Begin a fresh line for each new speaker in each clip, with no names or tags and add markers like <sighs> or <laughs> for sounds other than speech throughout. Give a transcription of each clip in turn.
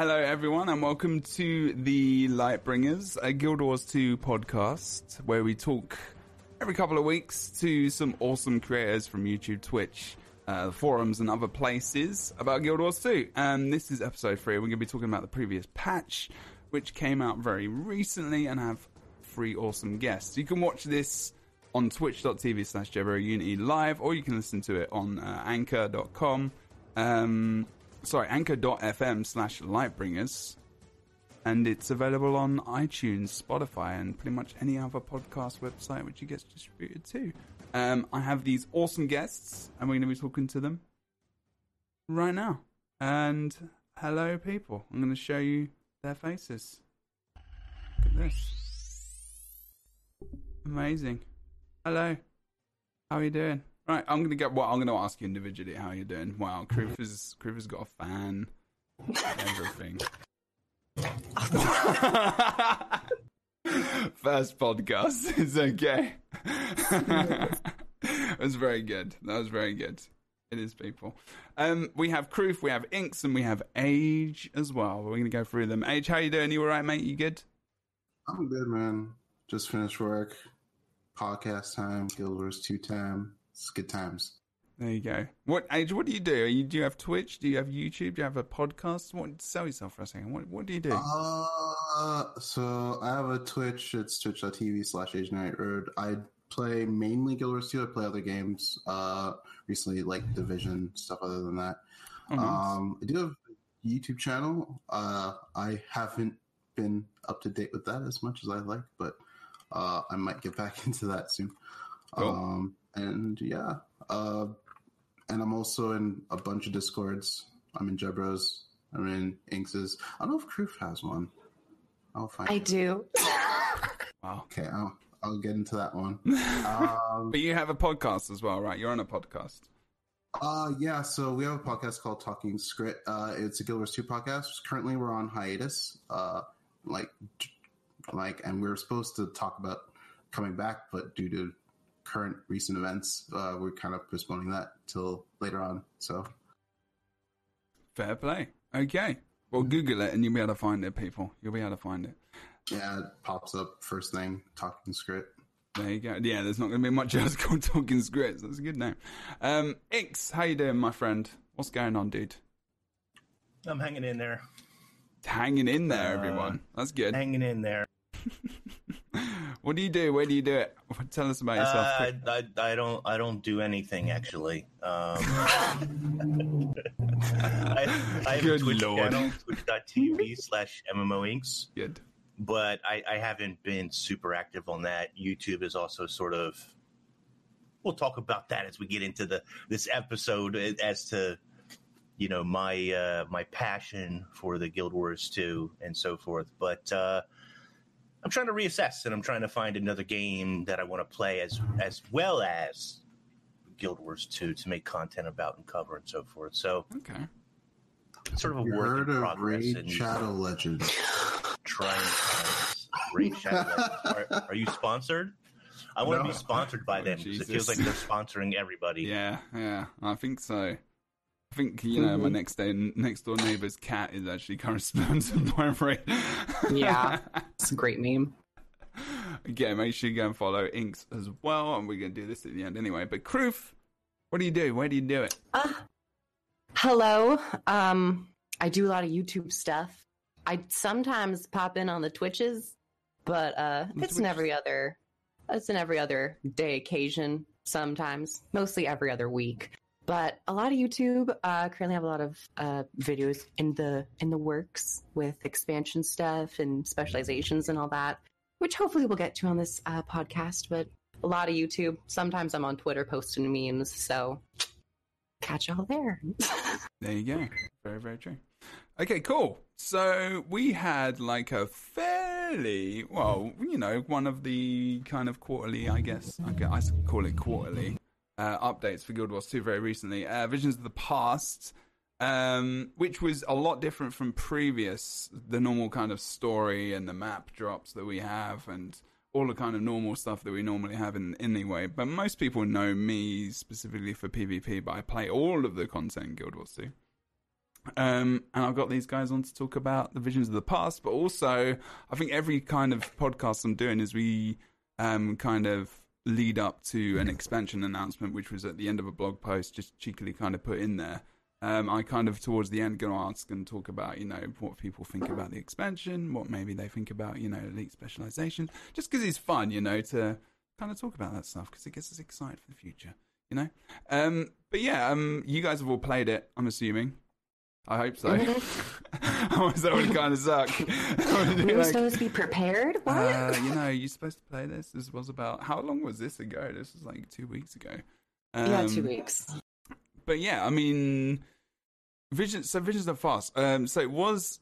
Hello, everyone, and welcome to the Lightbringers, a Guild Wars 2 podcast where we talk every couple of weeks to some awesome creators from YouTube, Twitch, uh, forums, and other places about Guild Wars 2. And this is episode 3. We're going to be talking about the previous patch, which came out very recently, and have three awesome guests. You can watch this on twitch.tv slash Unity live, or you can listen to it on uh, anchor.com. Um, sorry, anchor.fm slash lightbringers. And it's available on iTunes, Spotify, and pretty much any other podcast website which it gets distributed to. Um, I have these awesome guests, and we're going to be talking to them right now. And hello, people. I'm going to show you their faces. Look at this. Amazing. Hello. How are you doing? Right, I'm gonna get. Well, I'm gonna ask you individually how you're doing. Wow, Kriv has Kriv has got a fan. Everything. <laughs> First podcast. It's okay. <laughs> it was very good. That was very good. It is people. Um, we have Kroof, we have Inks, and we have Age as well. We're gonna go through them. Age, how you doing? You alright, mate? You good?
I'm good, man. Just finished work. Podcast time. Guild Wars 2 time. It's good times.
There you go. What age? What do you do? You, do you have Twitch? Do you have YouTube? Do you have a podcast? What? Sell yourself for a second. What? What do you do?
Uh, so I have a Twitch. It's twitch.tv slash Age Night Road. I play mainly Guild Wars 2. I play other games. Uh, recently like Division stuff. Other than that,
Oh, nice.
um, I do have a YouTube channel. Uh, I haven't been up to date with that as much as I like, but uh, I might get back <laughs> into that soon.
Cool.
Um, and yeah, uh, and I'm also in a bunch of discords. I'm in Jebros. I'm in Inks's. I don't know if Kroof has one. I'll find.
I
it.
do. <laughs>
wow.
Okay, I'll I'll get into that one. <laughs> um,
But you have a podcast as well, right? You're on a podcast.
uh, yeah. So we have a podcast called Talking Script. Uh, it's a Guild Wars Two podcast. Currently, we're on hiatus. Uh, like, like, and we are supposed to talk about coming back, but due to current recent events, uh, we're kind of postponing that till later on. So
Fair play. Okay. Well, Google it and you'll be able to find it, people. You'll be able to find it.
yeah, it pops up first thing. Talking Script.
There you go. Yeah, there's not going to be much <laughs> else called Talking Scripts. That's a good name. Um, Inks, how you doing, my friend? What's going on, dude?
I'm hanging in there.
Hanging in there,
Uh,
everyone. That's good.
Hanging in there. <laughs>
what do you do? Where do you do it? <laughs> Tell us about yourself.
Uh. I, I, I don't I don't do anything actually. Um, <laughs> I, I have
Good
a Twitch
lord.
channel, twitch.tv <laughs> slash MMO Inks,
Good.
but I, I haven't been super active on that. YouTube is also sort of. We'll talk about that as we get into the this episode as to you know my uh, my passion for the Guild Wars 2 and so forth. But uh, I'm trying to reassess and I'm trying to find another game that I want to play as as well as Guild Wars 2 to make content about and cover and so forth. So
Okay.
sort of a
You
work
heard
in
of
progress
Raid
and
Shadow Legends?
trying to Raid Shadow Legends. Are, are you sponsored? I want to be sponsored by
Oh,
them because it feels like they're sponsoring everybody.
Yeah, yeah. I think so. I think you know my
Mhm.
next day next door neighbor's cat is actually currently sponsored <laughs> by Raid.
Yeah. <laughs> It's a great meme.
Again, make sure you go and follow Inks as well, and we're gonna do this at the end anyway. But Kroof, what do you do? Where do you do it?
Uh, hello. Um, I do a lot of YouTube stuff. I sometimes pop in on the Twitches, but uh,
On
it's
Twitch.
an every other. It's an every other day occasion. Sometimes, mostly every other week. But a lot of YouTube. Uh, currently have a lot of uh, videos in the in the works with expansion stuff and specializations and all that, which hopefully we'll get to on this uh, podcast. But a lot of YouTube. Sometimes I'm on Twitter posting memes, so catch y'all there. <laughs>
There you go. Very, very true. Okay, cool. So we had like a fairly, well, you know, one of the kind of quarterly, I guess, I guess I call it quarterly, uh, updates for Guild Wars 2 very recently. Uh, Visions of the Past, um, which was a lot different from previous, the normal kind of story and the map drops that we have and all the kind of normal stuff that we normally have in anyway. But most people know me specifically for PvP, but I play all of the content in Guild Wars 2. Um, and I've got these guys on to talk about the visions of the past, but also I think every kind of podcast I'm doing is we um, kind of lead up to an expansion announcement, which was at the end of a blog post, just cheekily kind of put in there. Um, I kind of towards the end going to ask and talk about you know what people think about the expansion, what maybe they think about you know elite specialization, just because it's fun, you know, to kind of talk about that stuff because it gets us excited for the future, you know. Um, but yeah, um, you guys have all played it, I'm assuming. I hope so. <laughs> Otherwise, that would kind of suck. <laughs>
We were supposed to be prepared. What?
Uh, you know, you're supposed to play this. This was about how long was this ago? This was like two weeks ago.
yeah, two
Um,
weeks.
But yeah, I mean, Vision. So Visions of Past. Um, so it was,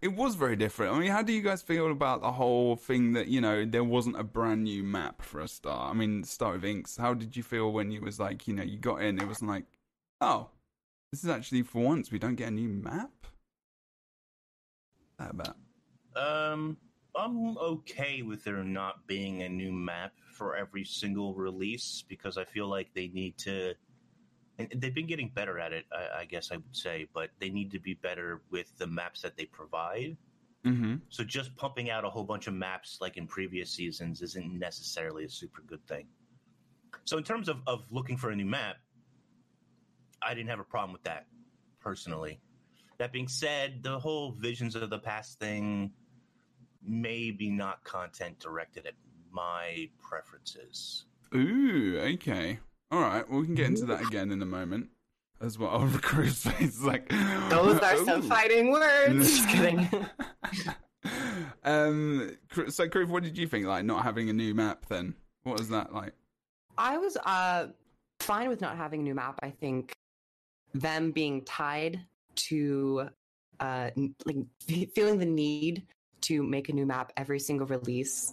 it was very different. I mean, how do you guys feel about the whole thing that you know there wasn't a brand new map for a start? I mean, start with Inks. How did you feel when it was like you know you got in? It was like, oh, this is actually for once we don't get a new map. How about?
Um, I'm okay with there not being a new map for every single release because I feel like they need to. And they've been getting better at it, I, I guess I would say, but they need to be better with the maps that they provide.
Mm-hmm.
So just pumping out a whole bunch of maps like in previous seasons isn't necessarily a super good thing. So in terms of, of looking for a new map, I didn't have a problem with that personally. That being said, the whole visions of the past thing maybe not content directed at my preferences.
Ooh, okay. All right. Well, we can get into that again in a moment as well. Oh, Kroof's face is like
Those are some fighting words. <laughs> Just kidding. <laughs>
um. So, Crew, what did you think? Like not having a new map. Then what was that like?
I was uh fine with not having a new map. I think them being tied to uh like feeling the need to make a new map every single release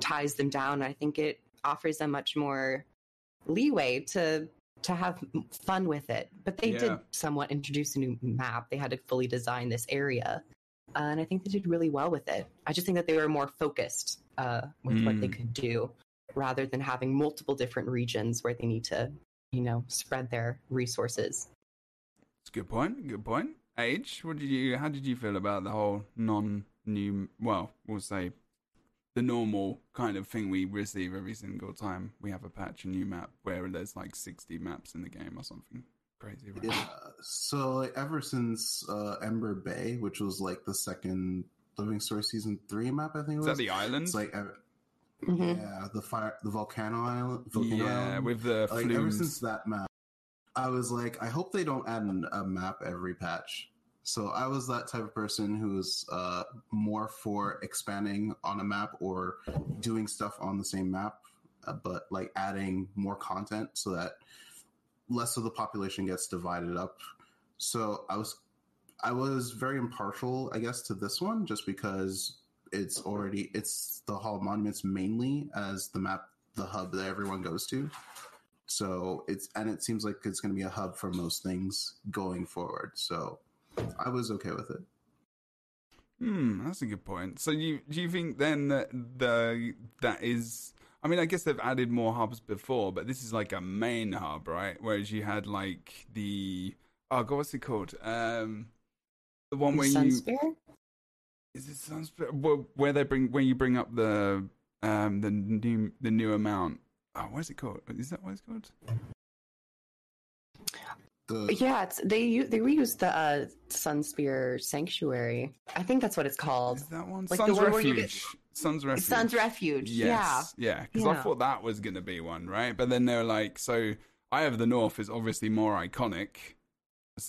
ties them down. I think it offers them much more leeway to to have fun with it. But they
Yeah.
did somewhat introduce a new map. They had to fully design this area. Uh, and I think they did really well with it. I just think that they were more focused uh, with what they
Mm.
could do rather than having multiple different regions where they need to, you know, spread their resources.
It's a good point. Good point. Age. What did you? How did you feel about the whole non-new? Well, we'll say the normal kind of thing we receive every single time we have a patch, a new map, where there's like 60 maps in the game or something crazy. Right?
Yeah. So like, ever since uh, Ember Bay, which was like the second Living Story season three map, I think it
Is
was.
that the island?
It's like
Mhm.
yeah, the fire, the volcano island. Volcano
yeah,
island.
with the
like ever since that map, I was like, I hope they don't add an, a map every patch. So I was that type of person who's uh, more for expanding on a map or doing stuff on the same map, uh, but like adding more content so that less of the population gets divided up. So I was, I was very impartial, I guess, to this one just because it's already it's the Hall of Monuments mainly as the map, the hub that everyone goes to. So it's and it seems like it's going to be a hub for most things going forward. So I was okay with it.
Hmm, that's a good point. So you do you think then that the that is I mean I guess they've added more hubs before, but this is like a main hub, right? Whereas you had like the oh god, what's it called? Um the one where you
Sunspear?
Is it Sunspire? Well, where they bring when you bring up the um the new the new amount. Oh, what's it called? Is that what it's called?
The
Yeah, it's they u- they reused the uh, Sunspear Sanctuary. I think that's what it's called.
Is that one?
Like the
Sun's
one where you
Refuge. Sun's Refuge.
Sun's Refuge.
Yes. Yeah. Because I thought that was going to be one, right? But then they're like, so Eye of the North is obviously more iconic,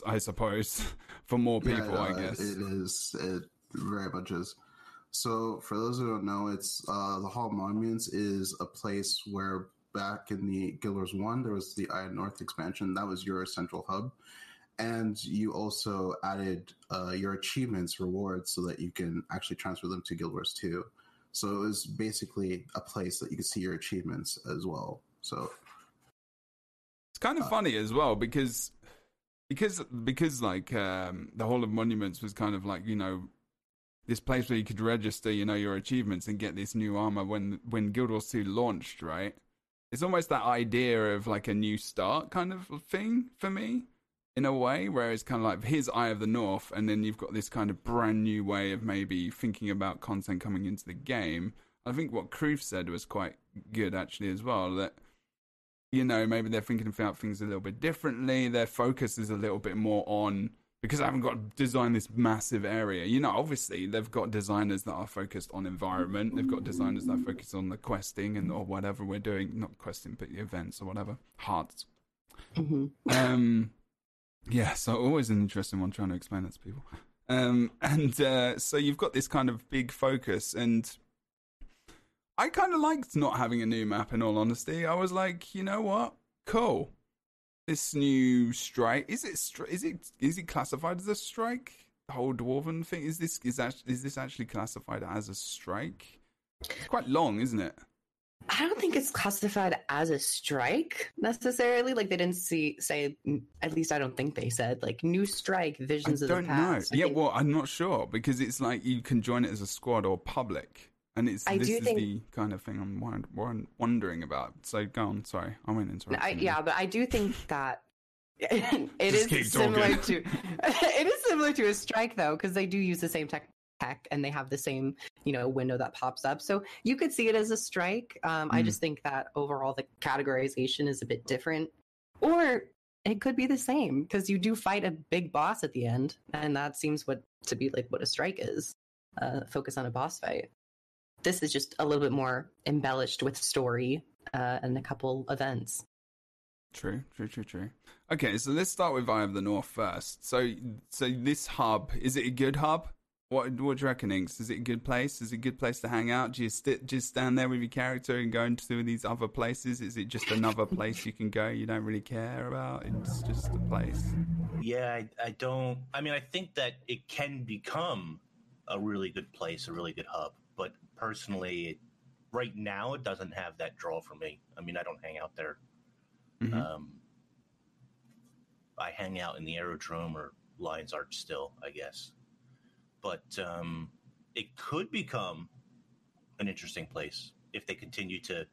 I suppose, <laughs> for more
Yeah,
people, I
uh,
guess.
it is. It very much is. So, for those who don't know, it's uh, the Hall of Monuments is a place where back in the Guild Wars One, there was the of North expansion. That was your central hub, and you also added uh, your achievements rewards so that you can actually transfer them to Guild Wars Two. So it was basically a place that you could see your achievements as well. So
It's kind of
Uh,
funny as well because because because like um, the Hall of Monuments was kind of like you know this place where you could register you know your achievements and get this new armor when when Guild Wars 2 launched, right? It's almost that idea of like a new start kind of thing for me. in a way, where it's kind of like his Eye of the North, and then you've got this kind of brand new way of maybe thinking about content coming into the game. I think what Kroof said was quite good actually as well. That you know maybe they're thinking about things a little bit differently. Their focus is a little bit more on because I haven't got to design this massive area. You know, obviously they've got designers that are focused on environment. They've got designers that are focused on the questing and or whatever we're doing, not questing, but the events or whatever. Hearts.
hmm
Um, yeah, so always an interesting one trying to explain that to people. Um, and uh, so you've got this kind of big focus, and I kind of liked not having a new map. In all honesty, I was like, you know what, cool. This new strike is it? Is it? Is it classified as a strike? The whole dwarven thing is this? Is that? Is this actually classified as a strike? It's quite long, isn't it?
I don't think it's classified as a strike necessarily. Like they didn't see say. At least I don't think they said like new strike visions
I
of the past.
know. Yeah,
think-
well, I'm not sure because it's like you can join it as a squad or public, and it's
I
this is
think-
the kind of thing I'm won- won- wondering about. So go on. Sorry, I went into.
I, yeah, but I do think that <laughs> it <laughs> is similar to <laughs> it is similar to a strike though because they do use the same tech tech and they have the same you know window that pops up so you could see it as a strike um, i
Mm.
just think that overall the categorization is a bit different or it could be the same because you do fight a big boss at the end and that seems what to be like what a strike is uh, focus on a boss fight this is just a little bit more embellished with story uh, and a couple events
True, true, true, true. Okay, so let's start with Eye of the North first. So, so this hub is it a good hub? What what do you reckon, Inks? Is it a good place? Is it a good place to hang out? Do you st- just stand there with your character and go into these other places? Is it just another place you can go? You don't really care about. It's just a place.
Yeah, I, I don't. I mean, I think that it can become a really good place, a really good hub. But personally, right now, it doesn't have that draw for me. I mean, I don't hang out there.
Mhm.
Um, I hang out in the aerodrome or Lions Arch still, I guess. But um, it could become an interesting place if they continue to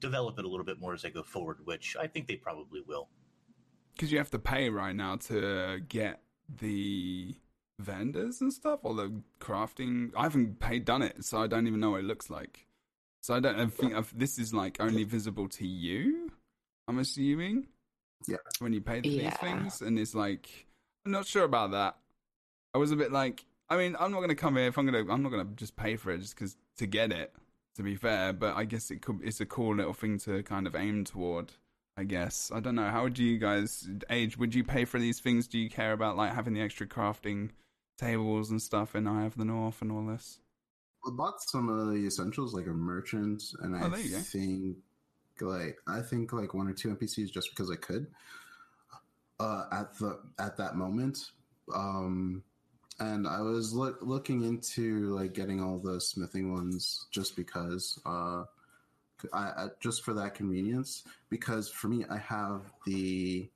develop it a little bit more as they go forward, which I think they probably will.
Because you have to pay right now to get the vendors and stuff, or the crafting. I haven't paid done it, so I don't even know what it looks like. So I don't I think I've, this is like only visible to you. I'm assuming.
Yeah.
When you pay for
Yeah.
these things, and it's like I'm not sure about that. I was a bit like, I mean, I'm not gonna come here if I'm gonna. I'm not gonna just pay for it just because to get it. To be fair, but I guess it could. It's a cool little thing to kind of aim toward. I guess. I don't know. How would you guys age? Would you pay for these things? Do you care about like having the extra crafting tables and stuff in Eye of the North and all this?
I bought some of the essentials like a merchant, and
Oh,
I
there you go.
think like I think like one or two NPCs just because I could uh, at the at that moment. Um, and I was look, looking into like getting all the smithing ones just because uh, I, I just for that convenience. Because for me, I have the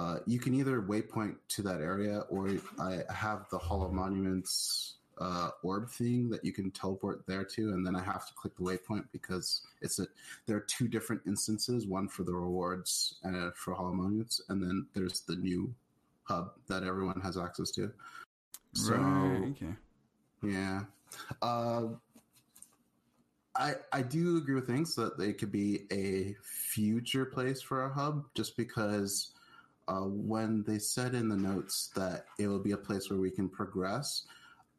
uh, you can either waypoint to that area or I have the Hall of Monuments uh, orb thing that you can teleport there to, and then I have to click the waypoint because it's a there are two different instances, one for the rewards and for Hall of Monuments, and then there's the new hub that everyone has access to. So
right. Okay.
yeah. Uh, I I do agree with things that they could be a future place for a hub, just because uh, when they said in the notes that it will be a place where we can progress,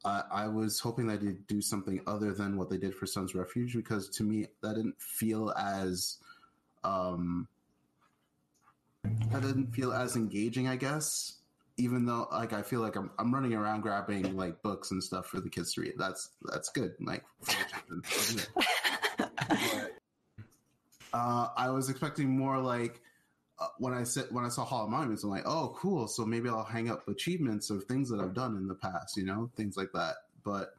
I I was hoping that they'd do something other than what they did for Sun's Refuge, because to me that didn't feel as um, that didn't feel as engaging, I guess even though like I feel like I'm I'm running around grabbing like books and stuff for the kids to read. That's that's good. Like <laughs> but, uh, I was expecting more like uh, when I said when I saw Hall of Monuments, I'm like, oh, cool. So maybe I'll hang up achievements of things that I've done in the past, you know, things like that. But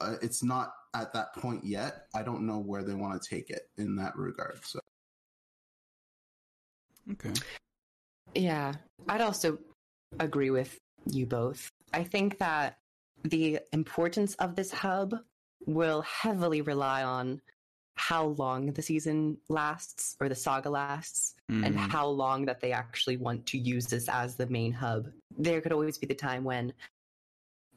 uh, it's not at that point yet. I don't know where they want to take it in that regard. So
Okay.
Yeah, I'd also agree with you both. I think that the importance of this hub will heavily rely on how long the season lasts or the saga lasts and
Mm.
how long that they actually want to use this as the main hub. There could always be the time when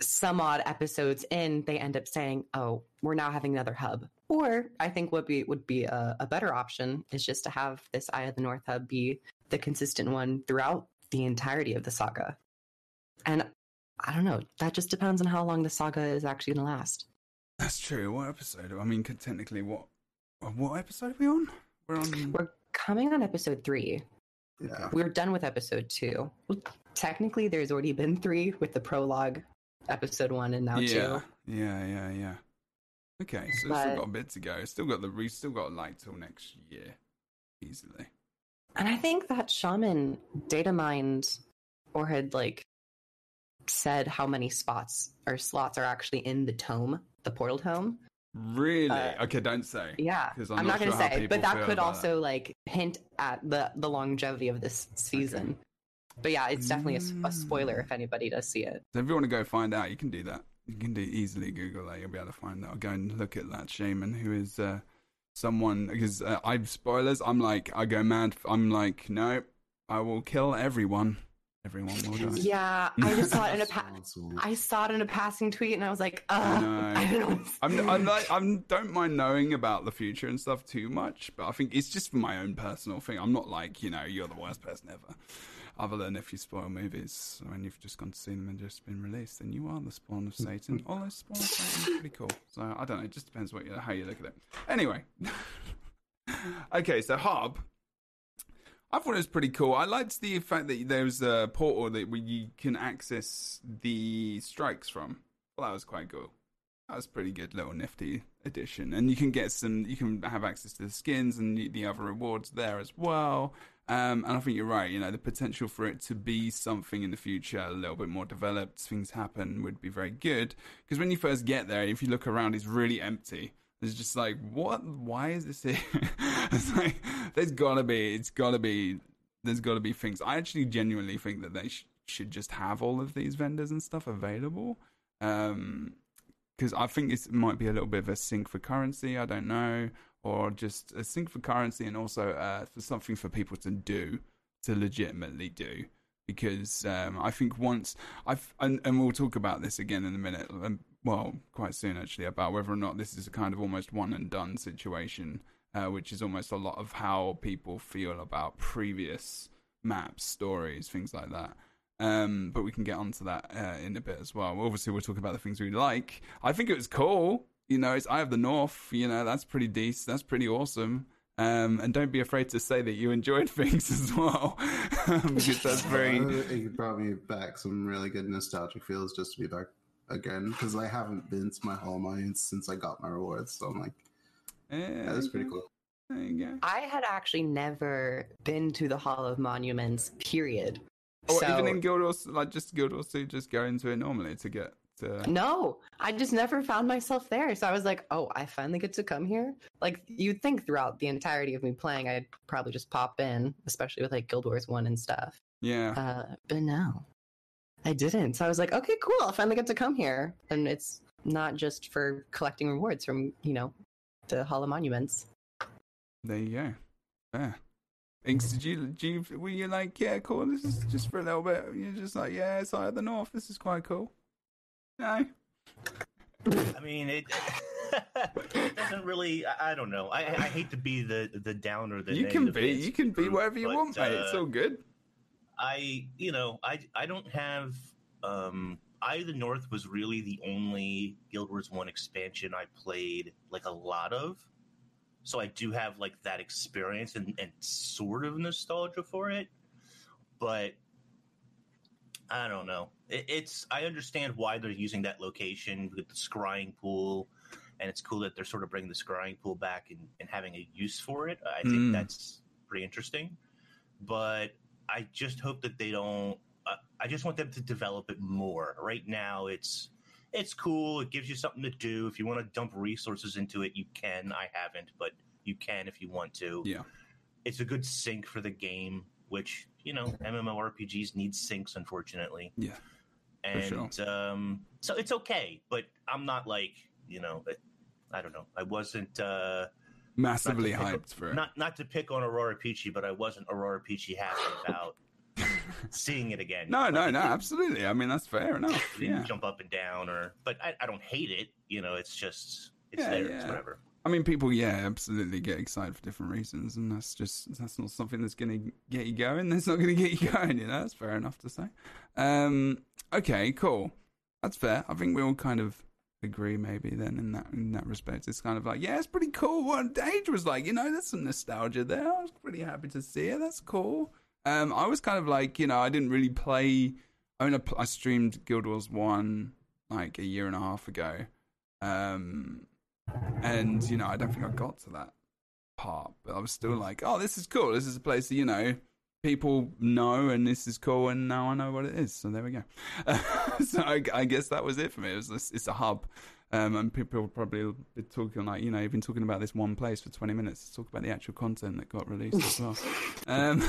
some odd episodes in they end up saying, "Oh, we're now having another hub." Or I think what be would be a, a better option is just to have this Eye of the North hub be the consistent one throughout the entirety of the saga. And I don't know. That just depends on how long the saga is actually going to last.
That's true. What episode? I mean, technically, what Uh, what episode are we on? We're on.
We're coming on episode three.
Yeah.
We're done with episode two. Well, technically, there's already been three with the prologue, episode one, and now
yeah,
two.
yeah, yeah, yeah. Okay, so
But-
still got a bit to go. Still got the we still got like till next year, easily.
And I think that Shaman data mined or had like said how many spots or slots are actually in the tome, the portal tome.
Really?
Uh,
okay, don't say.
Yeah, I'm,
I'm
not,
not
going to say, but that could also like hint at the the longevity of this season. But yeah, it's definitely a spoiler if anybody does see it.
So if you want to go find out, you can do that. You can do easily Google that. You'll be able to find that. Or go and look at that shaman who is uh, someone because uh, I've spoilers. I'm like I go mad. I'm like no, I will kill everyone. Everyone will die.
Yeah, I just saw it in a pa- <laughs> I saw it in a passing tweet, and I was like, Ugh,
know.
I don't know.
I'm, I'm like I'm don't mind knowing about the future and stuff too much, but I think it's just for my own personal thing. I'm not like you know you're the worst person ever. Other than if you spoil movies when you've just gone to see them and just been released, then you are the spawn of Satan. Although spawn of Satan is pretty cool, so I don't know. It just depends what you how you look at it. Anyway, <laughs> okay, so Hub. I thought it was pretty cool. I liked the fact that there was a portal that you can access the strikes from. Well, that was quite cool. That was pretty good little nifty addition, and you can get some. You can have access to the skins and the- the other rewards there as well. Um, and I think you're right. You know, the potential for it to be something in the future, a little bit more developed, things happen, would be very good. Because when you first get there, if you look around, it's really empty. It's just like, what? Why is this here? <laughs> it's like, there's gotta be. It's gotta be. There's gotta be things. I actually genuinely think that they sh- should just have all of these vendors and stuff available. Um, because I think it might be a little bit of a sink for currency. I don't know, or just a sink for currency, and also uh, for something for people to do to legitimately do. Because um, I think once I've and, and we'll talk about this again in a minute. Well, quite soon actually about whether or not this is a kind of almost one and done situation, uh, which is almost a lot of how people feel about previous maps, stories, things like that. Um, but we can get onto that uh, in a bit as well. Obviously, we'll talk about the things we like. I think it was cool. You know, it's Eye of the North. You know, that's pretty decent. That's pretty awesome. Um, and don't be afraid to say that you enjoyed <laughs> things as well, <laughs> because that's very. <laughs>
It brought me back some really good nostalgic feels just to be back again because I haven't been to my Hall Mines since I got my rewards. So I'm like, yeah, that's pretty cool.
There you go.
I had actually never been to the Hall of Monuments, period.
Or
so,
Oh, even in Guild Wars, like just Guild Wars 2, just go into it normally to get to.
no, I just never found myself there. So I was like, oh, I finally get to come here. Like you'd think throughout the entirety of me playing, I'd probably just pop in, especially with like Guild Wars One and stuff.
Yeah.
Uh, but no, I didn't. So I was like, okay, cool. I finally get to come here, and it's not just for collecting rewards from you know the Hall of Monuments.
There you go. There. Inks, did you, did you, were you like, yeah, cool, this is just for a little bit? You're just like, yeah, it's Eye of the North, this is quite cool. No?
I mean, it, it doesn't really. I, I don't know. I, I hate to be the the downer. The
you can be, you can be whatever you
but,
want, mate. It's
uh,
all good.
I, you know, I I don't have. Um, Eye of the North was really the only Guild Wars One expansion I played like a lot of, so I do have like that experience and, and sort of nostalgia for it, but I don't know. It, it's I understand why they're using that location with the scrying pool, and it's cool that they're sort of bringing the scrying pool back and, and having a use for it. I think
Mm.
that's pretty interesting, but I just hope that they don't. Uh, I just want them to develop it more. Right now, it's it's cool. It gives you something to do. If you want to dump resources into it, you can. I haven't, but you can if you want to.
Yeah.
It's a good sink for the game, which you know MMORPGs need sinks, unfortunately.
Yeah,
and um, so it's okay. But I'm not like you know. I don't know. I wasn't. Uh,
massively hyped for it.
Not not to pick on Aurora Peachy, but I wasn't Aurora Peachy happy about <laughs> seeing it again.
no,
Like,
no, no, absolutely. I mean, that's fair enough. <laughs> Yeah.
jump up and down, or but I, I don't hate it. You know, it's just it's
Yeah,
there. It's whatever.
I mean, people, yeah, absolutely get excited for different reasons, and that's just that's not something that's going to get you going. That's not going to get you <laughs> going. You know, that's fair enough to say. Um, okay, cool. That's fair. I think we all kind of agree, maybe then in that in that respect. It's kind of like, yeah, it's pretty cool. What Age was like, you know, there's some nostalgia there. I was pretty happy to see it. That's cool. Um, I was kind of like, you know, I didn't really play. I mean, I, I streamed Guild Wars One like a year and a half ago. Um, and you know, I don't think I got to that part, but I was still like, "Oh, this is cool. This is a place that you know people know, and this is cool." And now I know what it is. So there we go. <laughs> so I, I guess that was it for me. It was this, it's a hub, um, and people probably be talking like, you know, you've been talking about this one place for twenty minutes. Let's talk about the actual content that got released as well. <laughs> um,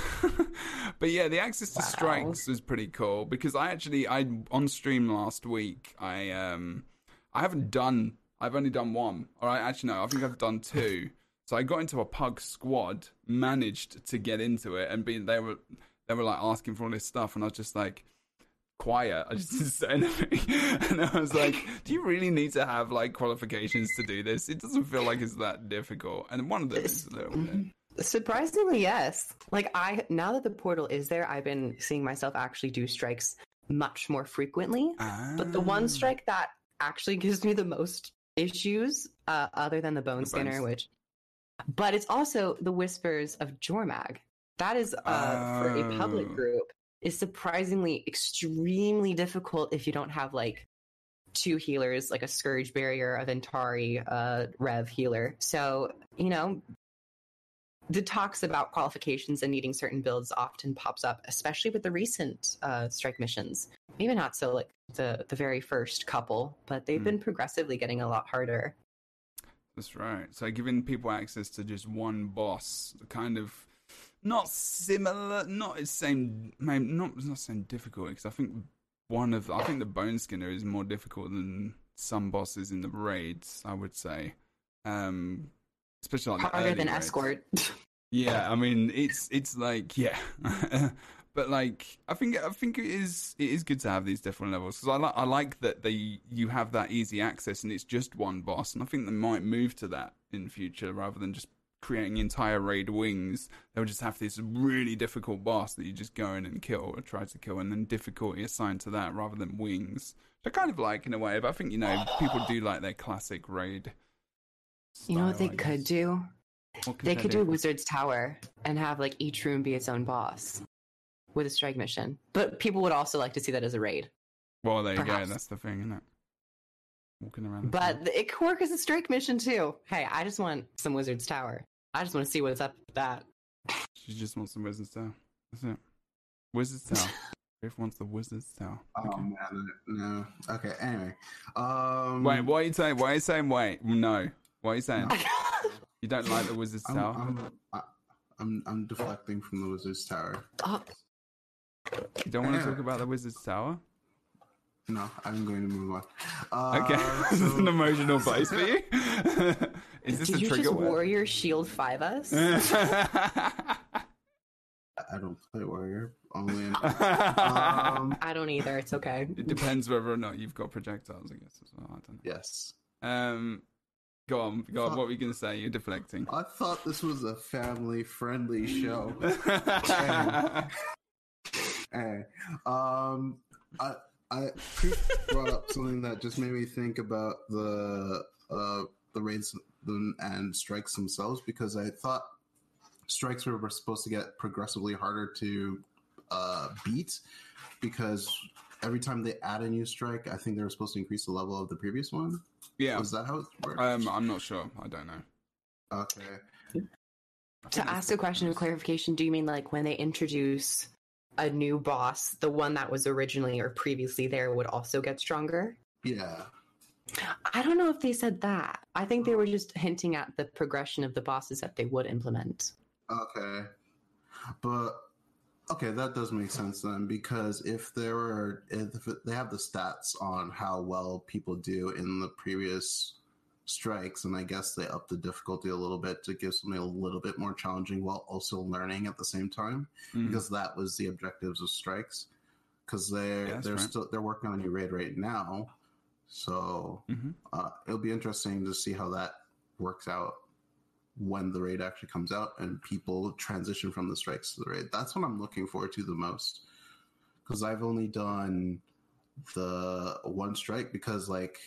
<laughs> but yeah, the access to
Wow.
strikes was pretty cool because I actually I on stream last week. I um I haven't done. I've only done one. All right, actually no, I think I've done two. So I got into a pug squad, managed to get into it, and be they were they were like asking for all this stuff, and I was just like quiet. I just didn't say <laughs> anything, and I was like, "Do you really need to have like qualifications to do this? It doesn't feel like it's that difficult." And one of them is a little bit.
Surprisingly, yes. Like I now that the portal is there, I've been seeing myself actually do strikes much more frequently. But the
Ah.
one strike that actually gives me the most issues, uh, other than the bone
The
scanner,
bones.
which, but it's also the whispers of Jormag. That is uh, for a public
Oh.
group is surprisingly extremely difficult if you don't have like two healers, like a scourge barrier, a Ventari, uh, Rev healer. So you know. The talks about qualifications and needing certain builds often pops up, especially with the recent uh, strike missions maybe not so like the the very first couple, but they've
Hmm.
been progressively getting a lot harder.
That's right. So giving people access to just one boss, kind of not similar, not the same, maybe not not same difficult because I think one of I think the Bone Skinner is more difficult than some bosses in the raids. I would say, um, especially like
Harder than
raids.
escort. <laughs>
Yeah, I mean it's it's like yeah, <laughs> but like I think I think it is it is good to have these different levels because I like I like that they you have that easy access and it's just one boss and I think they might move to that in future rather than just creating entire raid wings. They'll just have this really difficult boss that you just go in and kill or try to kill and then difficulty assigned to that rather than wings. I kind of like in a way, but I think you know people do like their classic raid.
you know what they could do?
What
They could do Wizard's Tower and have like each room be its own boss with a strike mission. But people would also like to see that as a raid.
Well, there you go. That's the thing, isn't it? Walking around. the
But it could work as a strike mission too. Hey, I just want some Wizard's Tower. I just want to see what's up with that.
She just wants some Wizard's Tower. That's it. Wizard's <laughs> Tower. Griff wants the Wizard's Tower.
Oh
Okay.
man, no. Okay. Anyway, um,
Wait, what are you saying? Why are you saying wait? No. What are you saying? <laughs> You don't like the Wizard's
I'm,
Tower?
I'm, I'm, I'm deflecting from the Wizard's Tower.
Oh,
You don't want to talk about the Wizard's Tower?
No, I'm going to move on. Uh,
Okay. <laughs> this is an emotional place for you. <laughs> is this
did
a
you
trigger
just
word?
warrior shield five us? <laughs>
I don't play Warrior. Only. In, um,
I don't either. It's okay.
it depends whether or not you've got projectiles, I guess, as well. I don't
yes.
Um, go on, go on. What were you going to say? You're deflecting.
I thought this was a family-friendly show. Hey, um, I I brought up something that just made me think about the uh the raids and strikes themselves because I thought strikes were, were supposed to get progressively harder to uh beat because every time they add a new strike, I think they were supposed to increase the level of the previous one.
yeah.
Was that how it worked?
Um, I'm not sure. I don't know.
okay.
To ask a question of clarification, do you mean like when they introduce a new boss, the one that was originally or previously there would also get stronger?
Yeah.
I don't know if they said that. I think they were just hinting at the progression of the bosses that they would implement.
Okay. But okay, that does make sense then because if there were if they have the stats on how well people do in the previous strikes, and I guess they upped the difficulty a little bit to give something a little bit more challenging while also learning at the same time,
Mm.
because that was the objectives of strikes. Because they're
Yeah,
they're
right.
still they're working on a new raid right now, so
Mhm.
uh, it'll be interesting to see how that works out when the raid actually comes out and people transition from the strikes to the raid. That's what I'm looking forward to the most. Because I've only done the one strike because like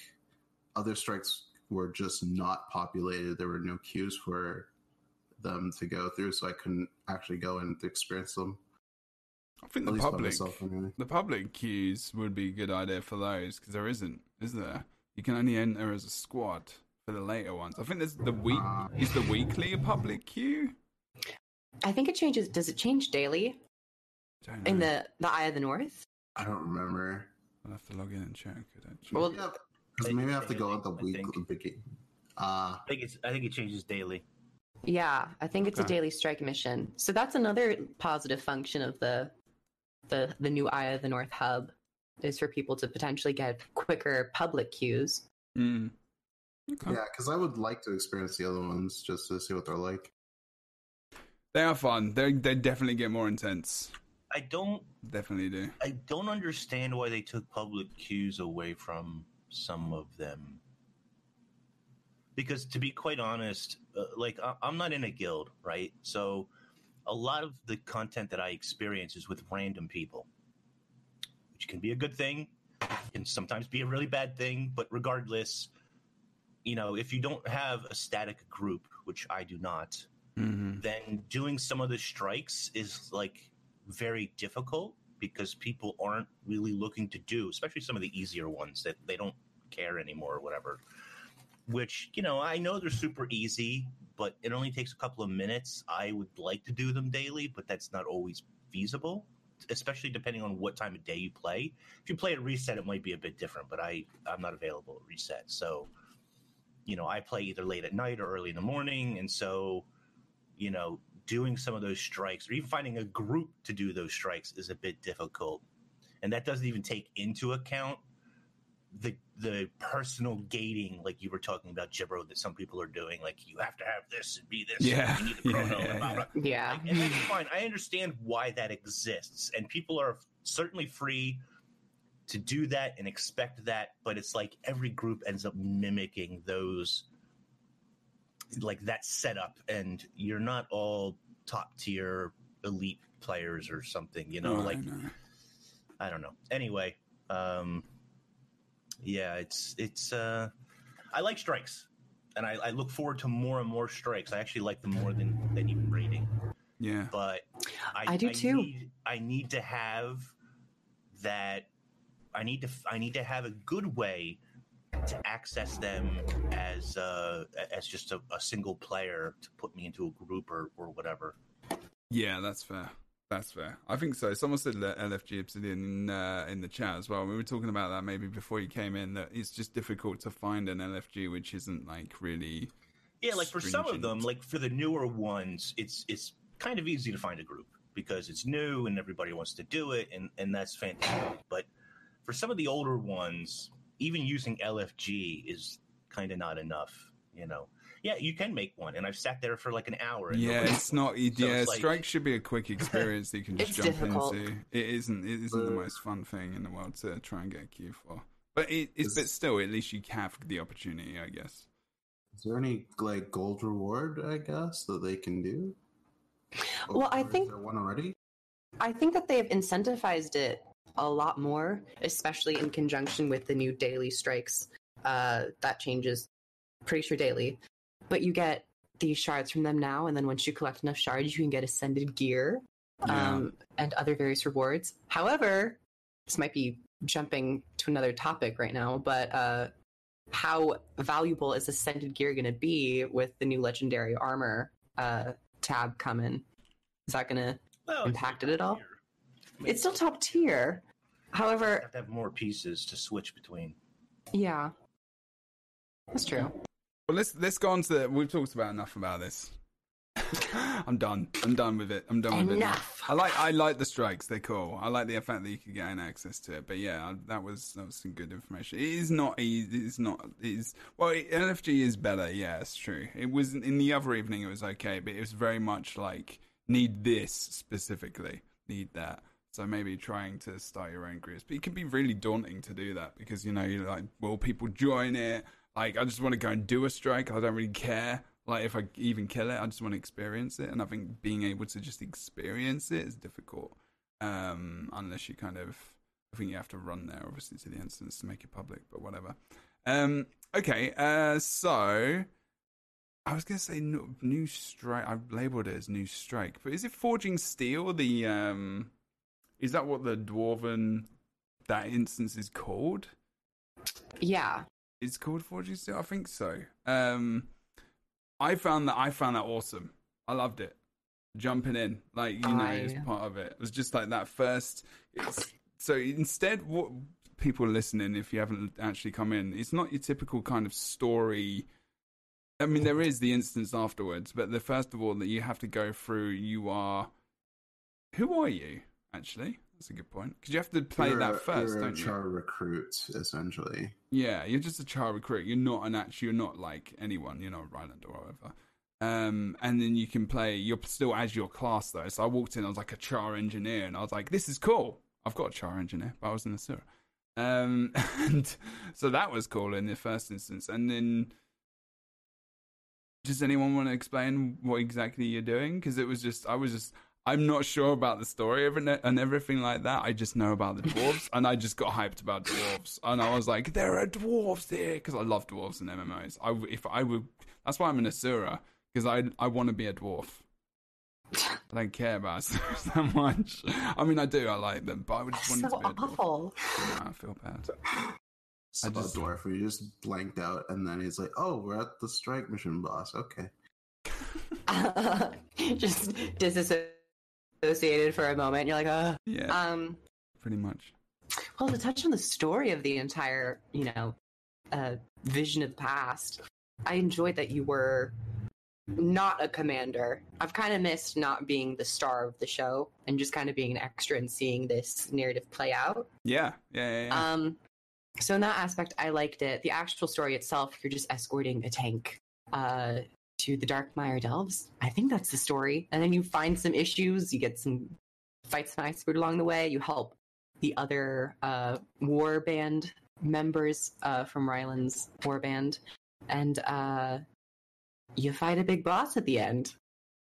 other strikes were just not populated. There were no queues for them to go through, so I couldn't actually go and experience them.
I think
At
the public,
myself, anyway.
the public queues would be a good idea for those because there isn't, is there? You can only enter as a squad for the later ones. I think there's the week.
Uh,
Is the weekly a public queue?
I think it changes. Does it change daily in the the Eye of the North?
I don't remember.
I'll have to log in and check it. Actually.
Well,
Yeah, because maybe I have to go
I
at the
think-
week the beginning. Uh,
I think it's. I think it changes daily.
Yeah, I think it's a
Okay.
daily strike mission. So that's another positive function of the the the new Eye of the North hub is for people to potentially get quicker public queues.
Mm. Okay.
yeah, because I would like to experience the other ones just to see what they're like.
They are fun. They they definitely get more intense.
I don't.
Definitely do.
I don't understand why they took public queues away from some of them. Because to be quite honest, uh, like I- I'm not in a guild, right? So a lot of the content that I experience is with random people, which can be a good thing, can sometimes be a really bad thing. But regardless, you know, if you don't have a static group, which I do not,
hmm
then doing some of the strikes is like very difficult because people aren't really looking to do, especially some of the easier ones that they don't care anymore or whatever. Which, you know, I know they're super easy, but it only takes a couple of minutes. I would like to do them daily, but that's not always feasible, especially depending on what time of day you play. If you play at reset, it might be a bit different, but I, I'm not available at reset. So, you know, I play either late at night or early in the morning. And so, you know, doing some of those strikes or even finding a group to do those strikes is a bit difficult. And that doesn't even take into account the the personal gating like you were talking about Jebro that some people are doing like you have to have this and be this
Yeah.
and you need a chrono
Yeah,
and blah, blah. <laughs>
Yeah.
Like, and that's fine. I understand why that exists, and people are certainly free to do that and expect that. But it's like every group ends up mimicking those, like that setup, and you're not all top tier elite players or something. You know,
Oh, I
like
know.
I don't know. Anyway, um, yeah, it's it's. Uh, I like strikes, and I, I look forward to more and more strikes. I actually like them more than than even raiding
Yeah.
but I,
I do too.
Need, I need to have that. I need to. I need to have a good way to access them as uh, as just a, a single player to put me into a group or, or whatever.
Yeah, that's fair. That's fair. I think so. Someone said LFG Obsidian in, uh, in the chat as well. We were talking about that maybe before you came in. That it's just difficult to find an LFG which isn't like really.
Yeah, like for some of them, like for the newer ones, it's it's kind of easy to find a group because it's new and everybody wants to do it, and and that's fantastic. But for some of the older ones, even using LFG is kind of not enough. You know, yeah, you can make one, and I've sat there for like an hour. And
Yeah,
nobody-
it's not. Yeah,
So it's like-
strike should be a quick <laughs> experience that you can just jump
difficult.
into. It isn't. It isn't the most fun thing in the world to try and get a queue for. But it, it's
Is-
but still, at least you have the opportunity, I guess.
Is there any like gold reward? I guess that they can do.
Well, I
Or is
think-
there one already.
I think that they've incentivized it a lot more, especially in conjunction with the new daily strikes. Uh, that changes pretty sure daily. But you get these shards from them now, and then once you collect enough shards, you can get ascended gear
Yeah.
um, and other various rewards. However, this might be jumping to another topic right now, but uh, how valuable is ascended gear going to be with the new legendary armor uh, tab coming? Is that going to
Well, it's
impacted
not
it all?
here. I mean,
it's still top tier.
You
However,
have to have more pieces to switch between.
yeah, that's true.
Well, let's let's go on to. We've talked about enough about this. <laughs> I'm done. I'm done with it. I'm done with
Enough.
it. I like I like the strikes. They're cool. I like the fact that you could gain access to it. But yeah, that was that was some good information. It is not easy. It's not. It's well, LFG is better. Yeah, it's true. It was in the other evening. It was okay, but it was very much like need this specifically, need that. So maybe trying to start your own groups, but it can be really daunting to do that because you know you're like, will people join it? Like, I just want to go and do a strike. I don't really care. Like, if I even kill it, I just want to experience it. And I think being able to just experience it is difficult, um, unless you kind of. I think you have to run there, obviously, to the instance to make it public, but whatever. Um, okay, uh, so I was gonna say no, new strike. I've labeled it as new strike, but is it forging steel? The um, is that what the dwarven that instance is called?
Yeah.
It's called Forging Steel. I think so. Um, I found that I found that awesome. I loved it. Jumping in, like you know, as
I-
part of it. It was just like that first. It's, so instead, what people listening, if you haven't actually come in, it's not your typical kind of story. I mean, there is the instance afterwards, but the first of all that you have to go through, you are. Who are you? Actually, that's a good point because you have to play
You're
that
a,
1st
you're
don't
a
you?
charr recruit, essentially.
Yeah, you're just a charr recruit. You're not an actual. You're not like anyone. You're not a Ryland or whatever. Um, and then you can play. You're still as your class though. So I walked in. I was like a charr engineer, and I was like, "This is cool. I've got a charr engineer, but I was in the sewer." Um, <laughs> and so that was cool in the first instance. And then, does anyone want to explain what exactly you're doing? Because it was just, I was just. I'm not sure about the story and everything like that. I just know about the dwarves, and I just got hyped about dwarves, and I was like, "There are dwarves here," because I love dwarves in MMOs. I, w- if I would, that's why I'm an Asura, because I I want to be a dwarf. I don't care about <laughs> Asuras that much. I mean, I do. I like them, but I would just want
So
to be a dwarf.
awful.
Yeah, I feel bad.
So
just-
dwarf where you just blanked out, and then he's like, "Oh, we're at the strike mission, boss." Okay. <laughs> <laughs>
Just disassociated for a moment. You're like, uh.
Yeah,
Um.
pretty much.
Well, to touch on the story of the entire, you know, uh, vision of the past, I enjoyed that you were not a commander. I've kind of missed not being the star of the show and just kind of being an extra and seeing this narrative play out.
Yeah, yeah, yeah. yeah.
Um, so in that aspect, I liked it. The actual story itself, you're just escorting a tank uh, to the Darkrime Delves. I think that's the story. And then you find some issues. You get some fights and Icebrood along the way. You help the other uh, war band members uh, from Ryland's war band, and uh, you fight a big boss at the end.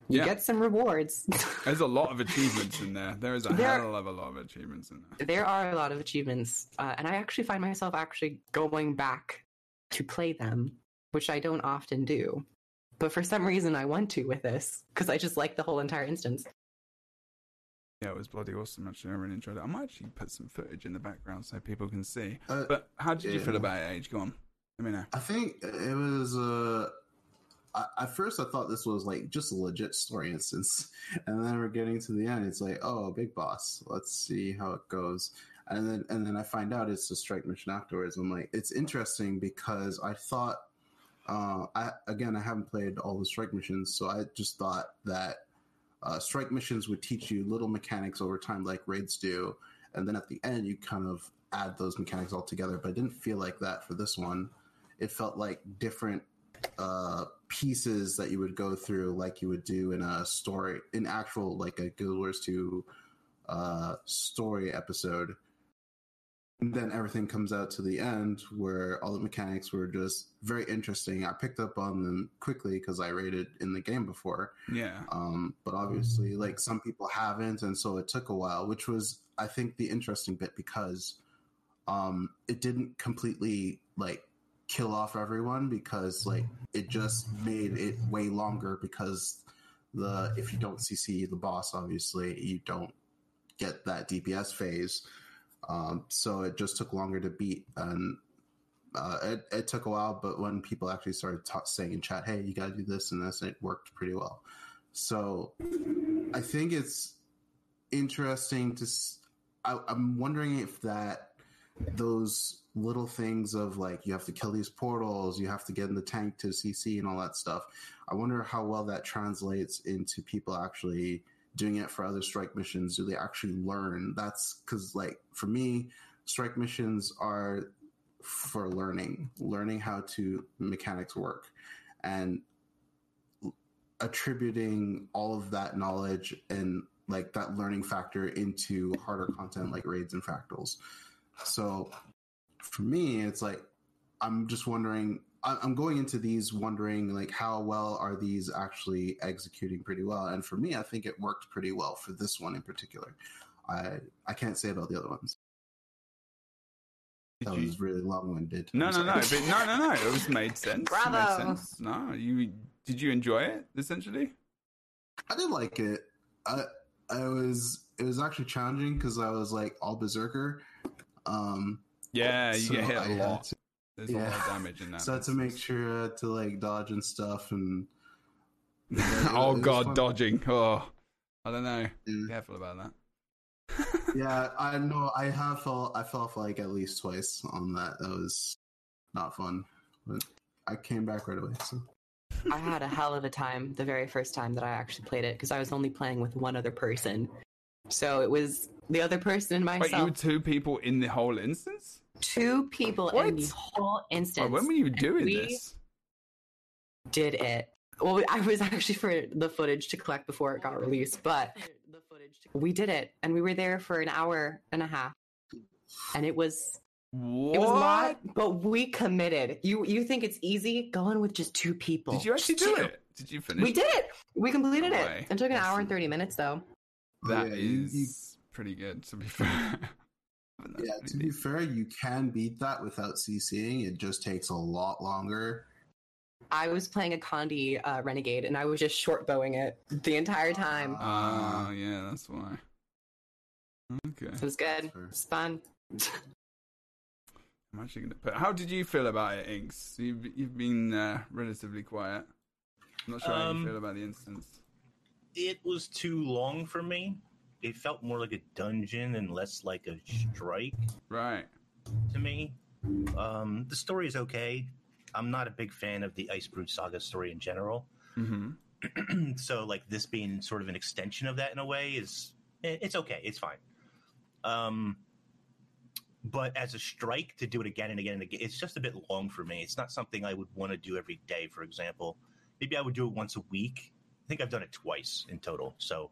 You
Yeah.
get some rewards. <laughs>
There's a lot of achievements in there. There is a
There-
hell of a lot of achievements in there.
there are a lot of achievements, uh, and I actually find myself actually going back to play them, which I don't often do. But for some reason, I want to with this because I just like the whole entire instance.
Yeah, it was bloody awesome. Actually, I really enjoyed it. I might actually put some footage in the background so people can see.
Uh,
But how did you
yeah.
feel about it, Age? Go on. Let me know.
I think it was. Uh, I, at first, I thought this was like just a legit story instance, and then we're getting to the end. It's like, oh, big boss. Let's see how it goes. And then, and then I find out it's a strike mission afterwards. I'm like, it's interesting because I thought, uh, I again, I haven't played all the strike missions, so I just thought that uh, strike missions would teach you little mechanics over time, like raids do, and then at the end, you kind of add those mechanics all together. But it didn't feel like that for this one it felt like different uh pieces that you would go through like you would do in a story in actual like a guild wars 2 uh story episode and then everything comes out to the end where all the mechanics were just very interesting. I picked up on them quickly because i rated in the game before.
Yeah.
um, but obviously like some people haven't and so it took a while which was i think the interesting bit because um, it didn't completely like kill off everyone because like it just made it way longer because the if you don't cc the boss obviously you don't get that dps phase um, so it just took longer to beat and uh, it, it took a while but when people actually started ta- saying in chat hey you gotta do this and this it worked pretty well so I think it's interesting to. s- I, am wondering if that those little things of like you have to kill these portals, you have to get in the tank to CC and all that stuff. I wonder how well that translates into people actually doing it for other strike missions. Do they actually learn? That's because like for me, strike missions are for learning, learning how to mechanics work, and attributing all of that knowledge and like that learning factor into harder content like raids and fractals. So for me, it's like I'm just wondering. I- I'm going into these wondering like how well are these actually executing pretty well, and for me, I think it worked pretty well for this one in particular. I I can't say about the other ones.
Did
That
you-
was really long winded.
No, no, no, but no, no, no. It was made <laughs> sense. It made
Bravo.
sense. No, you did you enjoy it essentially?
I did like it. I I was it was actually challenging because I was like all berserker. Um,
Yeah, you
so
get hit
I
a
had
lot.
To-
There's a lot of <laughs> damage in that.
so to make sure to like dodge and stuff and. <laughs>
oh god,
fun.
dodging. Oh, I don't know.
Yeah.
Careful about that. <laughs>
yeah, I know. I have fell. I fell off like at least twice on that. That was not fun, but I came back right away. So
I had a hell of a time the very first time that I actually played it because I was only playing with one other person. So it was the other person and
Wait,
myself.
you were two people in the whole instance?
Two people in
What?
the whole instance.
When were you doing
we-
this?
did it. Well, I was <laughs> actually for the footage to collect before it got released, but the footage. we did it, and we were there for an hour and a half, and it was
What?
it was a lot, but we committed. You you think it's easy going with just two people?
Did you actually
Just
do
two.
it? Did you finish?
We did it. We completed
No
it. It took an hour and thirty minutes though.
That
Yeah,
is
you- you-
pretty good, to be <laughs> fair. That's
yeah, to be
deep.
fair, you can beat that without CCing. It just takes a lot longer.
I was playing a Condi uh, Renegade, and I was just short bowing it the entire time.
Oh, yeah, that's why. Okay.
It was good. It's fun. <laughs>
I'm actually gonna put. How did you feel about it, Inks? You've you've been uh, relatively quiet. I'm not sure how
Um,
you feel about the instance.
It was too long for me. It felt more like a dungeon and less like a strike
Right.
to me. Um, the story is okay. I'm not a big fan of the Icebrood Saga story in general.
Mm-hmm. <clears throat>
so like this being sort of an extension of that in a way is it's okay it's fine um but as a strike to do it again and again and again it's just a bit long for me it's not something i would want to do every day for example maybe i would do it once a week i think i've done it twice in total so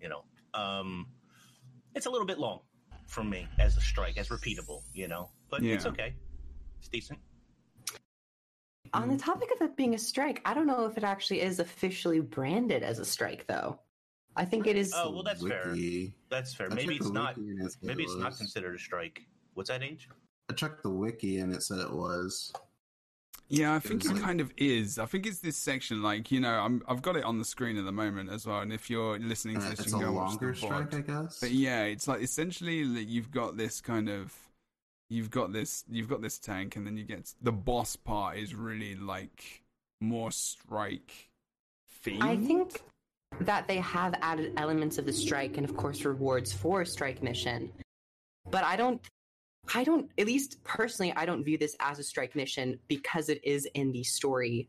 you know um it's a little bit long for me as a strike as repeatable you know but it's okay it's decent
On the topic of it being a strike, I don't know if it actually is officially branded as a strike, though. I think it is.
Oh, well, that's fair. That's fair
I
maybe it's not
wiki and it said
maybe
it
it's not considered a strike what's that age
I checked the wiki and it said it was.
Yeah, I think it
was-
kind of is. I think it's this section, like you know, I'm I've got it on the screen at the moment as well. And if you're listening to
Uh,
this,
it's
you
a
can go
longer
watch the pod.
strike, I guess.
But yeah, it's like essentially that you've got this kind of you've got this you've got this tank and then you get the boss part is really like more strike themed.
I think that they have added elements of the strike and, of course, rewards for strike mission. But I don't. I don't, at least personally, I don't view this as a strike mission because it is in the story,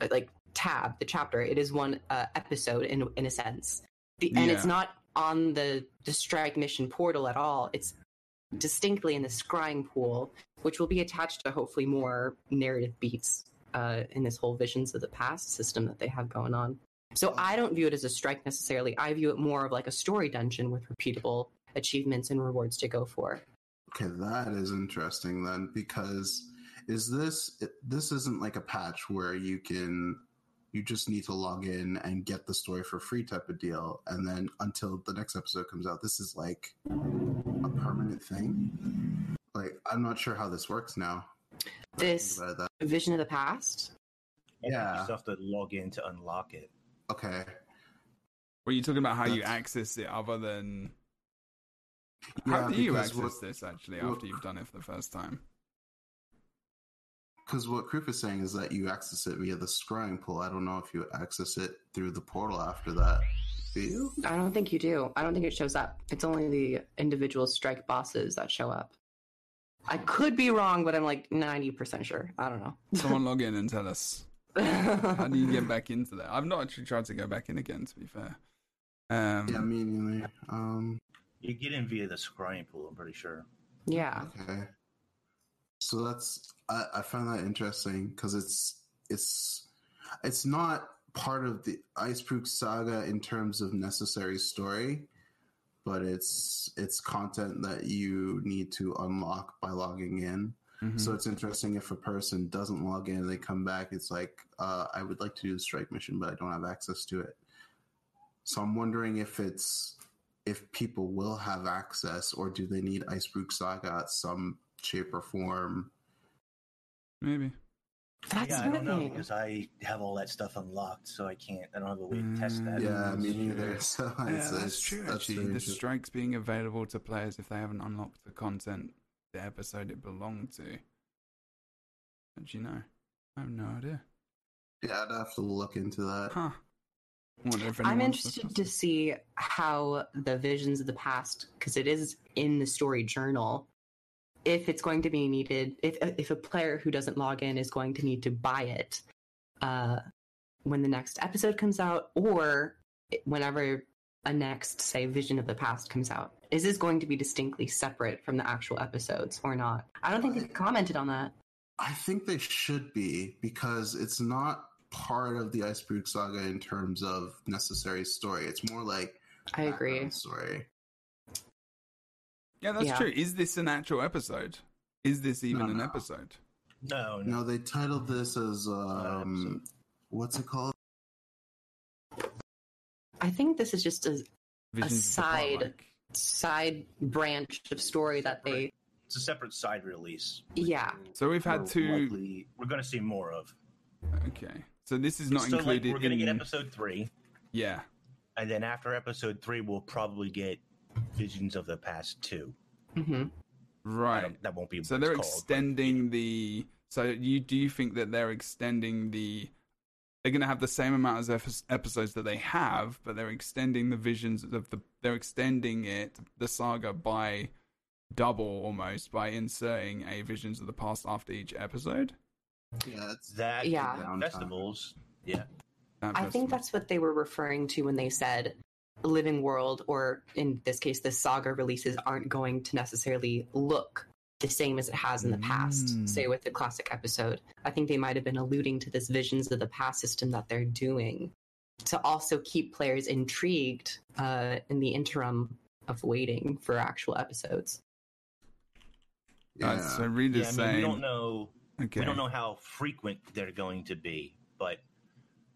uh, like tab, the chapter. It is one uh, episode in in a sense, the, and it's not on the the strike mission portal at all. It's distinctly in the scrying pool, which will be attached to hopefully more narrative beats uh, in this whole visions of the past system that they have going on. So I don't view it as a strike necessarily. I view it more of like a story dungeon with repeatable achievements and rewards to go for.
Okay, that is interesting then, because is this this isn't like a patch where you can you just need to log in and get the story for free type of deal, and then until the next episode comes out, this is like a permanent thing. Like I'm not sure how this works now.
This
Think about that.
vision of the past.
Yeah.
You still have to log in to unlock it.
Okay,
Were you talking about how you access it other than how
Yeah,
do you access
what-
this actually
what-
after you've done it for the first time?
because what Kroof is saying is that you access it via the scrying pool. I don't know if you access it through the portal after that. Do you?
I don't think you do. I don't think it shows up. It's only the individual strike bosses that show up. I could be wrong, but I'm like 90% sure. I don't know. <laughs>
Someone log in and tell us. How do you get back into that? I've not actually tried to go back in again, to be fair. Um,
Yeah, me neither. Um,
You get in via the scrying pool, I'm pretty sure.
yeah.
okay. So that's I, I find that interesting because it's it's it's not part of the Icebrood saga in terms of necessary story, but it's it's content that you need to unlock by logging in.
mhm.
So it's interesting if a person doesn't log in and they come back, it's like, uh, I would like to do the strike mission, but I don't have access to it. So I'm wondering if it's if people will have access or do they need Icebrood Saga at some shape or form?
Maybe.
That's
yeah, I don't know because I have all that stuff unlocked, so I can't. I don't have a way to test that.
Mm,
Yeah, me neither. <laughs> So
Yeah,
it's,
that's
it's-
true.
that's
Actually, the
interesting.
strikes being available to players if they haven't unlocked the content, the episode it belonged to. Did you know? I have no idea.
Yeah, I'd have to look into that.
Huh. Wonder if
I'm interested to see how the visions of the past, because it is in the story journal, if it's going to be needed, if if a player who doesn't log in is going to need to buy it uh, when the next episode comes out, or whenever a next, say, vision of the past comes out. Is this going to be distinctly separate from the actual episodes or not? I don't think they commented on that.
I think they should be because it's not part of the Icebrood Saga in terms of necessary story. It's more like
I agree.
background story.
Yeah, that's
Yeah.
true. Is this an actual episode? Is this even
No,
an episode?
No, no.
No, they titled this as um, what's it called?
I think this is just a
Visions of
side- side branch of story that they,
It's a separate side release.
yeah.
So we've had
We're
two.
likely- we're going to see more of.
Okay. So this is not
so, like,
included
we're going to
in.
get episode three,
yeah.
and then after episode three, we'll probably get Visions of the Past two.
hmm
Right.
That won't be.
So
what
they're
it's called, but-
extending the. So you do you think that they're extending the? They're going to have the same amount of episodes that they have, but they're extending the visions of the. They're extending it the saga by double almost by inserting a visions of the past after each episode.
Yeah, it's
that.
Yeah.
Downtime.
festivals. Yeah,
That
I think that's what they were referring to when they said Living World, or in this case, the saga releases aren't going to necessarily look the same as it has in the past,
Mm.
say with the classic episode. I think they might have been alluding to this Visions of the Past system that they're doing to also keep players intrigued uh, in the interim of waiting for actual episodes.
Uh,
yeah.
so
yeah.
readers
I mean,
saying
we don't know.
Okay.
We don't know how frequent they're going to be, but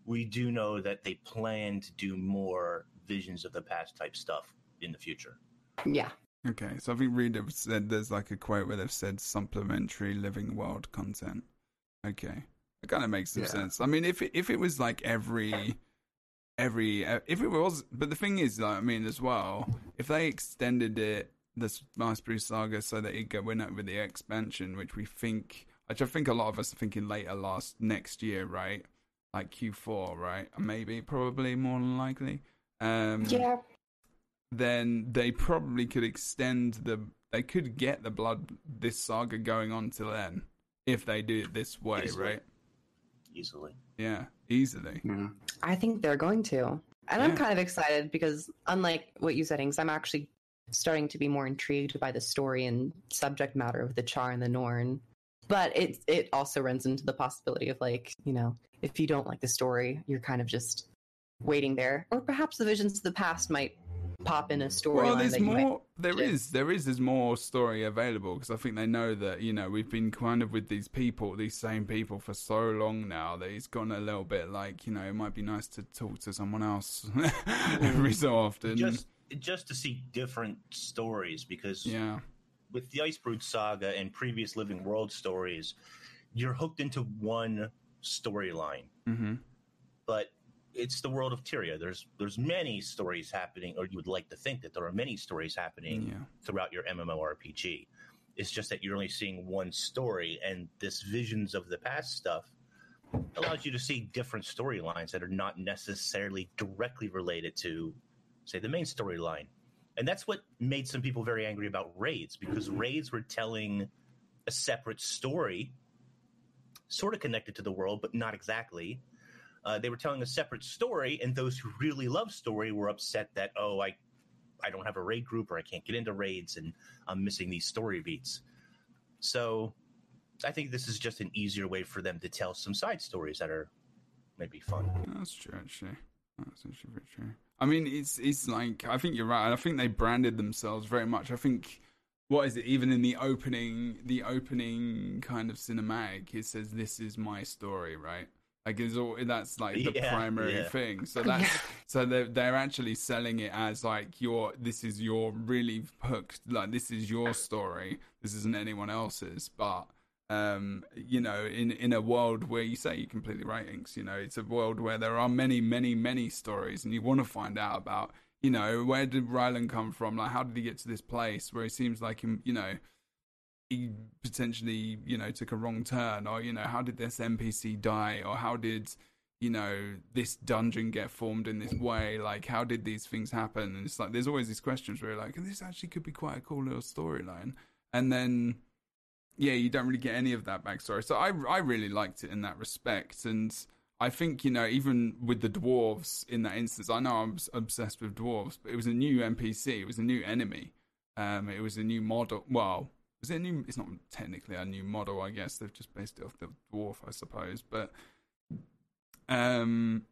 we do know that they plan to do more Visions of the Past type stuff in the future.
Yeah.
Okay, so I think Reader said there's like a quote where they've said supplementary living world content. Okay, it kind of makes some
Yeah.
sense. I mean, if it, if it was like every every uh, if it was, but the thing is, like, I mean, as well, if they extended it, this Master Bruce Saga, so that it go went up with the expansion, which we think, which I think a lot of us are thinking later last next year, right? Like Q4, right? Maybe, probably more than likely. Um,
Yeah.
then they probably could extend the they could get the blood this saga going on till then if they do it this way
Easily.
right
Easily.
yeah easily
yeah.
I think they're going to. And I'm kind of excited because, unlike what you said, Inks, I'm actually starting to be more intrigued by the story and subject matter of the Charr and the Norn. But it it also runs into the possibility of like, you know, if you don't like the story, you're kind of just waiting there. Or perhaps the visions of the past might pop in a story.
well there's
that might-
more there
Yeah.
is there is there's more story available because i think they know that you know we've been kind of with these people these same people for so long now that it's gone a little bit like you know it might be nice to talk to someone else <laughs> every so often
Just just to see different stories because
yeah
with the Icebrood saga and previous Living World stories, you're hooked into one storyline.
hmm
But it's the world of Tyria. There's there's many stories happening, or you would like to think that there are many stories happening
yeah
throughout your MMORPG. It's just that you're only seeing one story, and this visions of the past stuff allows you to see different storylines that are not necessarily directly related to, say, the main storyline. And that's what made some people very angry about raids because raids were telling a separate story, sort of connected to the world, but not exactly. Uh, they were telling a separate story, and those who really love story were upset that oh, I, I don't have a raid group or I can't get into raids, and I'm missing these story beats. So, I think this is just an easier way for them to tell some side stories that are maybe fun.
That's true, actually. That's actually very true. I mean, it's it's like I think you're right. I think they branded themselves very much. I think what is it? Even in the opening, the opening kind of cinematic, it says, "This is my story," right? Like it's all that's like the
Yeah,
primary
yeah.
thing. So oh, that's so they're they're actually selling it as like your this is your really hooked like this is your story. This isn't anyone else's, but um, you know, in in a world where you say you completely right, Inks, you know, it's a world where there are many, many, many stories, and you want to find out about, you know, where did Ryland come from? Like, how did he get to this place where he seems like him, you know, he potentially, you know, took a wrong turn, or you know, how did this NPC die, or how did you know this dungeon get formed in this way? Like, how did these things happen? And it's like there's always these questions where you're like, this actually could be quite a cool little storyline, and then yeah, you don't really get any of that backstory. So I I really liked it in that respect, and I think you know even with the dwarves in that instance, I know I'm obsessed with dwarves, but it was a new NPC, it was a new enemy, um, it was a new model. Well, was it a new? It's not technically a new model, I guess. They've just based it off the dwarf, I suppose, but um,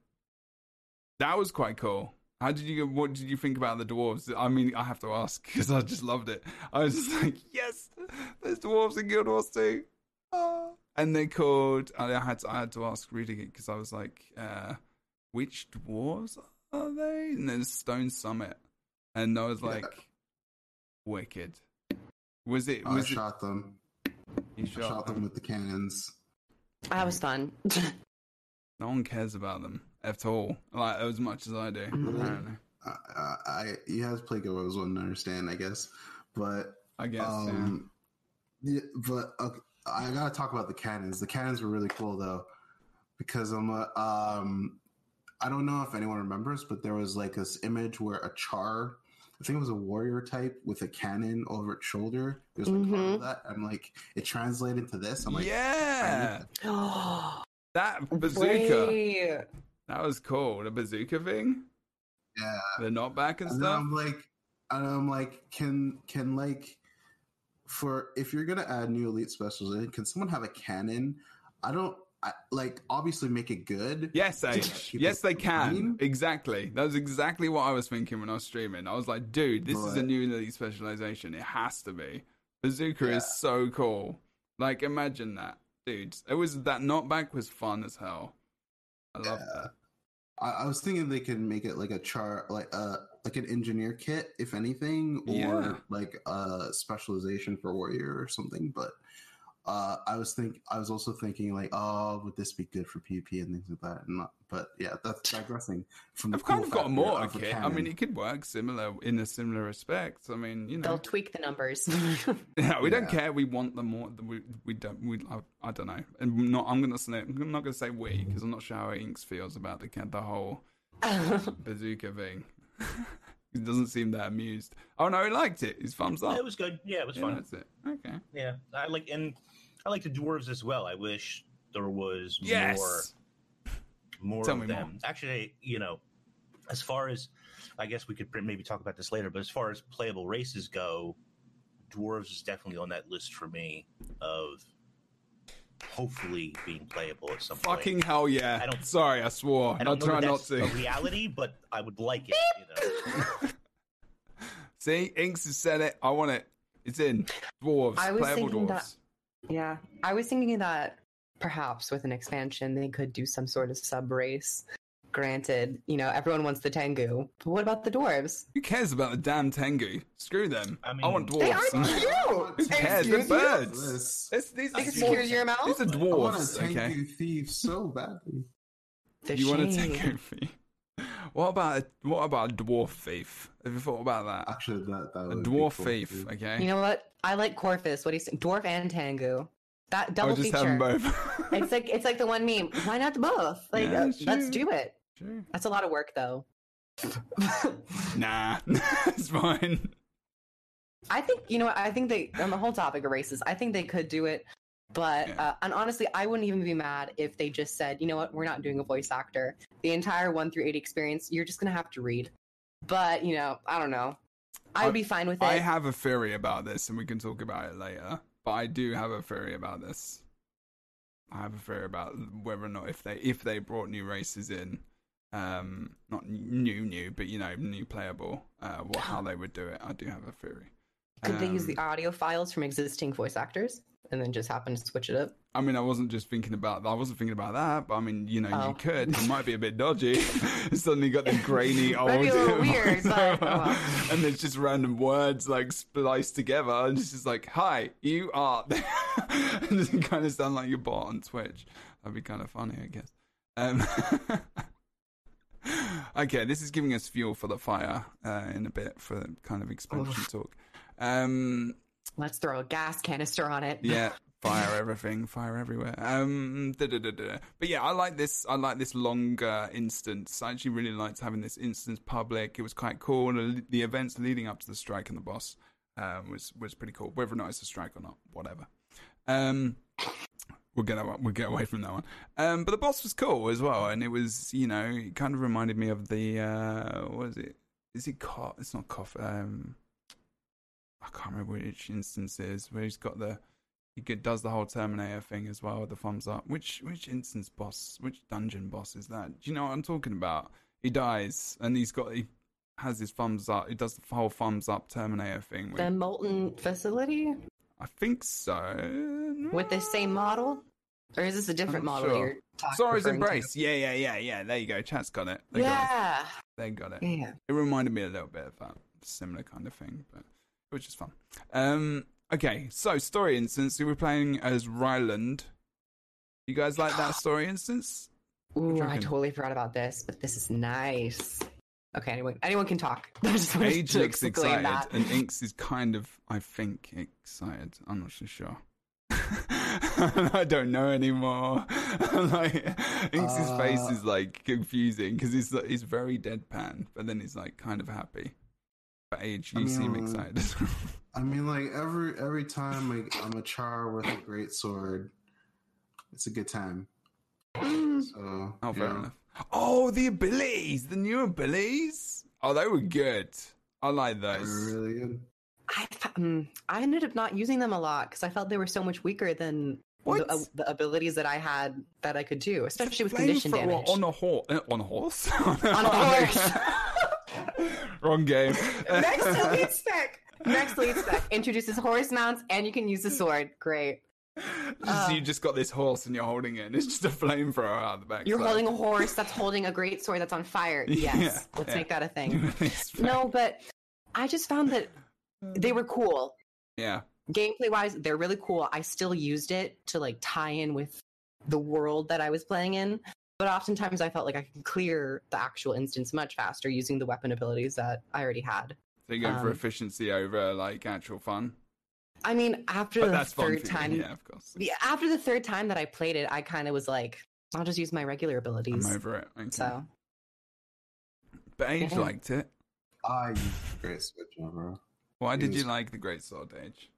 that was quite cool. How did you? What did you think about the dwarves? I mean, I have to ask because I just loved it. I was just like, yes, there's dwarves in Guild Wars too. Ah. And they called. I had to, I had to ask reading it because I was like, uh, which dwarves are they? And then Stone Summit, and I was
Yeah.
like, wicked. Was it?
I
Was it?
shot them.
You
I shot them with the cannons.
That was fun. <laughs>
No one cares about them at all. Like as much as I do. Apparently,
I, I, I you have to play Guild Wars One to understand, I guess. But
I guess.
um, yeah, but okay, I gotta talk about the cannons. The cannons were really cool though, because I'm a, um, I don't know if anyone remembers, but there was like this image where a charr, I think it was a warrior type with a cannon over its shoulder. There's like part of
Mhm.
that. I'm like, it translated to this. I'm like,
yeah.
oh, <gasps>
That bazooka.
wait.
That was cool. The bazooka thing.
yeah.
The knockback and
And
stuff.
I'm like, and I'm like, can can like, for if you're gonna add new elite specials in, can someone have a cannon? I don't I, like obviously make it good.
Yes, H. Yes, they can.
clean.
Exactly. That was exactly what I was thinking when I was streaming. I was like, dude, this is a new elite specialization. It has to be. Bazooka
Yeah.
is so cool. Like, imagine that, dude. It was that knockback was fun as hell. I love
Yeah.
that.
I, I was thinking they can make it like a charr, like uh like an engineer kit, if anything, or
Yeah.
like a specialization for warrior or something. But uh, I was think I was also thinking like, oh, would this be good for PvP and things like that? And not, but yeah, that's digressing from the.
I've kind of got a
factor
mortar
of a
kit. I mean, it could work similar in a similar respect. I mean, you know, They'll
tweak the numbers. <laughs>
yeah, we don't care. We want the more. We we don't. We I, I don't know. And not. I'm gonna say. I'm not gonna say we because I'm not sure how Inks feels about the the whole <laughs> bazooka thing. <laughs> he doesn't seem that amused. Oh no, he liked it. His thumbs up.
It was good. Yeah, it was
Yeah,
fun.
that's it. Okay.
Yeah, I like and I like the dwarves as well. I wish there was
Yes.
more more
Tell
of them.
more.
Actually, you know, as far as I guess we could maybe talk about this later, but as far as playable races go, dwarves is definitely on that list for me of hopefully being playable at some
Fucking
point.
hell yeah.
I don't-
Sorry, I swore.
I
I'll
don't know
try not to.
a reality, but I would like it. You know, <laughs>
See, Inks has said it. I want it. It's in. Dwarves.
I was
playable
thinking
dwarves.
that- yeah, I was thinking that perhaps with an expansion they could do some sort of sub race. Granted, you know everyone wants the Tengu, but what about the dwarves?
Who cares about the damn Tengu? Screw them. I,
I mean-
want
They
dwarves.
are <laughs>
Who
cute.
cares? They're birds.
This.
This, these are
Excuse
small-
your mouth?
These are
I want
dwarves.
to tank
Okay.
thief so badly.
The
You want to
shame.
take over me? What about a, what about a dwarf thief? Have you thought about that?
Actually, that that
A
would be
dwarf
cool,
thief.
too.
Okay.
You know what? I like Corvus. What do you say? Dwarf and Tengu. That
I'll
double
just have
feature.
them both.
It's like it's like the one meme. Why not the both? <laughs> Like
Yeah,
uh, let's do it.
Sure.
That's a lot of work though. <laughs>
Nah, <laughs> it's fine.
I think you know. what, I think they on the whole topic of races. I think they could do it, but
Yeah.
uh, and honestly, I wouldn't even be mad if they just said, you know what, we're not doing a voice actor. The entire one through eight experience, you're just gonna have to read. But you know, I don't know. I would
I-
be fine with it.
I have a theory about this, and we can talk about it later. But I do have a theory about this. I have a theory about whether or not if they if they brought new races in, um, not new new, but you know new playable, uh, what how they would do it. I do have a theory.
Could they use
Um,
the audio files from existing voice actors and then just happen to switch it up?
I mean, I wasn't just thinking about. I wasn't thinking about that, but I mean, you know,
Oh.
you could. It might be a bit dodgy. <laughs> <laughs> Suddenly got the grainy <laughs> old.
Weird, but, oh well.
and there's just random words like spliced together, and it's just like, "Hi, you are." and it kind of sound like your bot on Twitch. That'd be kind of funny, I guess. Um, <laughs> okay, this is giving us fuel for the fire uh, in a bit for kind of expansion talk. Um,
Let's throw a gas canister on it.
yeah, <laughs> fire everything, fire everywhere. Um, da, da, da, da. but yeah, I like this. I like this longer instance. I actually really liked having this instance public. It was quite cool. The, the events leading up to the strike and the boss um, was was pretty cool. Whether or not it's a strike or not, whatever. Um, we'll get away, we'll get away from that one. Um, but the boss was cool as well, and it was you know it kind of reminded me of the uh, what is it? Is it cough? It's not cough. Um, I can't remember which instance it is where he's got the he get, does the whole Terminator thing as well with the thumbs up. Which which instance boss? Which dungeon boss is that? Do you know what I'm talking about? He dies and he's got he has his thumbs up. He does the whole thumbs up Terminator thing.
The molten facility
I think so.
with the same model, or is this a different model
sure.
you're talking?
Sorrow's
referring to?
embrace. Yeah, yeah, yeah, yeah. There you go. Chat's got it. They got it.
Yeah,
They got it.
yeah.
It reminded me a little bit of that similar kind of thing, but which is fun. Um, okay, so story instance. We were playing as Ryland. You guys like that <gasps> story instance?
Ooh, I totally forgot about this, but this is nice. Okay, anyone anyone can talk. <laughs> I just wanted
Age looks excited,
that.
and Inks is kind of, I think, excited. I'm not so sure. <laughs> I don't know anymore. <laughs> like Inks' face
Uh,
is like confusing because he's he's very deadpan, but then he's like kind of happy. But Age, you
I
seem excited. <laughs>
I mean, like every every time like, I'm a charr with a great sword, it's a good time.
Mm,
So
Oh, fair
know,
enough. Oh, the abilities, the new abilities. Oh, they were good. I like those.
really good.
I f- mm, I ended up not using them a lot because I felt they were so much weaker than the, uh, the abilities that I had that I could do, especially with
Flame
condition
thrower
damage.
on a horse. On a horse. <laughs>
On a horse. <laughs>
Wrong game. <laughs>
Next to lead spec. Next lead spec introduces horse mounts, and you can use the sword. Great.
Just- you just got this horse and you're holding it. and It's just a flamethrower out of the back.
You're
so-
holding a horse that's holding a great sword that's on fire. Yes,
Yeah,
let's
yeah.
make that a thing. No, but I just found that they were cool.
Yeah.
Gameplay wise, they're really cool. I still used it to like tie in with the world that I was playing in. But oftentimes I felt like I could clear the actual instance much faster using the weapon abilities that I already had.
So you're going for
Um,
efficiency over like actual fun.
I mean, after
But
the
that's
third
for
time,
Yeah, of course.
yeah, after the third time that I played it, I kind of was like, I'll just use my regular
I'm
abilities.
over it. Okay.
So
But Age
Yeah.
liked it.
I use the great switch now, bro.
Why did you like the Great Sword Age?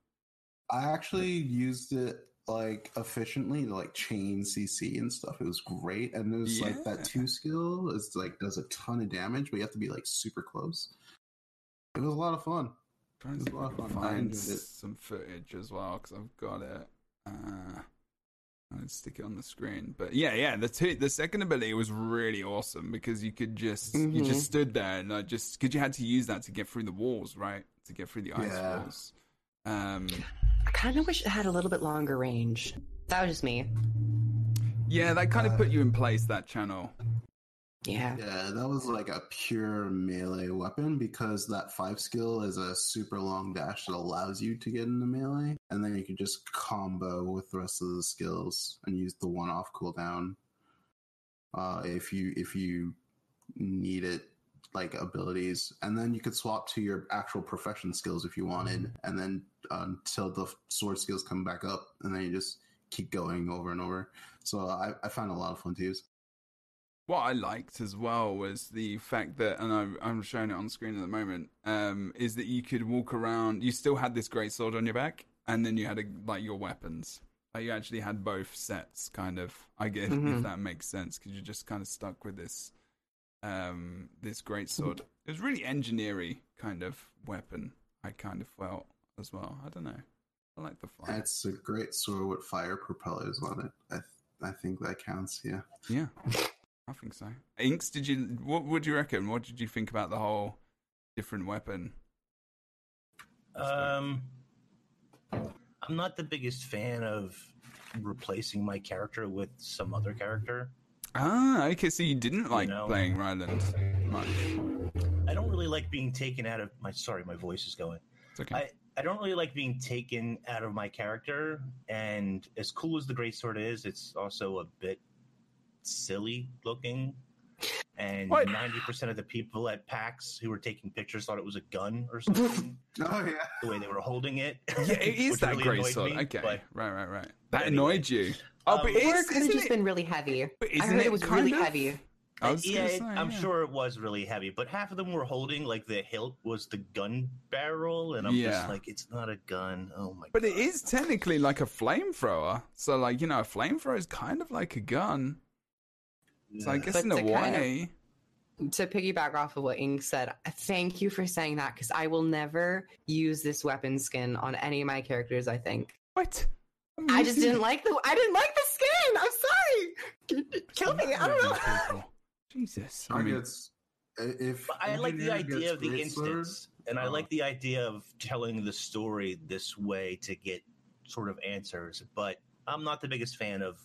I actually used it like efficiently to like chain CC and stuff. It was great, and there's like that two skill is like does a ton of damage, but you have to be like super close. It was a lot of fun.
trying
It was a lot of fun.
Find
it.
some footage as well because I've got it. Uh, I'll stick it on the screen. But yeah, yeah, the two, the second ability was really awesome because you could just you
Mhm.
just stood there and I just because you had to use that to get through the walls, right? To get through the ice
Yeah.
walls. Um,
I kind of wish it had a little bit longer range. That was just me.
yeah, that kind of
Uh,
put you in place. That channel.
Yeah.
Yeah, that was like a pure melee weapon because that five skill is a super long dash that allows you to get into melee, and then you can just combo with the rest of the skills and use the one off cooldown. Uh, if you if you need it like abilities, and then you could swap to your actual profession skills if you wanted, and then uh, until the sword skills come back up, and then you just keep going over and over. So I, I found a lot of fun to use.
what I liked as well was the fact that, and I'm, I'm showing it on screen at the moment, um, is that you could walk around. You still had this great sword on your back, and then you had a, like your weapons. Like you actually had both sets, kind of. I guess if
Mhm.
that makes sense, because you're just kind of stuck with this, um, this great sword. It was really engineery kind of weapon. I kind of felt as well. I don't know. I like the fire.
It's a great sword with fire propellers on it. I th- I think that counts. Yeah.
Yeah, <laughs> I think so. Inks, did you? What would you reckon? What did you think about the whole different weapon?
Um, I'm not the biggest fan of replacing my character with some other character.
Ah, okay. So you didn't like
know.
playing Ryland much.
I don't really like being taken out of my. Sorry, my voice is going.
It's okay.
I, I don't really like being taken out of my character, and as cool as the greatsword is, it's also a bit silly looking. And ninety percent of the people at PAX who were taking pictures thought it was a gun or <laughs> something.
Oh yeah.
the way they were holding it.
yeah, it <laughs> is that
really
great sword.
me,
Okay,
but-
right, right, right. That
anyway.
annoyed you. Oh, but
Um,
it
Or it
is,
could have just
it?
been really heavy. I
isn't
heard
it
it was really
of?
heavy.
I was
yeah,
say,
I'm
yeah.
sure it was really heavy, but half of them were holding like the hilt was the gun barrel, and I'm
Yeah.
just like, it's not a gun. Oh my! God.
But
god.
it is technically like a flamethrower. So, like, you know, a flamethrower is kind of like a gun. So I guess
But
in a
to kind of-
way.
To piggyback off of what Ink said, thank you for saying that because I will never use this weapon skin on any of my characters. I think
What?
I <laughs> just didn't like the. I didn't like the skin. I'm sorry. Kill me. I don't know. <laughs>
Jesus. I mean,
Targets. If
But I like the idea of the
great sword-
instance, and I
uh,
like the idea of telling the story this way to get sort of answers. But I'm not the biggest fan of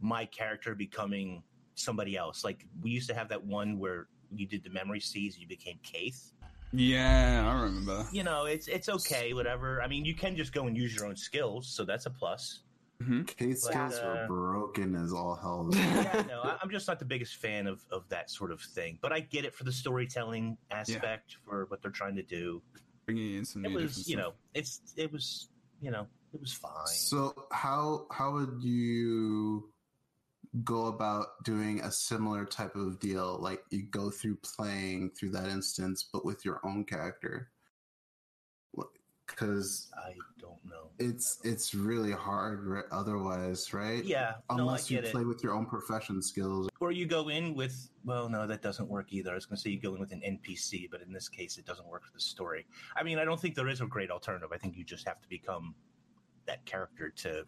my character becoming somebody else. Like we used to have that one where you did the memory seeds, you became Caithe.
Yeah, I remember.
You know, it's it's okay, whatever. I mean, you can just go and use your own skills, so that's a plus.
Caithe skills
But,
were
uh,
broken as all hell.
yeah, no, I- I'm just not the biggest fan of, of that sort of thing. But I get it for the storytelling aspect, for what they're trying to do.
Bringing in some
It
new
was,
different
you
stuff.
know, it's it was, you know, it was fine.
So how how would you go about doing a similar type of deal? Like you go through playing through that instance, but with your own character. Because
I don't know.
it's it's really hard otherwise, right?
Yeah, no,
Unless you play
it.
with your own profession skills.
Or you go in with, well, no, that doesn't work either. I was going to say you go in with an NPC, but in this case, it doesn't work for the story. I mean, I don't think there is a great alternative. I think you just have to become that character to.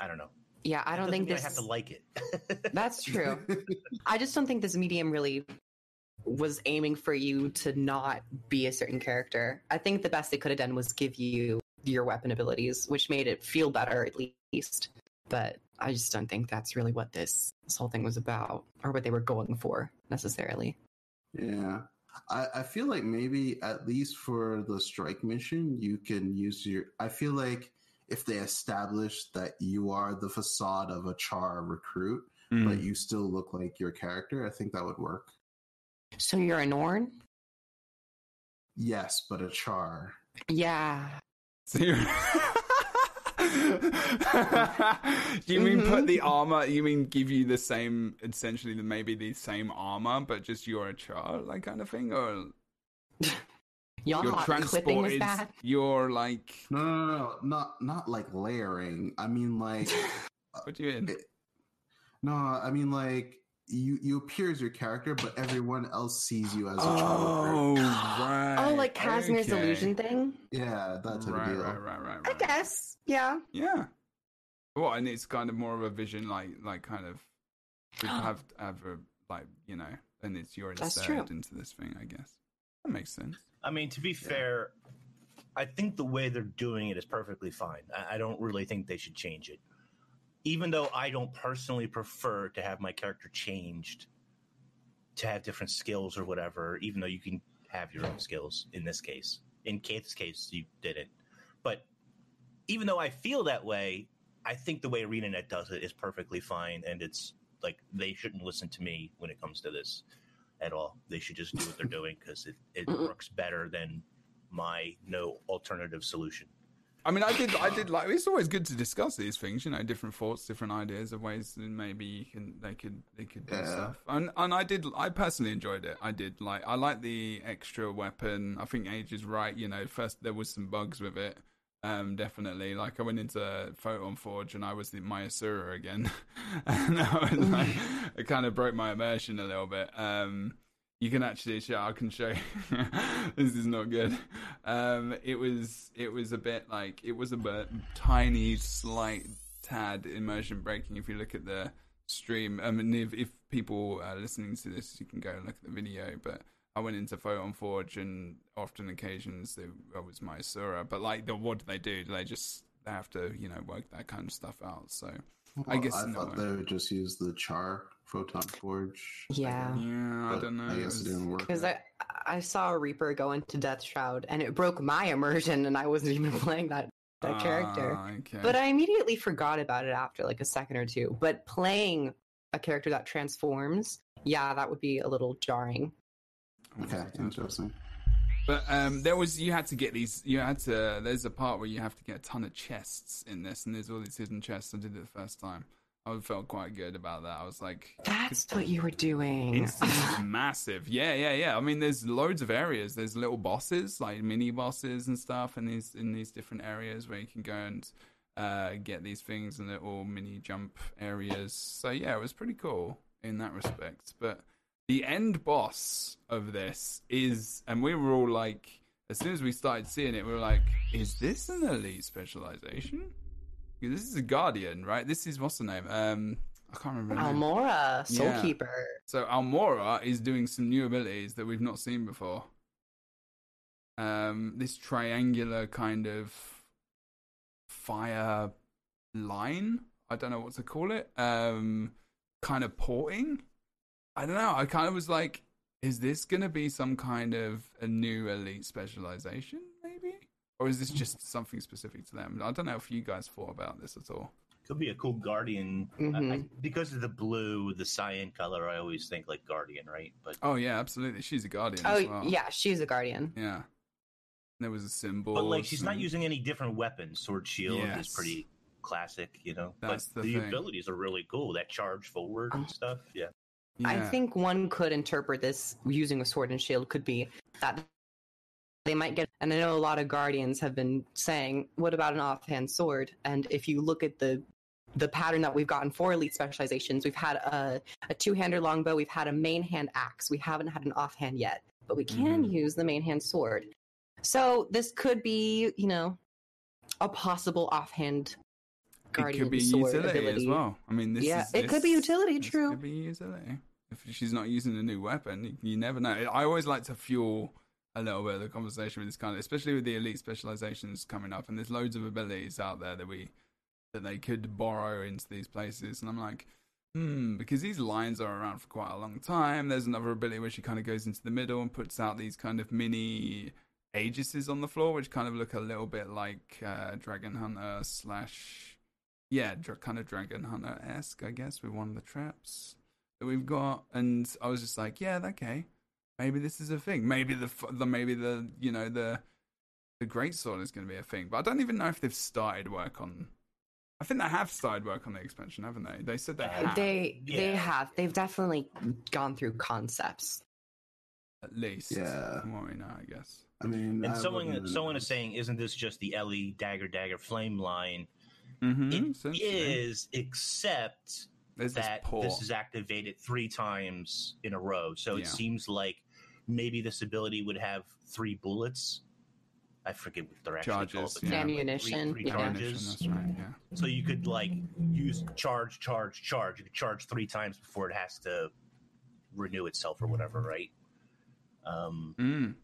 I don't know.
Yeah, I don't
doesn't
think
mean
this.
I have to like it. <laughs>
That's true. I just don't think this medium really was aiming for you to not be a certain character. I think the best they could have done was give you your weapon abilities, which made it feel better at least. But I just don't think that's really what this this whole thing was about, or what they were going for necessarily.
Yeah. I, I feel like maybe at least for the strike mission, you can use your. I feel like if they establish that you are the facade of a charr recruit,
Mm.
but you still look like your character, I think that would work.
So you're a Norn?
Yes, but a charr.
Yeah.
So you're- <laughs> you mean
Mm-hmm.
put the armor? You mean give you the same, essentially, the maybe the same armor, but just you're a char, like kind of thing, or <laughs>
Y'all
you're
is
transported?
bad.
You're like,
No, no, no, no, not not like layering. I mean, like, <laughs>
what do you mean?
it- no, I mean like you you appear as your character, but everyone else sees you as a charr recruit.
Oh, <gasps> right.
Oh, like Kasmeer's
okay.
illusion thing?
Yeah, that type
Right,
of deal.
right, right, right,
I guess. Yeah.
Yeah. Well, and it's kind of more of a vision, like, like kind of <gasps> to have have a like you know, and it's you're
That's
inserted into this thing, I guess. That makes sense.
I mean, to be fair, I think the way they're doing it is perfectly fine. I, I don't really think they should change it. Even though I don't personally prefer to have my character changed to have different skills or whatever, even though you can have your own skills in this case. In Caithe's case, you didn't. But even though I feel that way, I think the way ArenaNet does it is perfectly fine. And it's like they shouldn't listen to me when it comes to this at all. They should just do what they're doing because it, it works better than my no alternative solution.
I mean, I did, I did like. It's always good to discuss these things, you know, different thoughts, different ideas of ways that maybe you can, they could, they could do
Yeah.
stuff. And and I did, I personally enjoyed it. I did like, I like the extra weapon. I think Age is right. You know, first there was some bugs with it. Um, definitely. Like I went into Photon Forge and I was the my Asura again, <laughs> and I was like, it kind of broke my immersion a little bit. Um, you can actually show. I can show. You. <laughs> this is not good. Um, it was. It was a bit like it was a bit tiny, slight tad immersion breaking. If you look at the stream, I mean, if, if people are listening to this, you can go and look at the video. But I went into Photon Forge, and often occasions there was my Asura. But like, the, what do they do? Do they just they have to, you know, work that kind of stuff out? So I guess
I
in
thought
way.
they would just use the charr photon forge.
Yeah.
yeah, I don't know.
I guess it didn't work.
Because I I saw a Reaper go into Death Shroud and it broke my immersion and I wasn't even <laughs> playing that that character.
Ah, okay.
But I immediately forgot about it after like a second or two. But playing a character that transforms, yeah, that would be a little jarring.
Okay, interesting.
But um, there was you had to get these. You had to. There's a part where you have to get a ton of chests in this, and there's all these hidden chests. I did it the first time. I felt quite good about that. I was like,
That's what you were doing.
instance is massive. Yeah, yeah, yeah. I mean, there's loads of areas. There's little bosses, like mini bosses and stuff, in these in these different areas where you can go and uh, get these things and little mini jump areas. So yeah, it was pretty cool in that respect. But the end boss of this is, and we were all like, as soon as we started seeing it, we were like, is this an elite specialization? This is a guardian, right? This is what's the name? Um, I can't remember.
Almorra,
Yeah.
Soulkeeper.
So Almorra is doing some new abilities that we've not seen before. Um, this triangular kind of fire line. I don't know what to call it. Um, kind of porting. I don't know. I kind of was like, is this going to be some kind of a new elite specialization, maybe? Or is this just something specific to them? I don't know if you guys thought about this at all.
Could be a cool guardian I- I-
mm-hmm.
because of the blue, the cyan color. I always think like guardian, right? But
Oh, yeah, absolutely. She's a guardian.
Oh
as well.
yeah, she's a guardian.
Yeah. There was a symbol.
but like she's not using any different weapons. Sword shield
Yes.
is pretty classic, you know.
That's
but
the
the, abilities are really cool. That charge forward and uh-huh. stuff. Yeah.
I think one could interpret this using a sword and shield could be that they might get and I know a lot of guardians have been saying, what about an offhand sword? And if you look at the the pattern that we've gotten for elite specializations, we've had a, a two-hander longbow, we've had a main hand axe, we haven't had an offhand yet, but we can
Mhm.
use the main hand sword. So this could be, you know, a possible offhand guardian it
could be
sword
utility
ability.
as well. I mean, this
Yeah,
is,
it could be utility, true.
Could be utility. If she's not using a new weapon, you, never know. I always like to fuel a little bit of the conversation with this kind of, especially with the elite specializations coming up, and there's loads of abilities out there that we that they could borrow into these places, and I'm like. Hmm, because these lines are around for quite a long time. There's another ability where she kind of goes into the middle and puts out these kind of mini Aegises on the floor, which kind of look a little bit like uh, Dragon Hunter slash yeah, dra- kind of Dragon Hunter esque, I guess, with one of the traps that we've got. And I was just like, yeah, okay, maybe this is a thing. Maybe the, the maybe the you know the the great sword is going to be a thing. But I don't even know if they've started work on. I think they have started work on the expansion, haven't they? They said they have
They they have. They've definitely gone through concepts.
at least.
Yeah.
from what we know, I guess.
I mean,
And
I
someone someone is saying, isn't this just the Ele dagger dagger flame line?
Mm-hmm.
It is, except
There's this
that this is activated three times in a row. So
Yeah.
it seems like maybe this ability would have three bullets. I forget what they're actually
Charges,
called. but
yeah.
Ammunition,
Three, three
yeah.
Charges.
That's right. Yeah.
So you could like use charge, charge, charge. You could charge three times before it has to renew itself or whatever, right? Um,
Mm.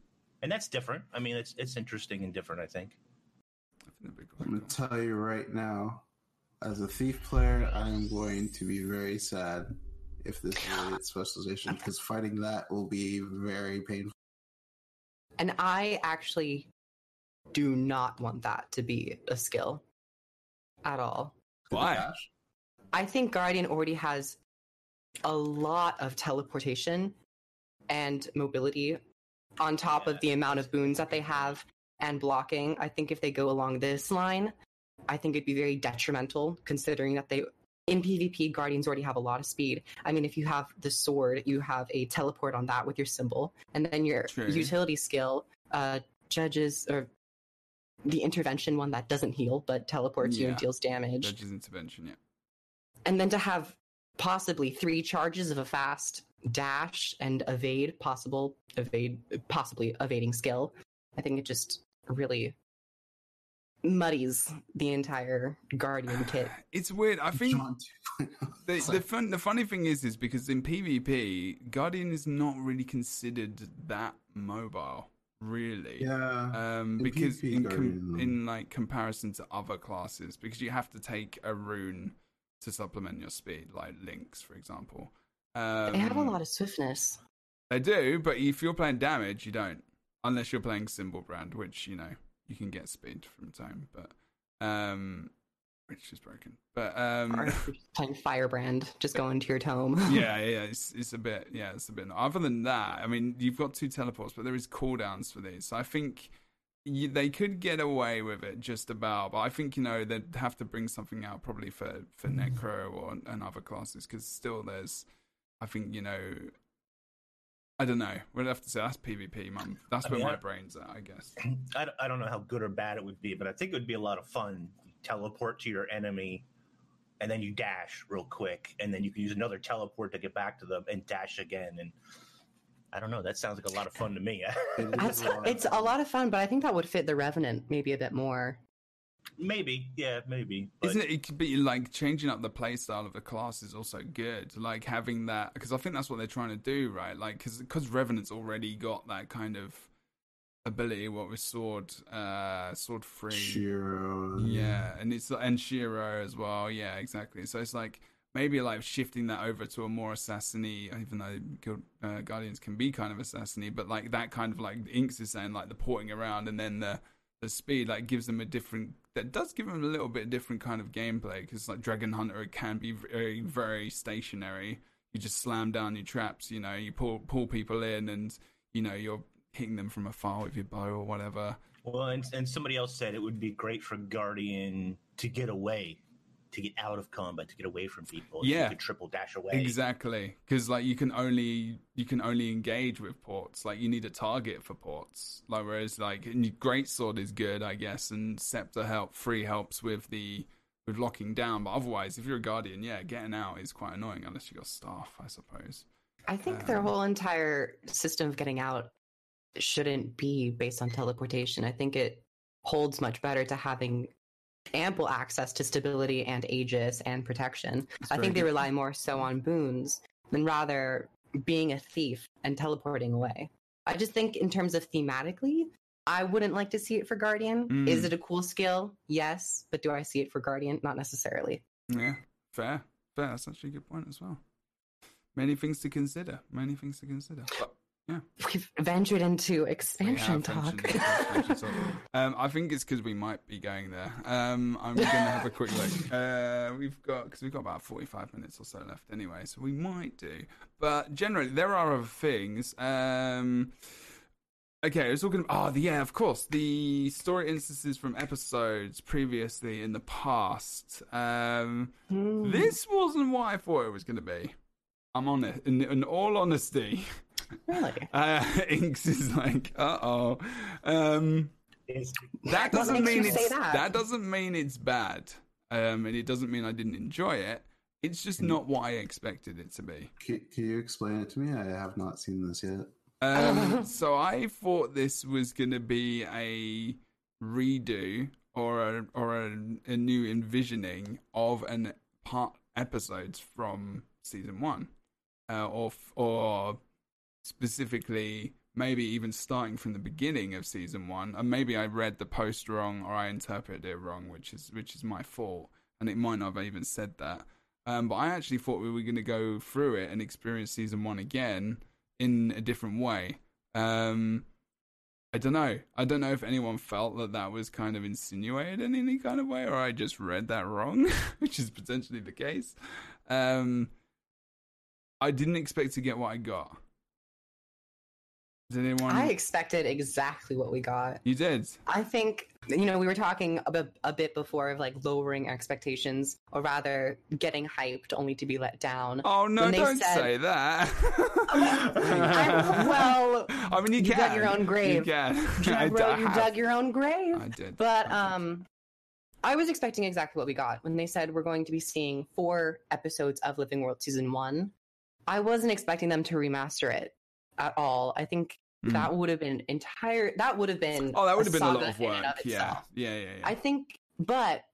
and that's different. I mean, it's it's interesting and different. I think.
I think that'd be
I'm going to tell you right now, as a thief player, I am going to be very sad if this is a specialization because fighting that will be very painful.
And I actually do not want that to be a skill at all.
Why?
I think Guardian already has a lot of teleportation and mobility on top of the amount of boons that they have. and blocking. I think if they go along this line, I think it'd be very detrimental considering that they in PvP Guardians already have a lot of speed. I mean, if you have the sword, you have a teleport on that with your symbol, and then your
True.
utility skill uh, judges or the intervention one that doesn't heal but teleports you and deals damage
Judge's intervention, yeah.
and then to have possibly three charges of a fast dash and evade possible evade possibly evading skill i think it just really muddies the entire guardian kit <sighs>
It's weird. I think <laughs> the, the fun the funny thing is is because in PvP, Guardian is not really considered that mobile, really.
yeah.
Um,
In
because
PvP,
in com-
Guardian-
in like comparison to other classes, because you have to take a rune to supplement your speed, like Lynx, for example. Um,
they have a lot of swiftness
They do, but if you're playing damage, you don't, unless you're playing Symbol Brand, which you know you can get speed from Tome, but um, which is broken. But um,
or if you're playing firebrand just go into your tome <laughs>
yeah, yeah, it's it's a bit, yeah, it's a bit. Other than that, I mean, you've got two teleports, but there is cooldowns for these. So I think you, they could get away with it just about, but I think you know they'd have to bring something out probably for for Necro or and other classes because still there's, I think you know. I don't know. We'll have to say that's PvP, mum. That's
I
where
mean,
my
I-
brain's at, I guess. <clears throat>
I, don't- I don't know how good or bad it would be, but I think it would be a lot of fun. You teleport to your enemy, and then you dash real quick, and then you can use another teleport to get back to them and dash again. And I don't know. That sounds like a lot of fun to me.
It is a lot.
it's a lot of fun but i think that would fit the revenant maybe a bit more
maybe, yeah, maybe. But
Isn't it? It could be like changing up the play style of the class is also good. Like having that because I think that's what they're trying to do, right? Like because because Revenant's already got that kind of ability. What with sword, uh, sword free,
Shiro.
yeah, and it's and Shiro as well. Yeah, exactly. So it's like maybe like shifting that over to a more assassiny, even though uh, Guardians can be kind of assassiny, but like that kind of like Inks is saying, like the porting around and then the the speed like gives them a different that does give them a little bit different kind of gameplay because like Dragon Hunter it can be very very stationary. You just slam down your traps, you know, you pull pull people in and you know you're hitting them from afar with your bow or whatever.
well, and, and somebody else said it would be great for Guardian to get away, to get out of combat, to get away from people.
Yeah.
you could triple dash away.
Exactly, because like you can only you can only engage with ports. Like you need a target for ports. Like whereas like great sword is good, I guess, and scepter help free helps with the with locking down. But otherwise, if you're a guardian, yeah, getting out is quite annoying unless you got staff, I suppose.
I think their
Um,
whole entire system of getting out shouldn't be based on teleportation. I think it holds much better to having ample access to stability and aegis and protection. I think they rely more so on boons than rather being a thief and teleporting away. I just think in terms of thematically, I wouldn't like to see it for Guardian.
Mm.
Is it a cool skill? Yes, but do I see it for Guardian? Not necessarily.
Yeah, fair, fair. That's actually a good point as well. Many things to consider. Many things to consider. But
We've ventured into expansion talk. <laughs>
Um, I think it's because we might be going there. Um, I'm going to have a quick look. <laughs> Uh, we've got because we've got about 45 minutes or so left anyway, so we might do. But generally, there are other things. Um, okay, I was talking. Oh, the, yeah, of course, the story instances from episodes previously in the past. Um,
Hmm.
this wasn't what I thought it was going to be. I'm on it. In, in all honesty. <laughs>
really? <laughs>
Uh, Inks is like, uh oh. Um, that doesn't mean it's
say that?
doesn't mean it's bad. Um, and it doesn't mean I didn't enjoy it. It's just not what I expected it to be.
Can, can you explain it to me? I have not seen this yet.
Um, <laughs> so I thought this was going to be a redo or a, or a, a new envisioning of an part episodes from season one, uh, or or specifically maybe even starting from the beginning of season one. And maybe I read the post wrong or I interpreted it wrong, which is which is my fault, and it might not have even said that. Um, but I actually thought we were going to go through it and experience season one again in a different way. Um, I don't know. I don't know if anyone felt that that was kind of insinuated in any kind of way, or I just read that wrong, <laughs> which is potentially the case. Um, I didn't expect to get what I got. Did anyone?
I expected exactly what we got.
You did.
I think you know we were talking a bit, a bit before of like lowering expectations, or rather getting hyped only to be let down.
Oh no! Don't
said-
say that. <laughs>
I- well,
I mean, you,
you
can.
dug your own
You
grave. <laughs>
can. I,
Trevor,
d- I
you dug your own grave.
I did.
But um, I was expecting exactly what we got when they said we're going to be seeing four episodes of Living World season one. I wasn't expecting them to remaster it at all. I think
Mhm.
that would have been entire. That would have been.
Oh, that would have been a lot of work.
of
Yeah. yeah, yeah, yeah.
I think, but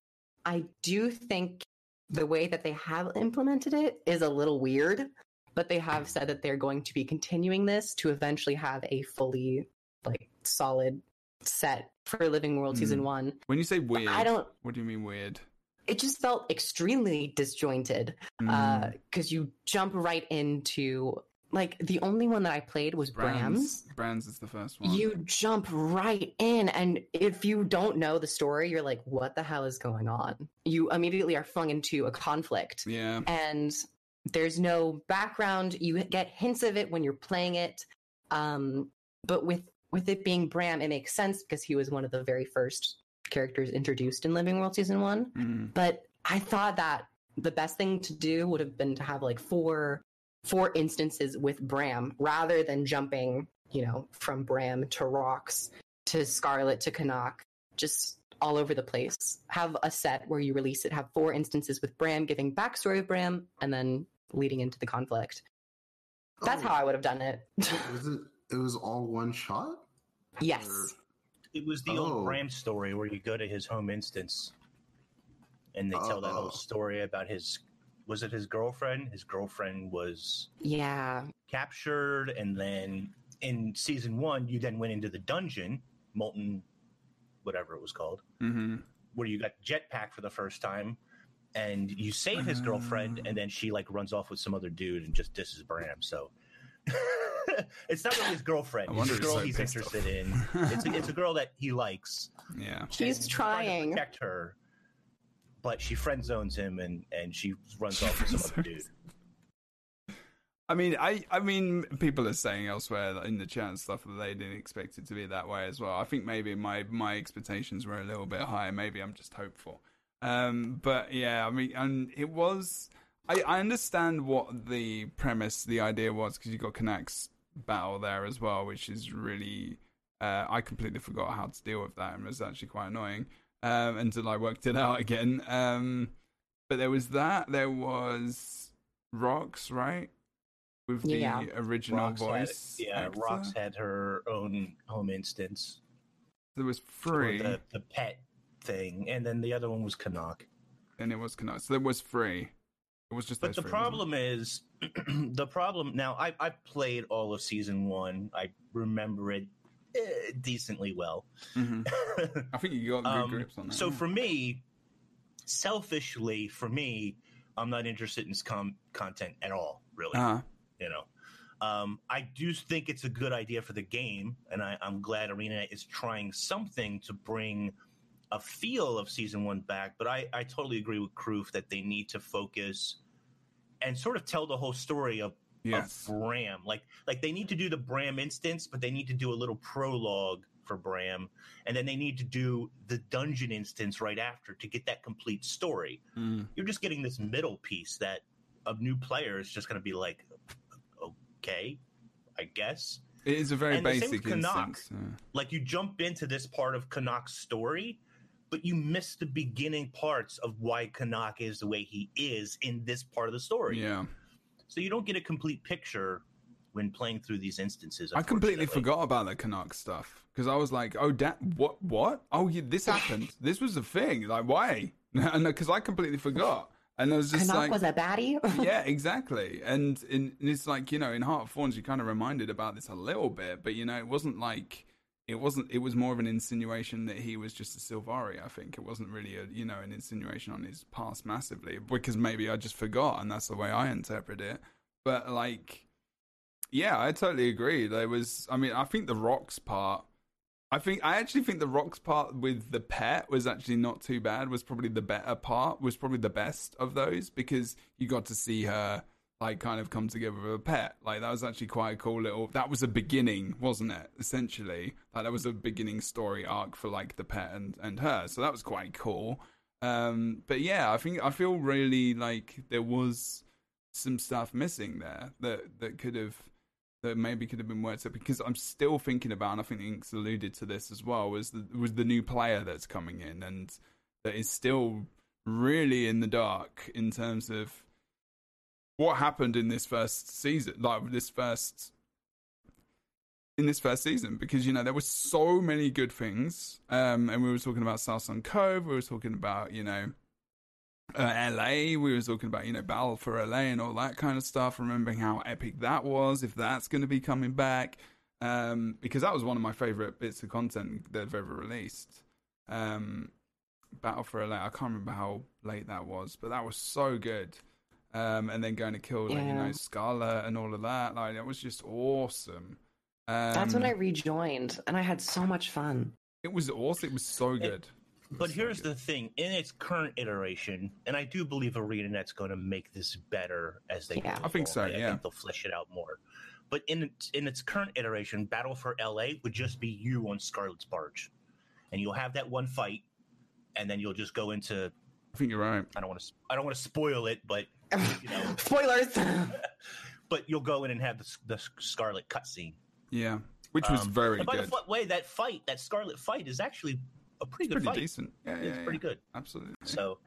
I do think the way that they have implemented it is a little weird. But they have said that they're going to be continuing this to eventually have a fully like solid set for Living World
Hmm.
season one.
when you say
But
weird,
I don't.
What do you mean weird?
It just felt extremely disjointed
Mm,
because you jump right into like the only one that I played was Bram's.
Brands. Bram's is the first one.
You jump right in, and if you don't know the story, you're like, "What the hell is going on?" You immediately are flung into a conflict,
Yeah.
and there's no background. You get hints of it when you're playing it, um, but with with it being Bram, it makes sense because he was one of the very first characters introduced in Living World season one.
Mm.
But I thought that the best thing to do would have been to have like four four instances with Bram rather than jumping, you know, from Bram to Rox to Scarlet to Canach, just all over the place. Have a set where you release it, have four instances with Bram giving backstory of Bram, and then leading into the conflict. That's
Oh,
how I would have done it. <laughs>
Was it? It was all one shot.
yes.
Or-
It was the
Oh.
old Bram story where you go to his home instance and they tell that
Oh.
whole story about his was it his girlfriend? His girlfriend was
Yeah.
captured and then in season 1 you then went into the dungeon, Molten whatever it was called,
hmm
where you got jetpack for the first time and you save his girlfriend
Ah.
and then she like runs off with some other dude and just disses Bram. So <laughs> it's not really his girlfriend.
I
It's a girl
he's
he's interested
off.
in. It's a, it's a girl that he likes. <laughs>
Yeah.
He's trying.
to protect her, but she friend zones him and and she runs off with some other dude. <laughs>
I mean, I, I mean, people are saying elsewhere in the chat and stuff that they didn't expect it to be that way as well. I think maybe my my expectations were a little bit higher. Maybe I'm just hopeful. Um, but yeah, I mean, and it was. I, I understand what the premise, the idea was, because you got Canach's battle there as well, which is really. Uh, I completely forgot how to deal with that, and it was actually quite annoying um, until I worked it out again. Um, but there was that. There was Rox, right? With the
Yeah.
original
Rox had-
voice.
yeah,
actor.
Rox had her own home instance
There was
for
free,
the the pet thing, and then the other one was Canach.
and it was Canach's. So there was free. It was just.
But the
three,
problem is, <clears throat> the problem now. I I played all of season one. I remember it eh, decently well.
Mhm. <laughs> I think you got good
Um,
grips on that.
So for me, selfishly, for me, I'm not interested in this com- content at all. Really,
uh
you know. Um, I do think it's a good idea for the game, and I, I'm glad Arena is trying something to bring a feel of season one back. But I, I totally agree with Kroof that they need to focus and sort of tell the whole story of,
yes,
of Bram. Like like they need to do the Bram instance, but they need to do a little prologue for Bram, and then they need to do the dungeon instance right after to get that complete story.
Mm.
You're just getting this middle piece that a new player is just going to be like, okay, I guess.
it is a very
and
basic
Canach.
instance. yeah.
Like you jump into this part of Canach's story, but you miss the beginning parts of why Kanak is the way he is in this part of the story.
Yeah,
So you don't get a complete picture when playing through these instances.
I completely forgot about the Canach stuff because I was like, "Oh, da- what? What? Oh, yeah, this happened. <laughs> this was a thing. Like, why?" <laughs> And uh, because I completely forgot, and I was just
Canach
like,
was a baddie. <laughs>
yeah, exactly. And, in, and it's like you know, in Heart of Thorns, you're kind of reminded about this a little bit, but you know, it wasn't like it wasn't. It was more of an insinuation that he was just a Sylvari. I think it wasn't really a you know an insinuation on his past massively because maybe I just forgot, and that's the way I interpret it. But like, yeah, I totally agree. There was, I mean, I think the Rox part. I think I actually think the Rox part with the pet was actually not too bad. Was probably the better part. Was probably the best of those because you got to see her like kind of come together with a pet. Like that was actually quite a cool little. That was a beginning, wasn't it? Essentially, like that was a beginning story arc for like the pet and and her. So that was quite cool. Um, but yeah, I think I feel really like there was some stuff missing there that that could have that maybe could have been worked out because I'm still thinking about, and I think Inks alluded to this as well, was the, was the new player that's coming in and that is still really in the dark in terms of what happened in this first season, like this first in this first season, because you know there were so many good things, um, and we were talking about Southsun Cove, we were talking about you know uh, LA. We were talking about, you know, Battle for LA and all that kind of stuff. Remembering how epic that was, if that's going to be coming back, um, because that was one of my favorite bits of content that they've ever released. Um, Battle for LA. I can't remember how late that was, but that was so good. Um, and then going to kill, like, you know, Scarlet and all of that. Like, that was just awesome. Um,
That's when I rejoined, and I had so much fun.
It was awesome. It was so good.
But here's the thing: in its current iteration, and I do believe ArenaNet's going to make this better as they.
Yeah.
go
I think so,
along. I
yeah.
think they'll flesh it out more. But in its, in its current iteration, Battle for LA would just be you on Scarlet's barge, and you'll have that one fight, and then you'll just go into.
I think you're right.
I don't want to. I don't want to spoil it, but <laughs> you know, <laughs>
Spoilers. <laughs>
but you'll go in and have the, the Scarlet cutscene.
Yeah, which was
Um,
very
and by
good.
the way, that fight, that Scarlet fight, is actually a pretty
It's
good
pretty
fight.
decent. Yeah, yeah,
It's
yeah.
pretty good.
Absolutely.
So,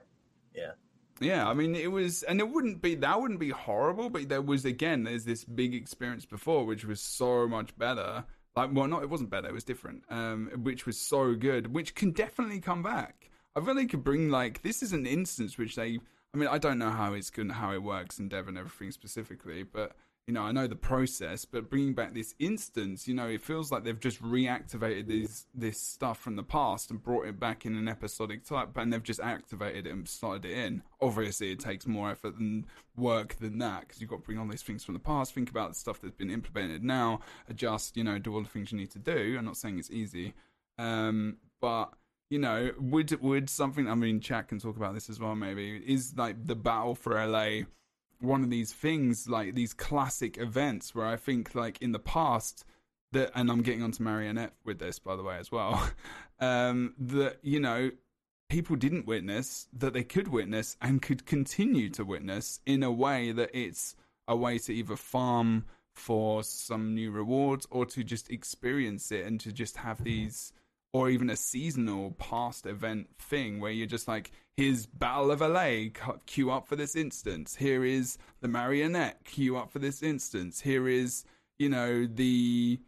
yeah.
Yeah, I mean, it was, and it wouldn't be that wouldn't be horrible, but there was again, there's this big experience before, which was so much better. Like, well, not it wasn't better, it was different. Um, which was so good, which can definitely come back. I really could bring like this is an instance which they. I mean, I don't know how it's going, how it works in Dev and everything specifically, but you know, I know the process. But bringing back this instance, you know, it feels like they've just reactivated these this stuff from the past and brought it back in an episodic type, and they've just activated it and started it in. Obviously, it takes more effort and work than that because you've got to bring all these things from the past, think about the stuff that's been implemented now, adjust, you know, do all the things you need to do. I'm not saying it's easy, um, but you know, would would something? I mean, chat can talk about this as well. Maybe is like the battle for LA one of these things, like these classic events, where I think, like in the past, that, and I'm getting onto Marionette with this, by the way, as well. <laughs> Um, that you know, people didn't witness that they could witness and could continue to witness in a way that it's a way to either farm for some new rewards or to just experience it and to just have these or even a seasonal past event thing where you're just like here's battle of la queue up for this instance. Here is the marionette queue up for this instance. Here is you know the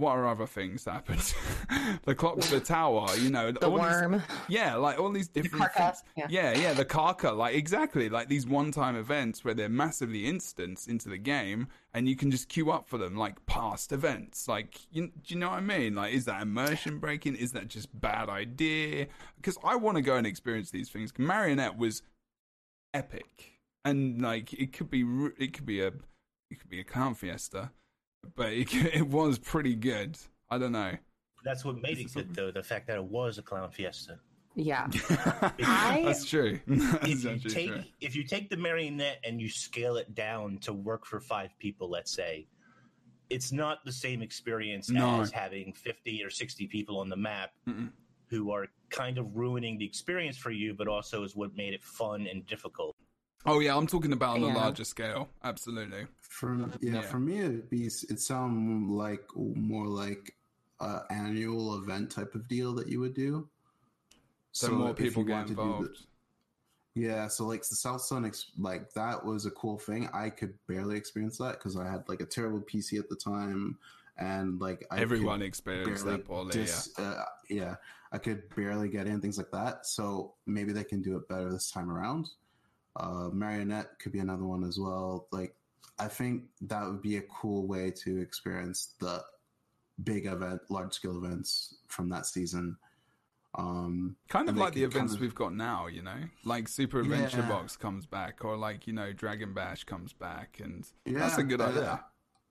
what are other things that happened <laughs> the clock to the tower you know
the
all these-
worm.
yeah, like all these different
Karka,
things.
yeah.
yeah, yeah, the Karka, like exactly, like these one-time events where they're massively instanced into the game, and you can just queue up for them, like past events. Like, you, do you know what I mean? Like, is that immersion breaking? Is that just bad idea? Because I want to go and experience these things. Marionette was epic, and like it could be, it could be a, it could be a clown fiesta, but it, <laughs> it was pretty good. I don't know.
That's what made
it
it
is
good, though. The fact that it was a clown fiesta.
Yeah. <laughs> I- <laughs>
That's true. That's
If you take
true.
if you take the marionette and you scale it down to work for five people, let's say, it's not the same experience
No.
as having fifty or sixty people on the map
Mm-mm.
who are kind of ruining the experience for you, but also is what made it fun and difficult.
Oh yeah, I'm talking about on a larger scale. Absolutely.
For yeah,
Yeah.
for me it'd be it sound like more like a annual event type of deal that you would do.
So, more people get
want to do the-
involved.
yeah, so like the South Sun, like that was a cool thing. I could barely experience that because I had like a terrible PC at the time, and like I
Everyone experienced that poorly.
dis- uh, yeah, I could barely get in things like that. So maybe they can do it better this time around. Uh, Marionette could be another one as well. Like I think that would be a cool way to experience the big event, large scale events from that season. Um,
kind of like the
could kind
events
of-
we've got now, you know, like Super Adventure
Yeah.
Box comes back, or like you know Dragon Bash comes back, and
yeah,
that's a good idea.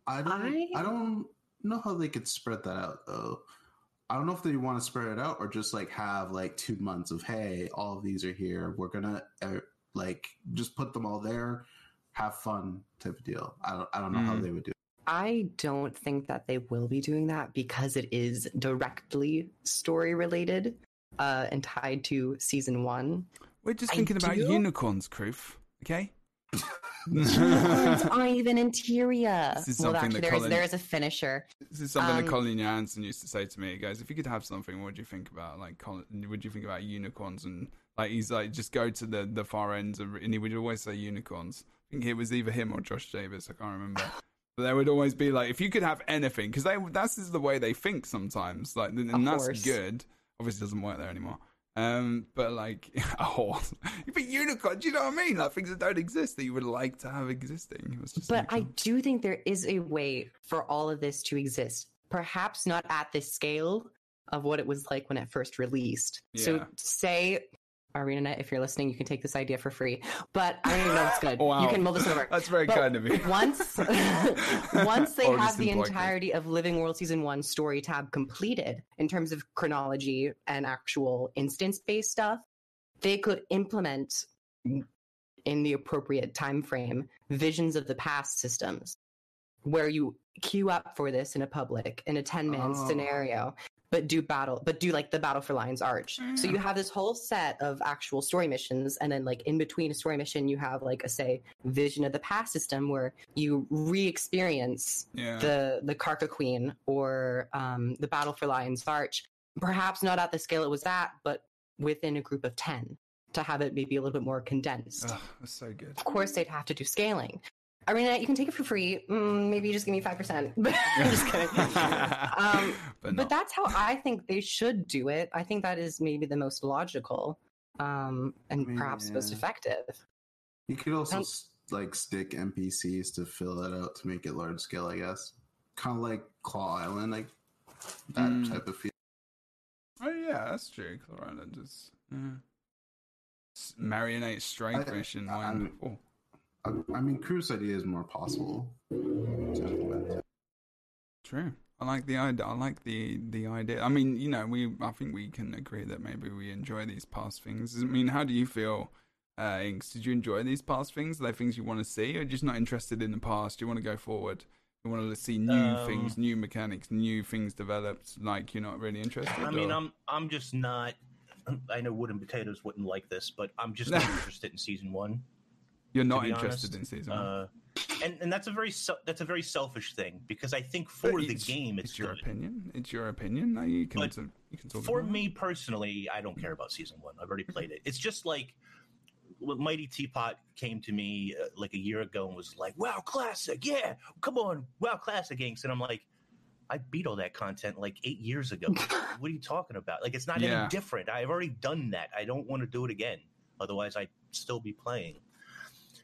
I don't.
I-
I don't know how they could spread that out though. I don't know if they want to spread it out or just like have like two months of hey, all of these are here. We're gonna uh, like just put them all there. have fun type of deal. I don't I don't know how
Mm.
they would do. it.
I don't think that they will be doing that because it is directly story related uh, and tied to season one.
We're just
I
thinking about
do?
unicorns, Kroof. Okay.
Unicorns <laughs> aren't even interior.
This is
well,
something
actually,
that
there is
Colin-
there is a finisher.
This is something
Um,
that Colin Johanson used to say to me. He goes, "If you could have something, what would you think about? Like, Colin, would you think about unicorns?" And like, he's like, just go to the the far ends, of, and he would always say unicorns. I think it was either him or Josh Davis. I can't remember. But there would always be like, if you could have anything, because that's just the way they think sometimes. Like, and that's good. Obviously, it doesn't work there anymore. Um, but like <laughs> a horse, <laughs> but unicorn. Do you know what I mean? Like things that don't exist that you would like to have existing. It was just
But I do think there is a way for all of this to exist. Perhaps not at the scale of what it was like when it first released.
Yeah.
So say ArenaNet, if you're listening, you can take this idea for free. But I don't even know if it's good.
Wow.
You can mull this over.
That's very
But
kind of you.
once <laughs> once they have the entirety of Living World Season 1 story tab completed in terms of chronology and actual instance based stuff, they could implement in the appropriate time frame visions of the past systems where you queue up for this in a public in a 10 man
Oh.
scenario but do battle but do like the battle for lions arch so you have this whole set of actual story missions and then like in between a story mission you have like a say vision of the past system where you re-experience
Yeah.
the the Karka Queen or um, the Battle for Lion's Arch. Perhaps not at the scale it was at, but within a group of ten to have it maybe a little bit more condensed.
That's so good.
Of course, they'd have to do scaling. Arena, you can take it for free. Mm, maybe you just give me five percent. <laughs> I'm just kidding. <laughs> Um,
but,
but that's how I think they should do it. I think that is maybe the most logical um, and
mean,
perhaps most effective.
You could also
Um,
s like stick NPCs to fill it out to make it large scale. I guess kind of like Claw Island, like that
Mm.
type of feel.
oh yeah, that's true. Claw Island is yeah. S- marionette strike
I-
mission.
I-
One.
I'm-
Oh,
I, I mean, Kroof's idea is more possible. to
true. I like the idea. I like the the idea. I mean, you know, we. I think we can agree that maybe we enjoy these past things. I mean, how do you feel? Uh, Inks, did you enjoy these past things? Are they things you want to see, or just not interested in the past? Do you want to go forward? You want to see new
Um,
things, new mechanics, new things developed. Like you're not really interested.
I mean,
or-
I'm I'm just not. I know wooden Potatoes wouldn't like this, but I'm just not <laughs> interested in season one.
You're not interested
honest.
in season one.
Uh, and and that's a very se- that's a very selfish thing because I think for the game it's,
it's your
good.
opinion. It's your opinion. No, you can
But
you can talk
For me personally, I don't care about season one. I've already played it. It's just like Mighty Teapot came to me uh, like a year ago and was like, "Wow, classic! Yeah, come on, Wow, classic inks," and I'm like. I beat all that content like eight years ago. <laughs> what are you talking about? Like, it's not
Yeah.
any different. I've already done that. I don't want to do it again. Otherwise, I'd still be playing.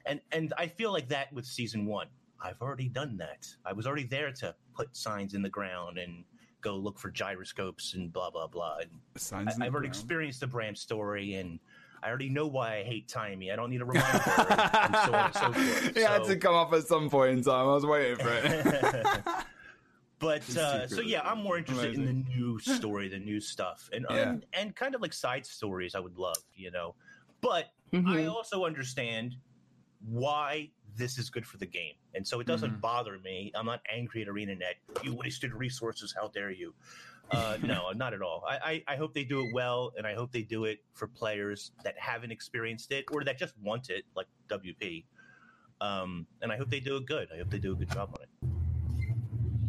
And and I feel like that with season one. I've already done that. I was already there to put signs in the ground and go look for gyroscopes and blah blah blah. And
signs.
I, I've already
ground.
experienced the Bram story, and I already know why I hate Taimi. I don't need a <laughs> reminder, and, and so on and so forth.
it had to come up at some point in time. I was waiting for it. <laughs>
but uh, so yeah, I'm more interested in the new <laughs> story, the new stuff, and,
Yeah.
and and kind of like side stories. I would love, you know, but I
Mhm.
also understand why this is good for the game, and so it doesn't
Mhm.
bother me. I'm not angry at ArenaNet. You wasted resources. How dare you? Uh, <laughs> no, not at all. I, I, I hope they do it well, and I hope they do it for players that haven't experienced it or that just want it, like WP. Um, and I hope they do it good. I hope they do a good job on it.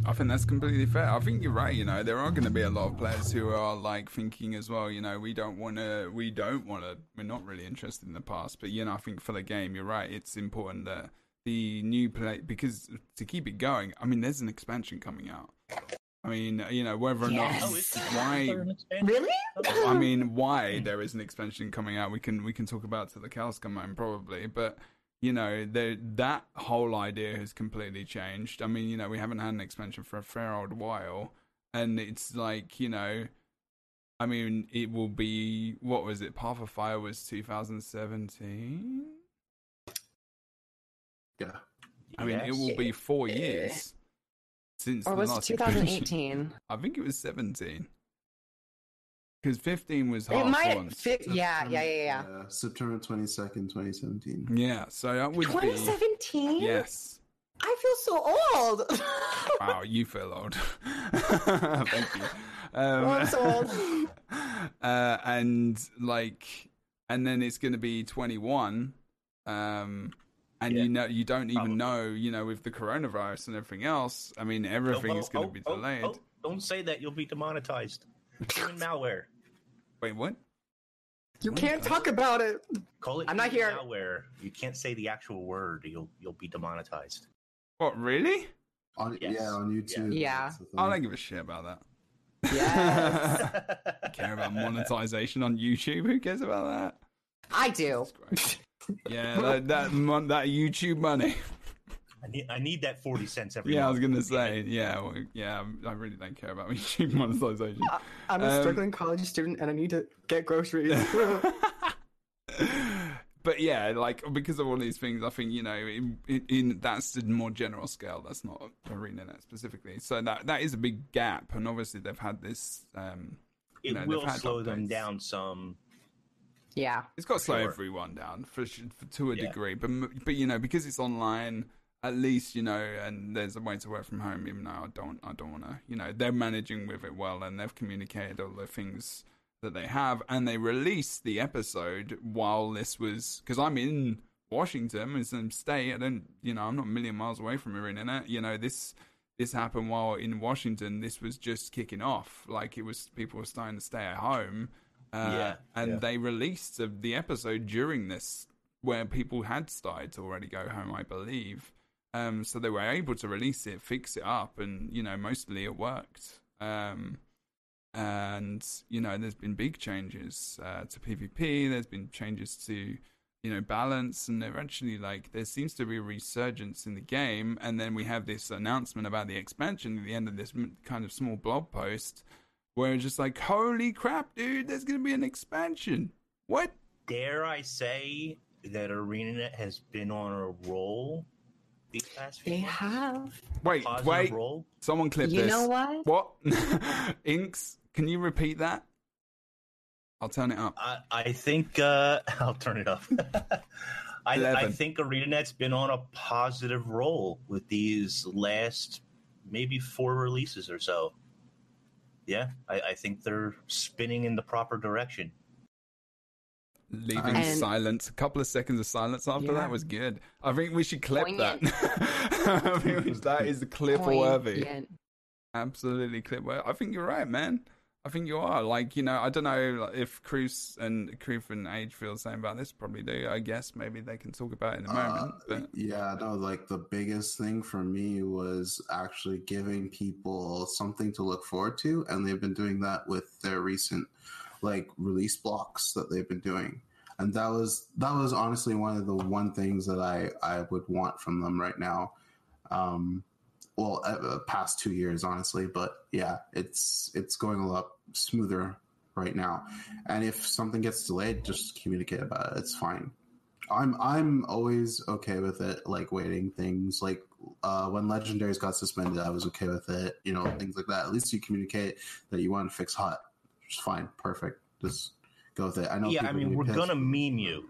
I think that's completely fair. I think you're right. You know, there are going to be a lot of players who are like thinking as well. You know, we don't want to. We don't want to. We're not really interested in the past. But you know, I think for the game, you're right. It's important that the new play because to keep it going. I mean, there's an expansion coming out. I mean, you know, whether or
Yes.
not
Oh,
why
Really?
I mean, why there is an expansion coming out, we can we can talk about till the cows come home, probably. But you know, the, that whole idea has completely changed. I mean, you know, we haven't had an expansion for a fair old while, and it's like you know, I mean, it will be what was it? Path of Fire was 2017.
Yeah.
I mean, it will be four years since
Or
the
was it
last expansion.
2018?
I think it was 17. Because 15 was
It
half
might
once.
fit. Yeah, yeah, yeah, yeah.
September twenty second, twenty seventeen.
Yeah, so that would be
2017.
yes.
I feel so old. <laughs>
Wow, you feel old. <laughs> Thank you. Um,
Oh, I'm so old. <laughs>
uh, and like, and then it's going to be 21. Um, and
Yeah,
you know, you don't even
probably.
know, you know, with the coronavirus and everything else. I mean, everything
Oh,
is going to
oh,
be
oh,
delayed.
oh, don't say that. You'll be demonetized. Human malware.
Wait, what?
You can't talk about it.
Call it
I'm not
human
here.
malware. You can't say the actual word. You'll you'll be demonetized.
What? Really?
On
Yes.
yeah, on YouTube.
Yeah.
that's the
I don't give a shit about that.
Yes, <laughs>
care about monetization on YouTube. Who cares about that?
I do.
It's great. Yeah, that that, mon- that YouTube money. <laughs>
I need I need that forty cents every.
Yeah, I was gonna say. Yeah, well, yeah. I really don't care about <laughs> YouTube monetization.
I'm
a
a
Um,
struggling college student and I need to get groceries. <laughs> <laughs>
but yeah, like because of all these things, I think you know, in, in, in that's the more general scale. That's not ArenaNet specifically. So that that is a big gap, and obviously they've had this. Um,
It
know, they've
will
had
slow them down some.
yeah.
It's got to slow
Sure.
everyone down for, for to a
Yeah.
degree, but but you know because it's online, at least you know, and there's a way to work from home. Even though I don't, I don't want to, you know, they're managing with it well, and they've communicated all the things that they have, and they released the episode while this was because I'm in Washington, it's in state. I don't, you know, I'm not a million miles away from ArenaNet. You know, this this happened while in Washington. This was just kicking off, like it was people were starting to stay at home. Uh,
Yeah,
and
yeah.
they released the episode during this where people had started to already go home, I believe. Um, so they were able to release it, fix it up, and you know, mostly it worked. Um, and you know, there's been big changes uh, to PvP. There's been changes to you know balance, and eventually, like, there seems to be a resurgence in the game. And then we have this announcement about the expansion at the end of this kind of small blog post, where it's just like, holy crap, dude, there's gonna be an expansion. What?
Dare I say that ArenaNet has been on a roll these past few
They
months?
have.
Wait,
Positive
wait.
roll.
Someone clip
You
this.
know what?
What? <laughs> Inks, can you repeat that? I'll turn it up.
I, I think uh, <laughs> I'll turn it up. <laughs> I, I
11.
think ArenaNet's been on a positive roll with these last maybe four releases or so. Yeah, I, I think they're spinning in the proper direction.
Leaving
And-
silence. A couple of seconds of silence after
Yeah.
that was good. I think we should clip
Poignant.
that. <laughs> I think that is clip worthy.
Poignant.
Absolutely clip worthy. I think you're right, man. I think you are. Like, you know, I don't know if Kroof and Kroof and Age feel the same about this. Probably do. I guess maybe they can talk about it in a moment.
Uh,
but
yeah, no, like the biggest thing for me was actually giving people something to look forward to, and they've been doing that with their recent like release blocks that they've been doing. And that was that was honestly one of the one things that I I would want from them right now. Um, well, uh, past two years, honestly, but yeah, it's it's going a lot smoother right now. And if something gets delayed, just communicate about it. It's fine. I'm I'm always okay with it, like waiting things like uh, when legendaries got suspended, I was okay with it. You know, things like that. At least you communicate that you want to fix hot. It's fine, perfect. Just go with it. I know.
yeah, I mean, we're
pissed.
gonna meme you.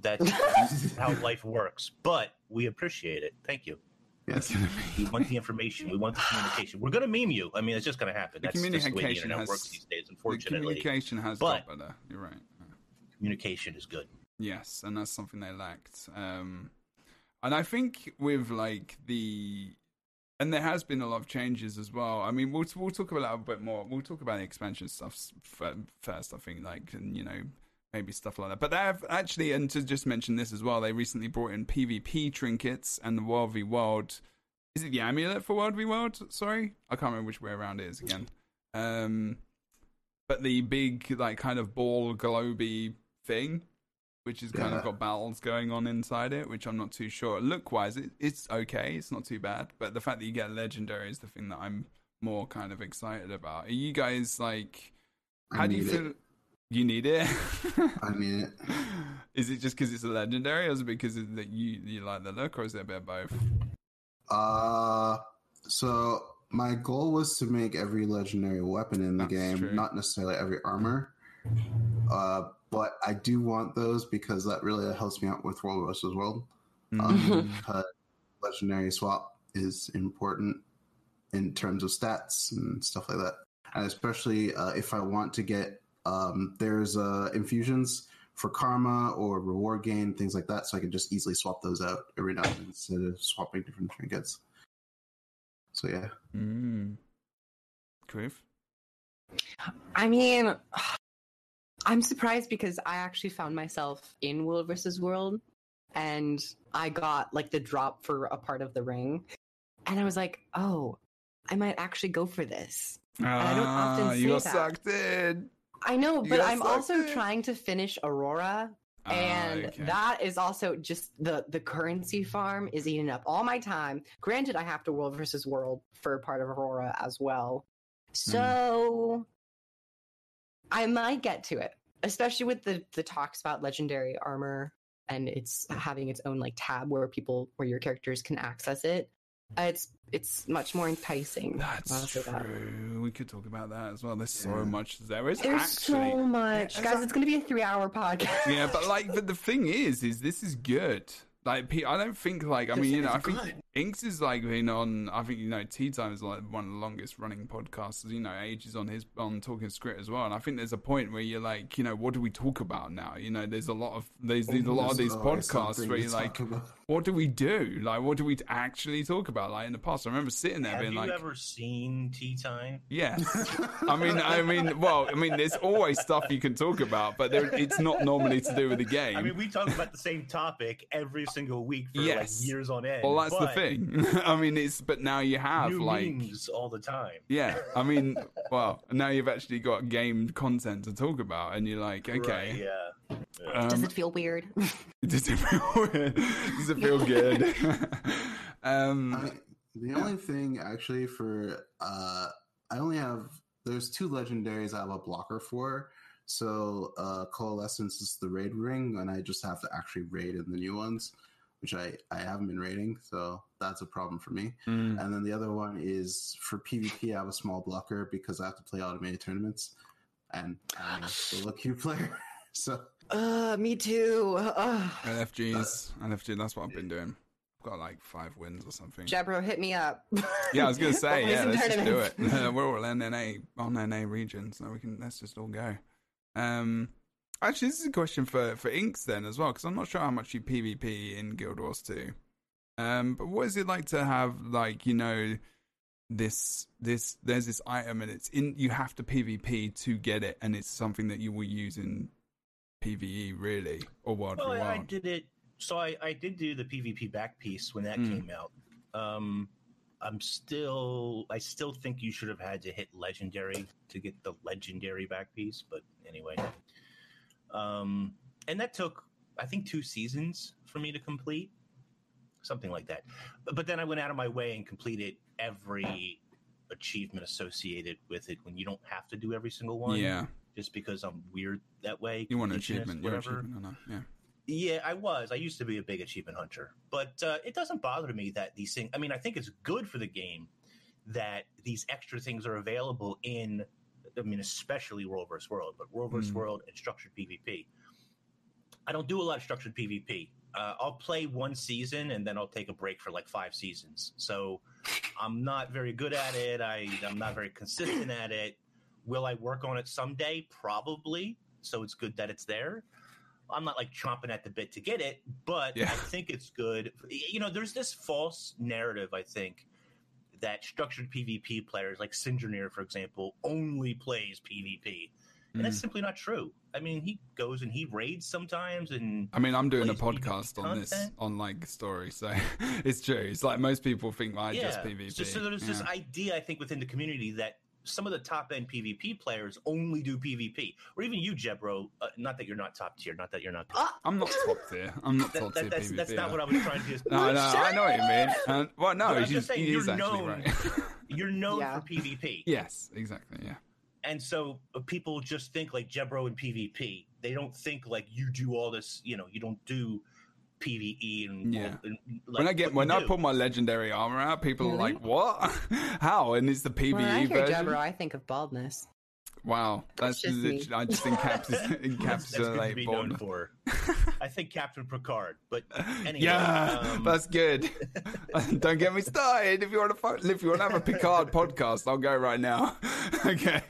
That's <laughs> how life works, but we appreciate it. Thank you.
Yes.
We want the information. We want the communication. We're gonna meme you. I mean, it's just gonna happen.
The
That's just the way the
communication
internet
has-
works these days.
The
Unfortunately,
communication has
But-
got better. You're right.
communication is good.
Yes, and that's something they lacked. Um, and I think with like the, and there has been a lot of changes as well. I mean, we'll we'll talk about that a bit more. We'll talk about the expansion stuff first. I think like and you know maybe stuff like that. But they have actually, and to just mention this as well, they recently brought in PvP trinkets and the World v World. Is it the amulet for World v World? Sorry, I can't remember which way around it is again. Um, but the big like kind of ball globy thing which has kind of got battles going on inside it, which I'm not too sure. Look wise, it, it's okay. It's not too bad. But the fact that you get legendary is the thing that I'm more kind of excited about. Are you guys like? How do you feel?
it.
You need it.
I mean it. <laughs>
is it just because it's a legendary, or is it because that you you like the look, or is it a bit of both?
Uh, so my goal was to make every legendary weapon in the
That's
game,
true.
not necessarily every armor. Uh, but I do want those because that really helps me out with World versus World. Um,
Mm. <laughs>
because legendary swap is important in terms of stats and stuff like that. And especially uh, if I want to get um, there's uh, infusions for karma or reward gain, things like that, so I can just easily swap those out every now and then instead of swapping different trinkets. So yeah,
Mm. Griff?
I mean, I'm surprised because I actually found myself in World versus World and I got like the drop for a part of the ring. And I was like, oh, I might actually go for this. I don't often
Ah, you got
that.
sucked in.
I know,
You
but I'm also
in.
trying to finish Aurora.
Ah,
And
okay.
that is also just the the currency farm is eating up all my time. Granted, I have to world versus world for part of Aurora as well, so I might get to it, especially with the the talks about legendary armor and it's having its own like tab where people where your characters can access it. Uh, it's it's much more enticing.
That's
say that.
true. We could talk about that as well. There's so
Yeah.
much there is
There's
actually.
so much,
Yeah,
guys.
it's-
It's going to be a three-hour podcast.
yeah, but like, but the thing is, is this is good. Like, I don't think like, I
This
mean, you know,
is
I think
good.
Inks is like been on. I think you know, Tea Time is like one of the longest running podcasts. You know, ages on his on talking script as well. And I think there's a point where you're like, you know, what do we talk about now? You know, there's a lot of there's, there's a lot of these podcasts where you're like,
about.
what do we do? Like, what do we actually talk about? Like in the past, I remember sitting there
Have
being
you
like,
ever seen Tea Time?
Yes. <laughs> I mean, I mean, well, I mean, there's always stuff you can talk about, but there, it's not normally to do with the game.
I mean, we talk about the same topic every single week for
Yes.
like years on end.
well, that's the
but
thing. <laughs> I mean, it's but now you have
New
like,
memes all the time.
yeah. I <laughs> mean, well, now you've actually got game content to talk about, and you're like,
Right,
okay,
yeah.
um,
Does it feel weird? <laughs>
does it feel weird? Does it feel good? um,
I, the only thing actually for uh I only have there's two legendaries I have a blocker for. So uh Coalescence is the raid ring and I just have to actually raid in the new ones, which I I haven't been raiding, so that's a problem for me.
mm,
And then the other one is for PvP I have a small blocker because I have to play automated tournaments and I'm a <sighs> solo queue player. <laughs> So
uh, me too. Uh,
LFGs, LFG. That's what I've been doing. I've got like five wins or something.
Jebro, hit me up.
Yeah, I was gonna say, <laughs> yeah, let's just do it. <laughs> We're all NNA on NA region, so we can let's just all go. Um, actually, this is a question for for Inks then as well, because I'm not sure how much you PvP in Guild Wars 2. Um, but what is it like to have like you know this this there's this item and it's in you have to PvP to get it, and it's something that you will use in PVE really or World
Well, I did it. So I, I did do the PvP back piece when that
Mm.
came out. Um, I'm still, I still think you should have had to hit legendary to get the legendary back piece. But anyway, um, and that took, I think, two seasons for me to complete, something like that. But, but then I went out of my way and completed every achievement associated with it when you don't have to do every single one.
Yeah,
Just because I'm weird that way.
you want an achievement,
whatever.
achievement. Yeah.
Yeah, I was. I used to be a big achievement hunter, but uh, it doesn't bother me that these things. I mean, I think it's good for the game that these extra things are available in. I mean, especially World vs. World, but World vs.
Mm.
World and structured PvP. I don't do a lot of structured PvP. Uh, I'll play one season and then I'll take a break for like five seasons. So I'm not very good at it. I, I'm not very consistent at it. Will I work on it someday? Probably. So it's good that it's there. I'm not like chomping at the bit to get it, but
Yeah.
I think it's good. You know, there's this false narrative, I think, that structured PvP players like Sindrener, for example, only plays PvP. And that's
Mm.
simply not true. I mean, he goes and he raids sometimes, and
I mean, I'm doing a
PvP
podcast on this on like story, so <laughs> it's true. It's like most people think I just. PvP.
So, so there's this idea, I think, within the community that some of the top end PvP players only do PvP, or even you, Jebro. Uh, not that you're not top tier, not that you're not.
Ah,
I'm not top tier. I'm not <laughs>
That-
top
that-
tier
that's,
PvP.
that's not what I was trying to.
No, no, I know what you mean. And, well, no,
But I'm
he's,
just saying, <laughs> you're known-
right.
You're known
Yeah.
for PvP.
yes, exactly. Yeah.
And so uh, people just think like Jebro and PvP. They don't think like you do all this, you know, you don't do PVE and,
Yeah.
and, like,
when I get when I
do.
pull my legendary armor out, people are like, "What? <laughs> How?" And it's the PVE
when I hear
version.
Jebro, I think of baldness.
Wow, that's
just me.
I just encaps- <laughs>
that's, that's good
encapsulate
known
baldness.
for. I think Captain Picard, but <laughs> anyway,
yeah,
um,
that's good. Don't get me started. If you want to, fu- if you want to have a Picard podcast, I'll go right now. okay,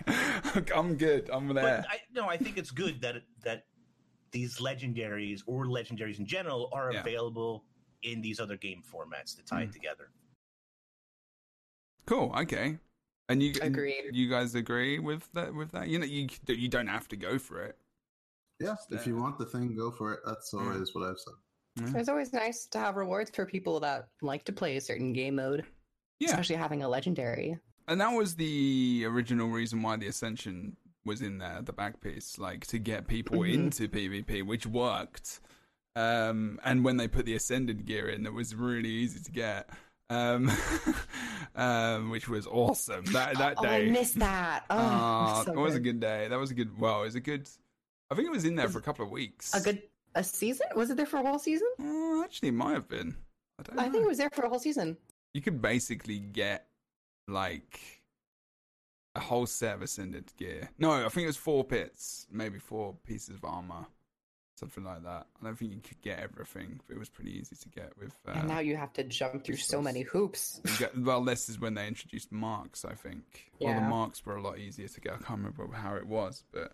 I'm good. I'm there.
But I, no, I think it's good that that these legendaries or legendaries in general are
Yeah.
available in these other game formats to tie
Mm.
it together.
Cool. Okay. And you
Agreed.
You guys agree with that? With that, you know, you you don't have to go for it.
Yeah, if you want the thing, go for it. That's
Yeah.
always what I've said.
It's always nice to have rewards for people that like to play a certain game mode,
Yeah,
especially having a legendary.
and that was the original reason why the Ascension was in there, the back piece, like to get people
Mhm.
into PvP, which worked. Um, and when they put the Ascended gear in, it was really easy to get. Um, <laughs> um, which was awesome. That <laughs> that
oh,
day.
I missed that. <laughs> Oh,
Ah,
so
it was a
good.
good day. That was a good. Well, it was a good. I think it was in there
Was
for a couple of weeks.
a good a season. Was it there for a whole season?
Oh, actually, it might have been. I don't know.
I think it was there for a whole season.
you could basically get like a whole set of ascended gear. No, I think it was four pits, maybe four pieces of armor, something like that. I don't think you could get everything, but it was pretty easy to get with. Uh,
and now you have to jump through so many hoops.
well, this is when they introduced marks. I think. Well, the marks were a lot easier to get. I can't remember how it was, but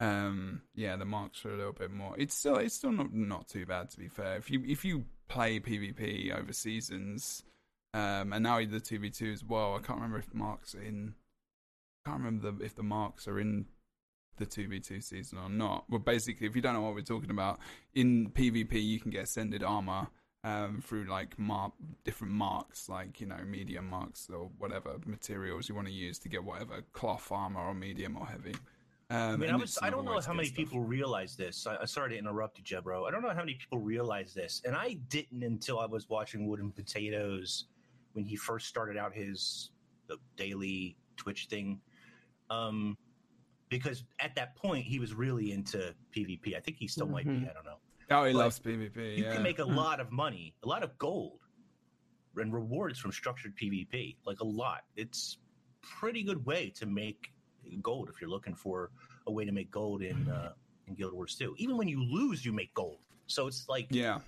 um, yeah, the marks were a little bit more. It's still it's still not not too bad to be fair. If you if you play PvP over seasons, um, and now the two v two as well. I can't remember if marks in. I can't remember the, if the marks are in the two v two season or not. Well, basically, if you don't know what we're talking about, in PvP you can get ascended armor um, through like mark different marks, like you know medium marks or whatever materials you want to use to get whatever cloth armor or medium or heavy. Um,
I mean, I was I don't know how many
stuff.
people realize this. I, I sorry to interrupt you, Jebro. I don't know how many people realize this, and I didn't until I was watching Wooden Potatoes when he first started out his the daily Twitch thing. Um, because at that point he was really into PvP. I think he still might be.
Mhm.
I don't know.
Oh, he
but
loves PvP.
You
yeah.
can make a
Hmm.
lot of money, a lot of gold, and rewards from structured PvP. Like a lot. It's pretty good way to make gold if you're looking for a way to make gold in uh, in Guild Wars 2. Even when you lose, you make gold. So it's like
Yeah,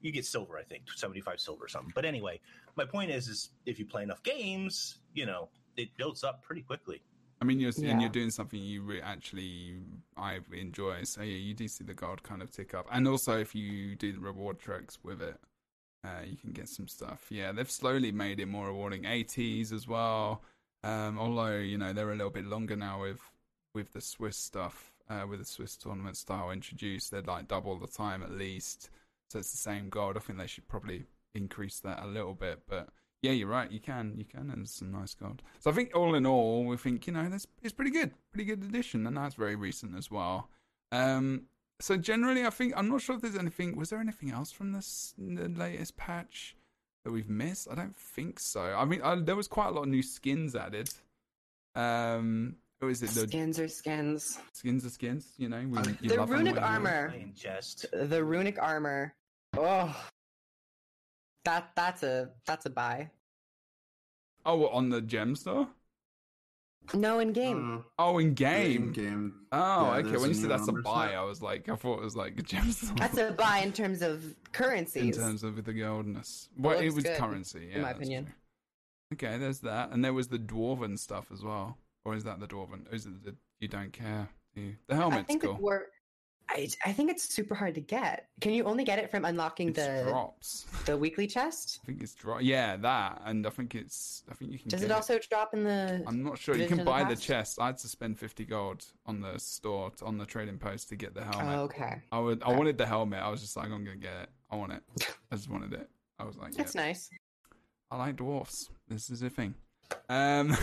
you get silver, I think, 75 silver or something. But anyway, my point is, is if you play enough games, you know, it builds up pretty quickly.
I mean, you're and you're doing something you re- actually I enjoy. So yeah, you do see the gold kind of tick up, and also if you do the reward tricks with it, uh, you can get some stuff. Yeah, they've slowly made it more rewarding. ATs as well, um, although you know they're a little bit longer now with with the Swiss stuff, uh, with the Swiss tournament style introduced. They're like double the time at least, so it's the same gold. I think they should probably increase that a little bit, but yeah, you're right. You can, you can, and it's some nice gold. So I think all in all, we think you know that's it's pretty good, pretty good addition, and that's very recent as well. Um, so generally, I think I'm not sure if there's anything. Was there anything else from this the latest patch that we've missed? I don't think so. I mean, I, there was quite a lot of new skins added. Um, or is it the
Skins or skins.
skins of skins? You know, we, you
The
love them
runic armor. The runic armor. Oh, that that's a that's a buy.
Oh, what, on the gem store?
No, in game.
Uh,
Oh, in
game,
game.
game.
Oh,
Yeah,
okay. When you said that's a buy,
set.
I was like, I thought it was like a gem store.
That's a buy in terms of currencies.
in terms of the goldness. Well, it
looks
was
good,
currency, yeah,
my opinion.
true. Okay, there's that, and there was the dwarven stuff as well. Or is that the dwarven? Or is it the you don't care? do you? The
I
helmet's
think
cool.
the dwar- I, I think it's super hard to get. Can you only get it from unlocking
It's
the
drops.
the weekly chest?
I think it's drop. Yeah, that, and I think it's. I think you can.
Does
get
it also drop in the?
I'm not sure. You can
of the
buy the chest. I had to spend fifty gold on the store on the trading post to get the helmet.
Oh, okay,
I would. I
Okay.
wanted the helmet. I was just like, I'm gonna get it. I want it. <laughs> I just wanted it. I was like, yeah.
that's nice.
I like dwarfs. This is a thing. Um,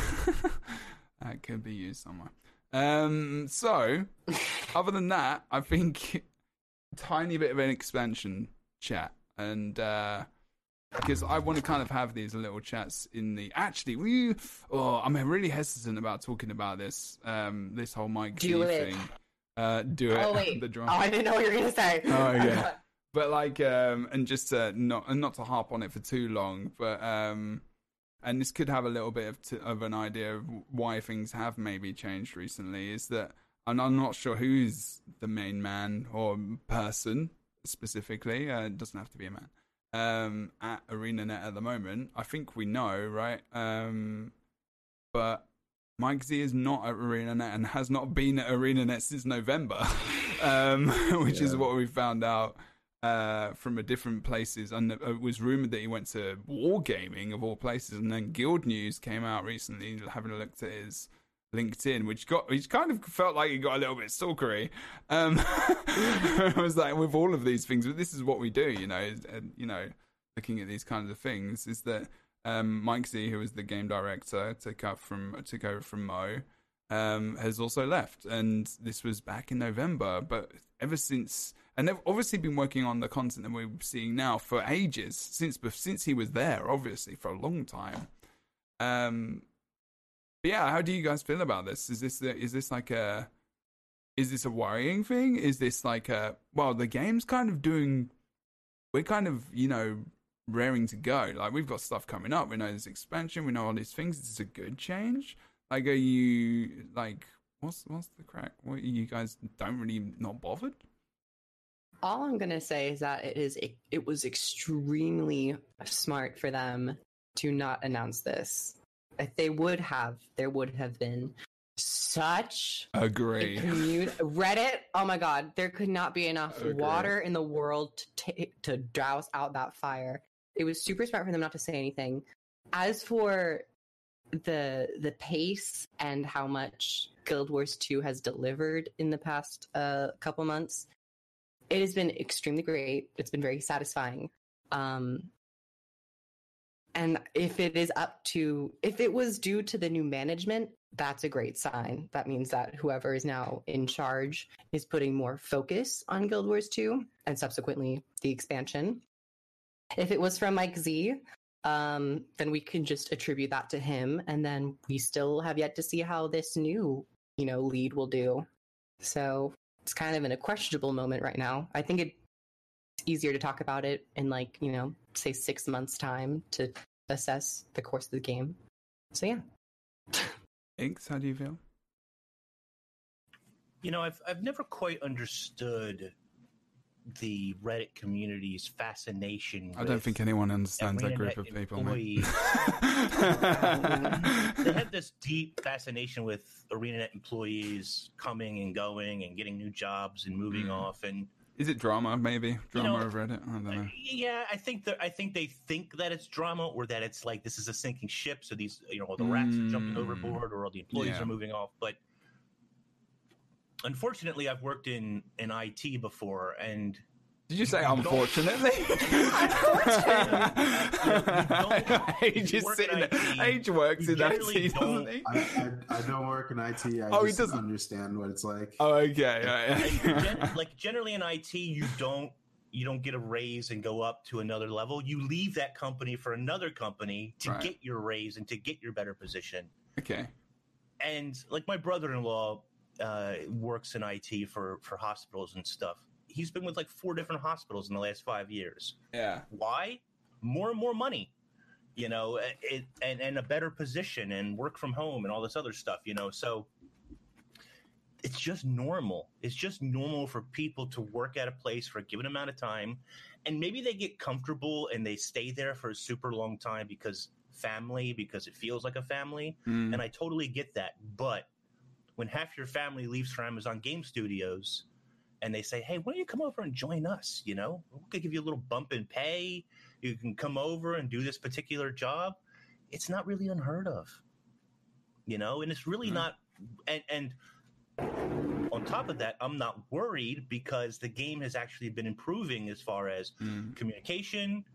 <laughs> that could be used somewhere. Um, so <laughs> other than that, I think <laughs> tiny bit of an expansion chat, and uh, because I want to kind of have these little chats in the. Actually, we. Oh, I'm really hesitant about talking about this. Um, this whole Mike
Do it.
thing. Uh, do it.
Oh wait, <laughs>
the
oh. I didn't know what you were gonna say.
Oh, yeah. <laughs> but like, um, and just to not and not to harp on it for too long, but um, and this could have a little bit of, t- of an idea of why things have maybe changed recently. Is that and I'm not sure who's the main man or person specifically. Uh, it doesn't have to be a man um, at ArenaNet at the moment. I think we know, right? Um, but Mike Z is not at ArenaNet and has not been at ArenaNet since November, <laughs> um, <laughs> which yeah. is what we found out uh, from a different places. And it was rumored that he went to Wargaming of all places, and then Guild News came out recently, having a look at his LinkedIn, which got which kind of felt like it got a little bit stalkery. Um, <laughs> I was like, with all of these things, but this is what we do, you know. And, you know, looking at these kinds of things, is that um, Mike Z, who was the game director, took up from took over from Mo, um, has also left, and this was back in November. But ever since, and they've obviously been working on the content that we're seeing now for ages since since he was there, obviously for a long time. Um, but yeah, how do you guys feel about this? Is this is this like a is this a worrying thing? Is this like a well, the game's kind of doing we're kind of, you know, raring to go. Like we've got stuff coming up. We know there's expansion, we know all these things. It's a good change. Like are you like what's what's the crack? What you guys don't really not bothered?
All I'm gonna say is that it is it, it was extremely smart for them to not announce this they would have, there would have been such
agree.
commute reddit oh my god there could not be enough Agree. water in the world to take to douse out that fire. It was super smart for them not to say anything. As for the the pace and how much guild wars 2 has delivered in the past uh, couple months it has been extremely great. It's been very satisfying. Um and if it is up to, if it was due to the new management, that's a great sign. That means that whoever is now in charge is putting more focus on Guild Wars 2 and subsequently the expansion. If it was from Mike Z, um, then we can just attribute that to him. And then we still have yet to see how this new, you know, lead will do. So it's kind of in a questionable moment right now. I think it's easier to talk about it in like, you know, say six months time to assess the course of the game. So yeah.
Inks, how do you feel?
You know, I've I've never quite understood the Reddit community's fascination.
I don't think anyone understands that group of people. they
have this deep fascination with ArenaNet employees coming and going and getting new jobs and moving mm. off and
is it drama? Maybe drama you know, over Reddit. I don't know.
Yeah, I think that I think they think that it's drama, or that it's like this is a sinking ship, so these you know all the rats mm. are jumping mm. overboard, or all the employees yeah. are moving off. But unfortunately, I've worked in in IT before, and
did you say unfortunately? Age is sitting there. Age works in IT, doesn't he?
I, I, I, don't work in IT. I oh, he doesn't understand what it's like.
Oh, okay.
Gen- like generally in IT, you don't you don't get a raise and go up to another level. You leave that company for another company to right. get your raise and to get your better position.
Okay.
And like my brother-in-law uh, works in IT for for hospitals and stuff he's been with like four different hospitals in the last five years.
Yeah.
Why? More and more money, you know, it, and and a better position and work from home and all this other stuff, you know. So it's just normal. It's just normal for people to work at a place for a given amount of time, and maybe they get comfortable and they stay there for a super long time because family, because it feels like a family. Mm. And I totally get that, but when half your family leaves for Amazon Game Studios and they say, "Hey, why don't you come over and join us? You know, we could give you a little bump in pay. You can come over and do this particular job." It's not really unheard of, you know, and it's really mm-hmm. not. And and on top of that, I'm not worried because the game has actually been improving as far as mm-hmm. communication,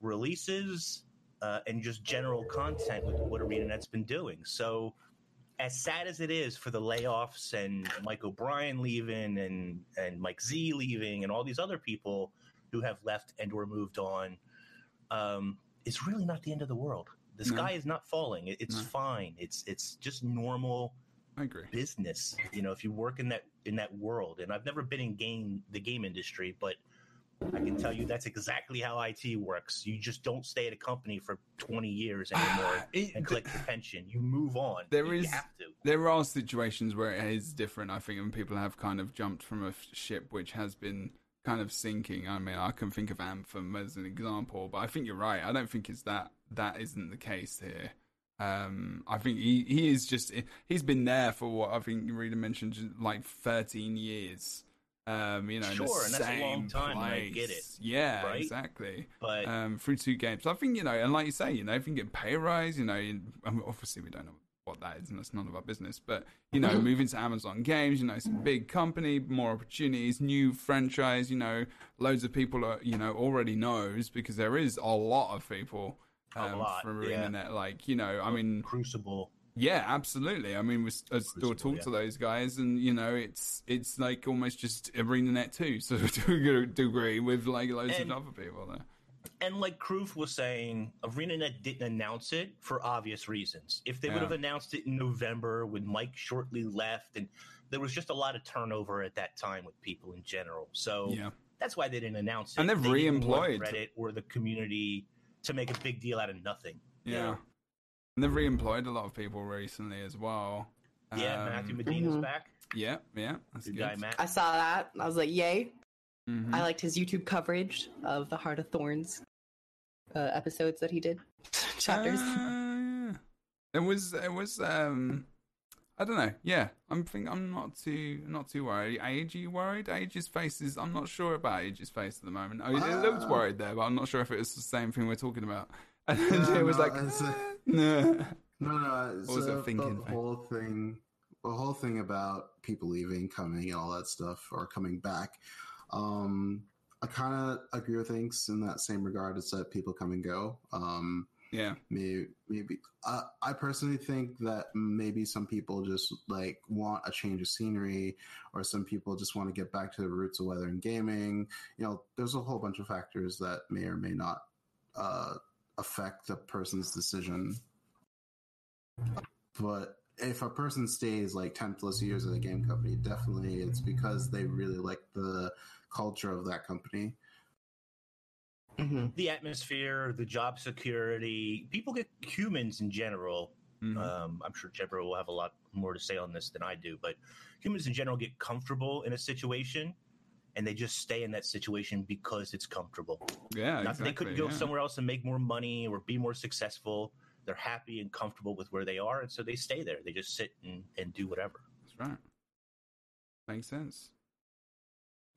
releases, uh, and just general content with what ArenaNet's been doing. So as sad as it is for the layoffs and Mike O'Brien leaving and and Mike Z leaving and all these other people who have left and were moved on, um, it's really not the end of the world. The sky no. is not falling. It's no. fine. It's it's just normal.
I agree.
Business. You know, if you work in that in that world, and I've never been in game the game industry, but I can tell you that's exactly how IT works. You just don't stay at a company for 20 years anymore <sighs>
It-
and collect your pension. You move on.
There is-
you have to.
There are situations where it is different, I think, and people have kind of jumped from a ship which has been kind of sinking. I mean, I can think of Anthem as an example, but I think you're right. I don't think it's that that isn't the case here. Um, I think he, he is just he's been there for what I think Rita mentioned, like 13 years. Um, you know,
Sure, and that's a
same
long time, I get
place. Yeah,
right?
exactly.
But
um, through two games. I think you know, and like you say, you know, if you can get pay rise, you know, you, I mean, obviously we don't know what that is, and that's none of our business. But you know, <laughs> moving to Amazon Games, you know, it's a big company, more opportunities, new franchise. You know, loads of people are, you know, already knows because there is a lot of people
A
um,
lot,
from the
yeah.
internet. Like you know, I mean,
Crucible.
Yeah, absolutely. I mean, we I still talk
yeah.
to those guys, and you know, it's it's like almost just ArenaNet too. <laughs> So to a degree, with like loads
And-
of other people there.
And like Kroof was saying, ArenaNet didn't announce it for obvious reasons. If they would have announced it in November when Mike shortly left, and there was just a lot of turnover at that time with people in general. So
Yeah.
that's why they didn't announce it.
And they've
They
re-employed.
Reddit or the community to make a big deal out of nothing. you
Yeah.
know?
And they've re-employed a lot of people recently as well.
Yeah,
Um,
Matthew Medina's
Mhm.
back.
Yeah, yeah, that's
Good
good.
guy, Matt.
I saw that. I was like, yay.
Mhm.
I liked his YouTube coverage of the Heart of Thorns uh, episodes that he did, <laughs> chapters.
Uh. It was, it was, um, I don't know. Yeah, I'm think I'm not too, not too worried. Age, are you worried? Age's face is. I'm not sure about Age's face at the moment. Oh, it looks
Uh,
worried there, but I'm not sure if it was the same thing we're talking about. <laughs> And
No,
it was
no,
like,
a- <laughs>
"Eh, no.
No, no.
What was
so
it thinking,
the whole thing, the whole thing about people leaving, coming, and all that stuff, or coming back. Um, I kind of agree with things in that same regard. It's that people come and go. Um,
Yeah,
maybe, maybe uh, I personally think that maybe some people just like want a change of scenery, or some people just want to get back to the roots of weather and gaming. You know, there's a whole bunch of factors that may or may not uh, affect a person's decision. But if a person stays like 10 plus years at a game company, definitely it's because they really like the culture of that company.
hmm
The atmosphere, the job security, people get humans in general.
Mhm.
Um, I'm sure Jebro will have a lot more to say on this than I do, but humans in general get comfortable in a situation and they just stay in that situation because it's comfortable.
yeah.
Not that they couldn't go
yeah.
somewhere else and make more money or be more successful. They're happy and comfortable with where they are, and so they stay there. They just sit and, and do whatever.
That's right. Makes sense.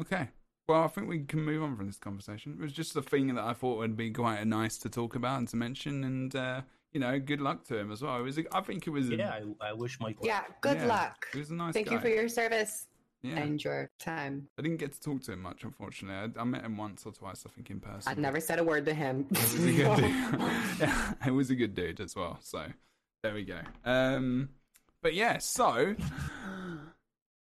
Okay. Well, I think we can move on from this conversation. It was just a thing that I thought would be quite nice to talk about and to mention, and uh, you know, good luck to him as well. It was, a, I think it was,
Yeah, I, I wish Mike.
Yeah, good
Yeah.
luck.
it was a nice.
Thank
guy.
you for your service
Yeah,
and your time.
I didn't get to talk to him much, unfortunately. I, I met him once or twice, I think, in person.
I never said a word to him.
It was a good <laughs> dude. yeah, <laughs> it was a good dude as well. So there we go. Um, but yeah, so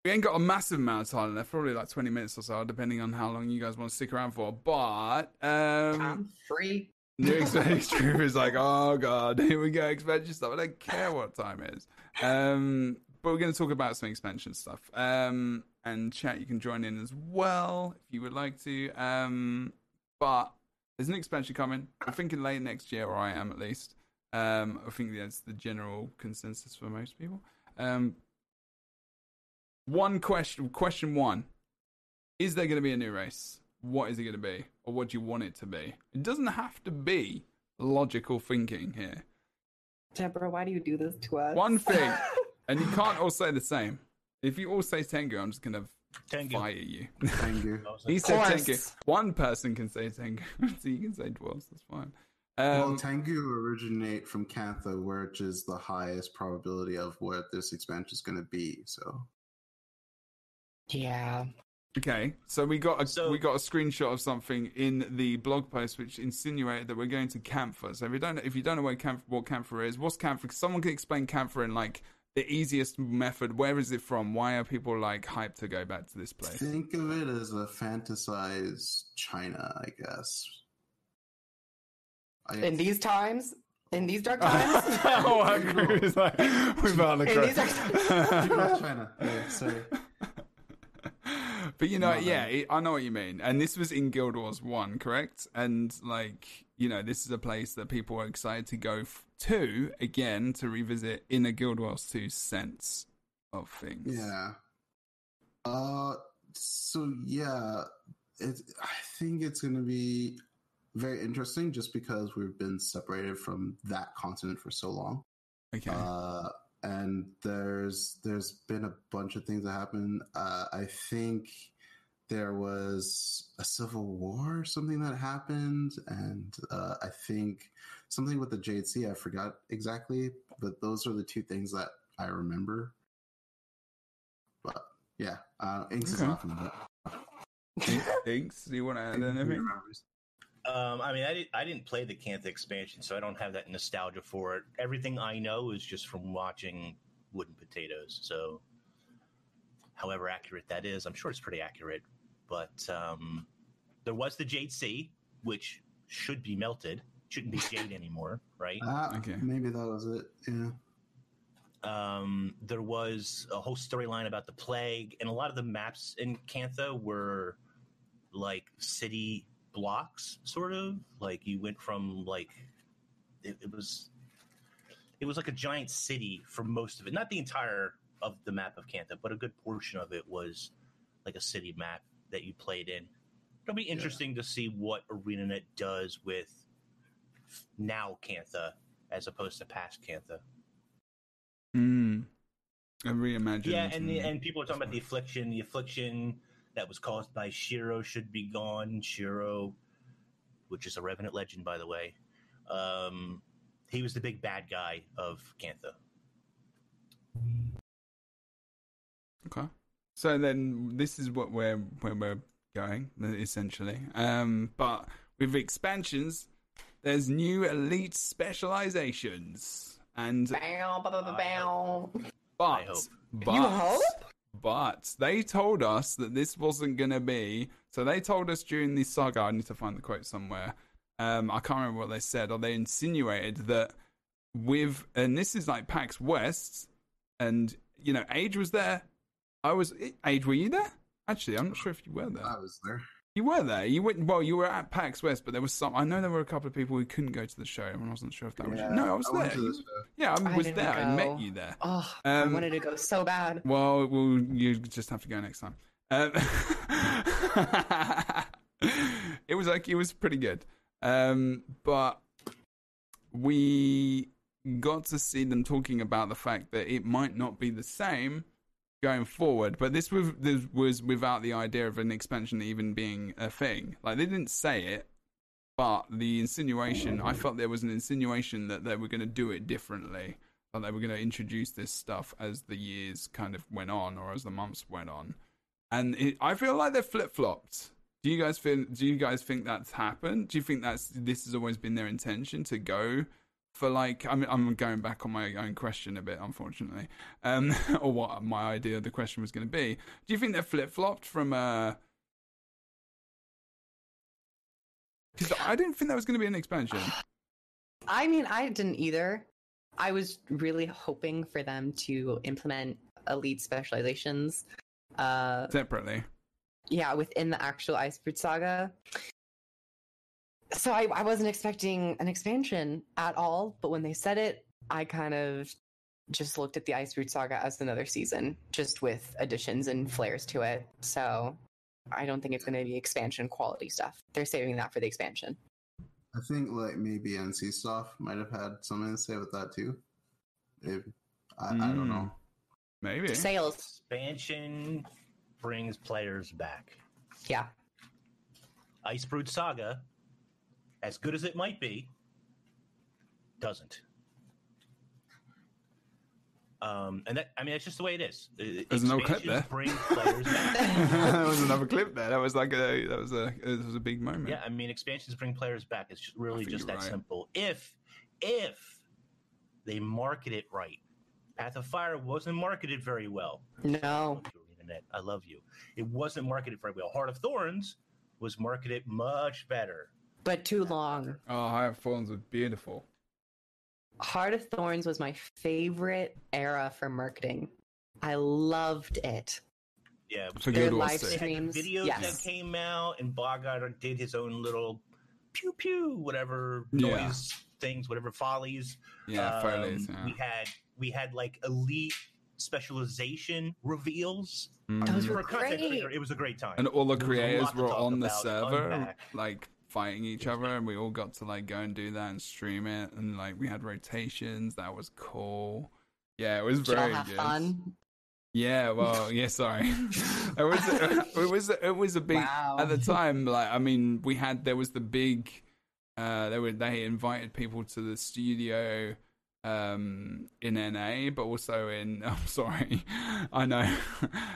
we ain't got a massive amount of time left, probably like twenty minutes or so, depending on how long you guys want to stick around for. But um,
I'm free. <laughs>
New expansion is like, oh god, here we go, expansion stuff. I don't care what time it is. Um, but we're going to talk about some expansion stuff. Um, and chat, you can join in as well if you would like to. Um, but there's an expansion coming. I'm thinking late next year, or I am at least. Um, I think that's the general consensus for most people. Um, one question, question one: Is there going to be a new race? What is it going to be, or what do you want it to be? It doesn't have to be logical thinking here.
Jebro, why do you do this to us?
One thing, <laughs> and you can't all say the same. If you all say Tengu, I'm just going to
Tengu.
fire you.
Tengu. <laughs>
I was like,
he said
course.
Tengu. One person can say Tengu, <laughs> so you can say dwarves. That's fine.
well,
Um,
Tengu originate from Cantha, which is the highest probability of what this expansion is going to be. So
yeah.
Okay, so we got a
So-
we got a screenshot of something in the blog post which insinuated that we're going to Cantha. So if you don't if you don't know what Cantha, what Cantha is, what's Cantha? Someone can explain Cantha in like the easiest method. Where is it from? Why are people like hyped to go back to this place?
think of it as a fantasized China, I guess. I,
In these times, in these dark <laughs> times.
oh, I agree. <laughs> It's like, without the
In these
China. Yeah, sorry. <laughs>
But you know,
Not
yeah, it, I know what you mean. And this was in Guild Wars 1, correct? And like, you know, this is a place that people are excited to go f- to again to revisit in a Guild Wars 2 sense of things.
Yeah. Uh, so yeah, it. I think it's going to be very interesting, just because we've been separated from that continent for so long.
Okay.
Uh, and there's there's been a bunch of things that happened. Uh, I think there was a civil war or something that happened, and uh, I think something with the Jade Sea. I forgot exactly, but those are the two things that I remember. But yeah, uh, Inks is
Okay.
laughing at
Inks, do you want to add anything?
Um, I mean, I, did, I didn't play the Cantha expansion, so I don't have that nostalgia for it. Everything I know is just from watching Wooden Potatoes. So, however accurate that is, I'm sure it's pretty accurate. But um, there was the Jade Sea, which should be melted. Shouldn't be jade anymore, right?
Ah,
Okay.
maybe that was it. Yeah.
Um, there was a whole storyline about the plague, and a lot of the maps in Cantha were like city blocks, sort of. Like you went from like it, it was it was like a giant city for most of it. Not the entire of the map of Cantha, but a good portion of it was like a city map that you played in. It'll be interesting to see what ArenaNet does with now Cantha as opposed to past Cantha.
Mm. I reimagined.
Yeah, and the, and people are talking about the affliction. The affliction that was caused by Shiro should be gone. Shiro, which is a Revenant legend, by the way, um, he was the big bad guy of Cantha.
Okay. So then this is what we're where we're going essentially. Um, but with expansions, there's new elite specializations, and
Bow, bow, bow, bow, bow.
but
I hope.
but
You hope?
but they told us that this wasn't gonna be. So they told us during the saga. I need to find the quote somewhere. Um, I can't remember what they said, or they insinuated that with, and this is like PAX West, and you know, Age was there. I was Age. Were you there? Actually, I'm not sure if you were there.
I was there.
You were there. You went. Well, you were at PAX West, but there was some. I know there were a couple of people who couldn't go to the show, and I wasn't sure if that was.
Yeah,
you. No, I was
went
there.
to
You-
show.
yeah, I
I
was
didn't
there. I met you there.
Oh,
Um,
I wanted to go so bad.
Well, well, you just have to go next time. Um, <laughs> it was like it was pretty good, um, but we got to see them talking about the fact that it might not be the same going forward. But this was this was without the idea of an expansion even being a thing. Like they didn't say it, but the insinuation. I felt there was an insinuation that they were going to do it differently that they were going to introduce this stuff as the years kind of went on or as the months went on and it, i feel like they're flip-flopped do you guys feel do you guys think that's happened do you think that's this has always been their intention to go for like i'm, I'm going back on my own question a bit unfortunately um <laughs> or what my idea of the question was going to be do you think they're flip-flopped from uh because i didn't think that was going to be an expansion <sighs>
I mean, I didn't either. I was really hoping for them to implement elite specializations. Uh,
separately
yeah, within the actual Icebrood Saga. So I, I wasn't expecting an expansion at all, but when they said it, I kind of just looked at the Icebrood Saga as another season, just with additions and flares to it. So I don't think it's going to be expansion quality stuff. They're saving that for the expansion.
I think like maybe NCSoft might have had something to say with that too. If, I, I don't
Mm.
know.
maybe
Sales,
Expansion brings players back.
yeah.
Icebrood Saga, as good as it might be, doesn't. Um, and that I mean, that's just the way it is.
There's no clip there.
Bring players <laughs> back.
that was another clip there. That was like a that was a it was a big moment.
Yeah, I mean, expansions bring players back. It's just really just that
right.
simple. If if they market it right, Path of Fire wasn't marketed very well.
No.
Internet. I love you. It wasn't marketed very well. Heart of Thorns was marketed much better.
But too long.
Oh, Heart of Thorns was beautiful.
Heart of Thorns was my favorite era for marketing. I loved it.
yeah.
For
Their live
sake.
They
streams.
videos
yes.
that came out, and Bogart did his own little pew pew, whatever
Yeah.
noise things, whatever follies.
Yeah,
Um,
Foley's, yeah.
We had we had like elite specialization reveals.
Mm.
Those were great.
creator, it was a great time.
and all the
There was a
creators were on the server
unpack.
like fighting each other and we all got to like go and do that and stream it and like we had rotations. That was cool. Yeah it was
Did
very good.
fun?
yeah well <laughs> yeah sorry. It was it <laughs> was it was a big
Wow.
at the time like i mean we had there was the big uh they were they invited people to the studio um in NA but also in <laughs> I'm sorry I know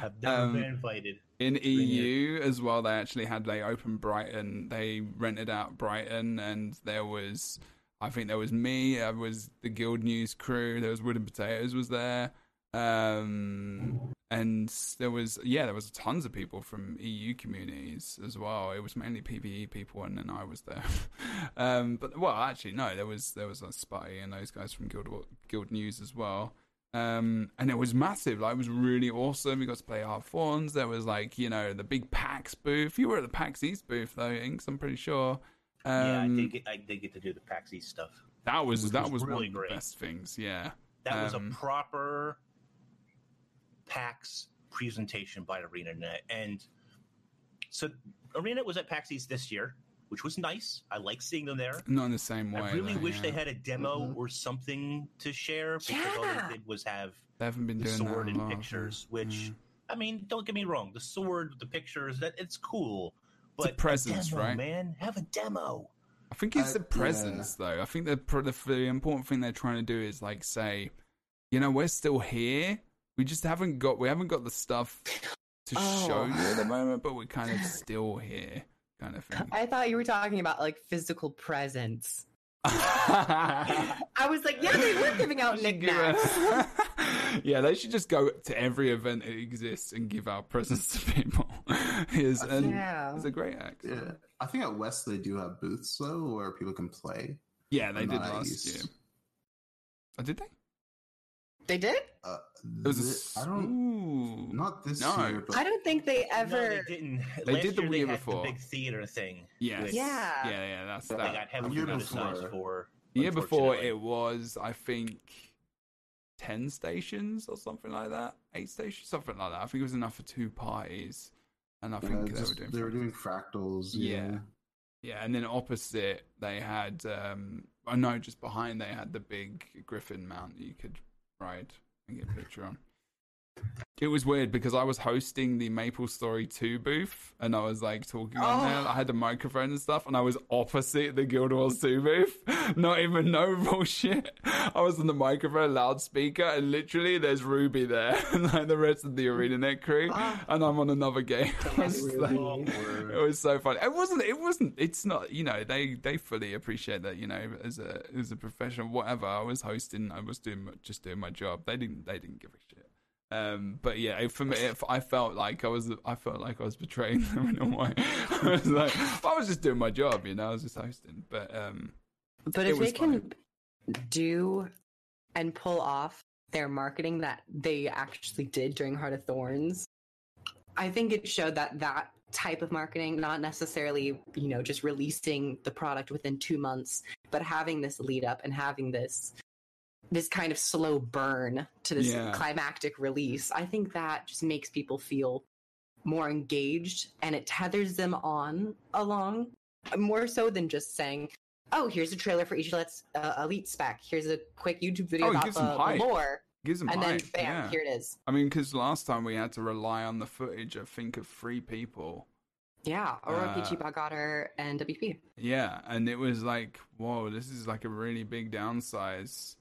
I've never
Um,
been invited.
in. EU as well, they actually had they opened Brighton. They rented out Brighton, and there was, I think there was me. There was the Guild News crew. There was Wooden Potatoes was there, um, and there was yeah, there was tons of people from EU communities as well. It was mainly PVE people, and then I was there. <laughs> um, but well, actually no, there was there was a Spotty and those guys from Guild Guild News as well. Um, and it was massive. Like, it was really awesome. We got to play Hard Fawns. There was like, you know, the big PAX booth. You were at the PAX East booth though, Inks. I'm pretty sure. Um,
yeah, I did, get, I did get to do the PAX East stuff.
that was that
was
was
really
one of the
great.
best things. Yeah,
That was a
Um,
proper PAX presentation by ArenaNet. And so ArenaNet was at PAX East this year, which was nice. I like seeing them there.
not in the same way.
I really
though,
wish they had a demo
Mhm.
or something to share because all they did was have
They haven't been
the
doing
sword
that
and pictures, which
Yeah.
I mean, don't get me wrong, the sword, the pictures, that it's cool.
It's a
But
presence,
demo,
right?
man, have a demo.
I think it's
I-
the presence, though. I think the, the the important thing they're trying to do is like say, you know, we're still here. We just haven't got we haven't got the stuff to
Oh.
show you at the moment, but we're kind of still here, kind of thing.
I thought you were talking about like physical presence.
I <laughs>
I was like, yeah, they were giving out knickknacks. <laughs>
yeah, they should just go to every event that exists and give out presents to people. <laughs> Is
I
and
think-
Yeah.
it's a great act.
Yeah, I think at West they do have booths though, where people can play.
Yeah, they did
not
last year. Oh, did they?
They did?
Uh,
It was a
thi-
s-
I don't.
Ooh.
Not this
No.
year, but
I don't think they
No,
ever.
they didn't.
They
Last
did the
year they
year
had
before.
the big theater thing.
Yes.
which
Yeah.
Yeah, yeah, that's
They
They
that.
got heavily
year
criticized
before-
for.
The year before it was, I think, ten stations or something like that. Eight stations, something like that. I think it was enough for two parties, and I
yeah,
think they
just-
were doing.
they were
fractals.
doing fractals.
Yeah.
Yeah,
Yeah, and then opposite they had. um I know just behind they had the big Griffon mount that you could ride and get a picture. It was weird because I was hosting the MapleStory 2 booth and I was like talking on
Oh.
there. I had the microphone and stuff and I was opposite the Guild Wars 2 booth. <laughs> Not even no <laughs> bullshit. I was on the microphone loudspeaker and literally there's Rubi there <laughs> and like the rest of the ArenaNet crew
Ah.
and I'm on another game. Was like- it was so funny. It wasn't. It wasn't. It's not. You know, they they fully appreciate that. You know, as a as a professional, whatever. I was hosting. I was doing just doing my job. They didn't. They didn't give a shit. Um, but yeah, for me, it, I felt like I was. I felt like I was betraying <laughs> them in a way. <laughs> I was like, I was just doing my job. You know, I was just hosting. But um,
But if they can do and pull off their marketing that they actually did during Heart of Thorns, I think it showed that that type of marketing, not necessarily, you know, just releasing the product within two months, but having this lead up and having this this kind of slow burn to this
Yeah.
climactic release. I think that just makes people feel more engaged and it tethers them on along more so than just saying, "Oh, here's a trailer for each Let's uh, Elite spec. Here's a quick YouTube video
Oh,
about the, the lore,"
gives them
and then bam,
yeah.
here it is.
I mean, because last time we had to rely on the footage. I think of three people.
Yeah, Aurora,
Uh,
Bogotter, and WP.
Yeah, and it was like, whoa, this is like a really big downsize.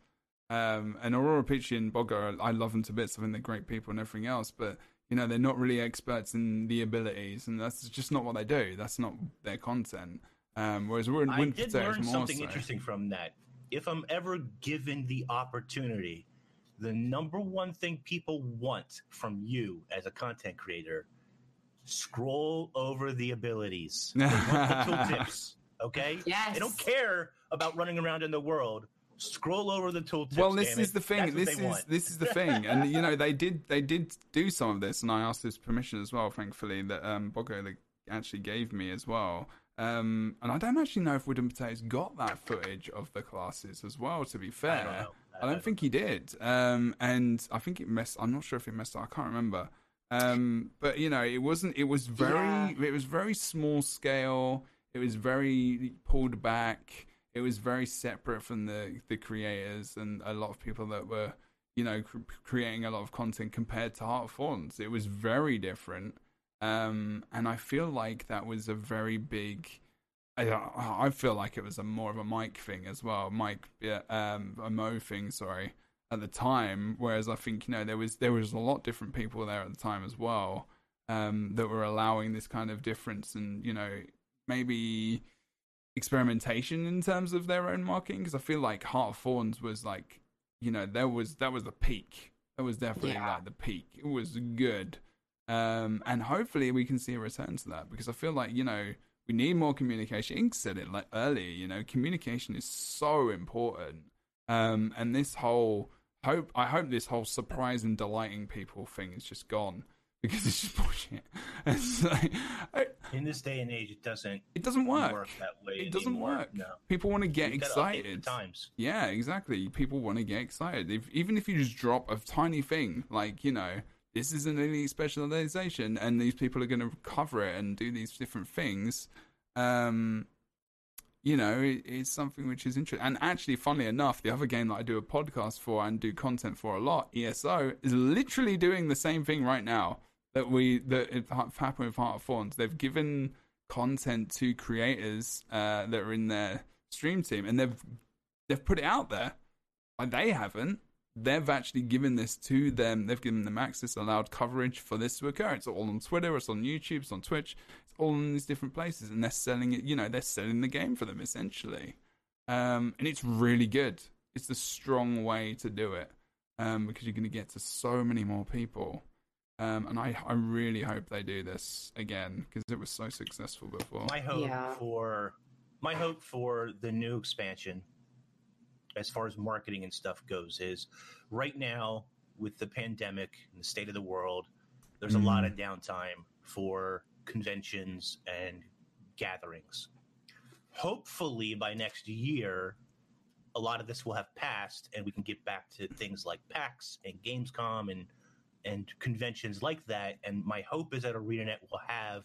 Um, and Aurora Peachy and Bogger, I love them to bits. I think they're great people and everything else, but you know they're not really experts in the abilities, and that's just not what they do. That's not their content. Um, whereas we're in
I
Wind
did
Potatoes
learn something
so.
interesting from that. If I'm ever given the opportunity, the number one thing people want from you as a content creator, scroll over the abilities. They want the <laughs> tooltips. Okay?
Yes.
They don't care about running around in the world. Scroll over the tooltips.
well, this is
it.
the thing.
That's
This is
want.
this is the thing, and you know they did they did do some of this, and I asked his permission as well. Thankfully, that um, Bogo actually gave me as well. Um, and I don't actually know if Wooden Potatoes got that footage of the classes as well. To be fair,
I don't know.
I don't think he did. Um, and I think it messed. I'm not sure if it messed up. I can't remember. Um, but you know, it wasn't. It was very.
Yeah.
It was very small scale. It was very pulled back. It was very separate from the the creators and a lot of people that were, you know, cr- creating a lot of content compared to Heart of Thorns. It was very different. Um, and I feel like that was a very big. I, I feel like it was a more of a Mike thing as well, Mike, um, a Mo thing. Sorry, at the time. Whereas I think you know there was there was a lot different people there at the time as well um, that were allowing this kind of difference and you know maybe experimentation in terms of their own marketing because I feel like Heart of Thorns was like you know there was that was the peak. That was definitely
Yeah.
like the peak. It was good. Um, and hopefully we can see a return to that because I feel like you know we need more communication. Ink said it like earlier. You know, communication is so important. Um, and this whole hope, I hope this whole surprise and delighting people thing is just gone because it's just bullshit. <laughs> It's like, I-
In this day and age, it doesn't
it doesn't work.
that way.
It doesn't work.
No.
People want to get
You gotta
excited.
times.
Yeah, exactly. People want to get excited. If, even if you just drop a tiny thing, like, you know, this is an elite specialization and these people are going to cover it and do these different things, um, you know, it, it's something which is interesting. And actually, funnily enough, the other game that I do a podcast for and do content for a lot, ESO, is literally doing the same thing right now that we that it happened with Heart of Thorns. They've given content to creators uh, that are in their stream team, and they've they've put it out there. Like they haven't. They've actually given this to them. They've given them access, allowed coverage for this to occur. It's all on Twitter. It's on YouTube. It's on Twitch. It's all in these different places, and they're selling it. You know, they're selling the game for them essentially, um, and it's really good. It's the strong way to do it um, because you're going to get to so many more people. Um, and I, I really hope they do this again because it was so successful before.
My hope
Yeah.
for my hope for the new expansion, as far as marketing and stuff goes, is right now with the pandemic and the state of the world, there's a lot of downtime for conventions and gatherings. Hopefully, by next year, a lot of this will have passed, and we can get back to things like PAX and Gamescom and and conventions like that. And my hope is that ArenaNet will have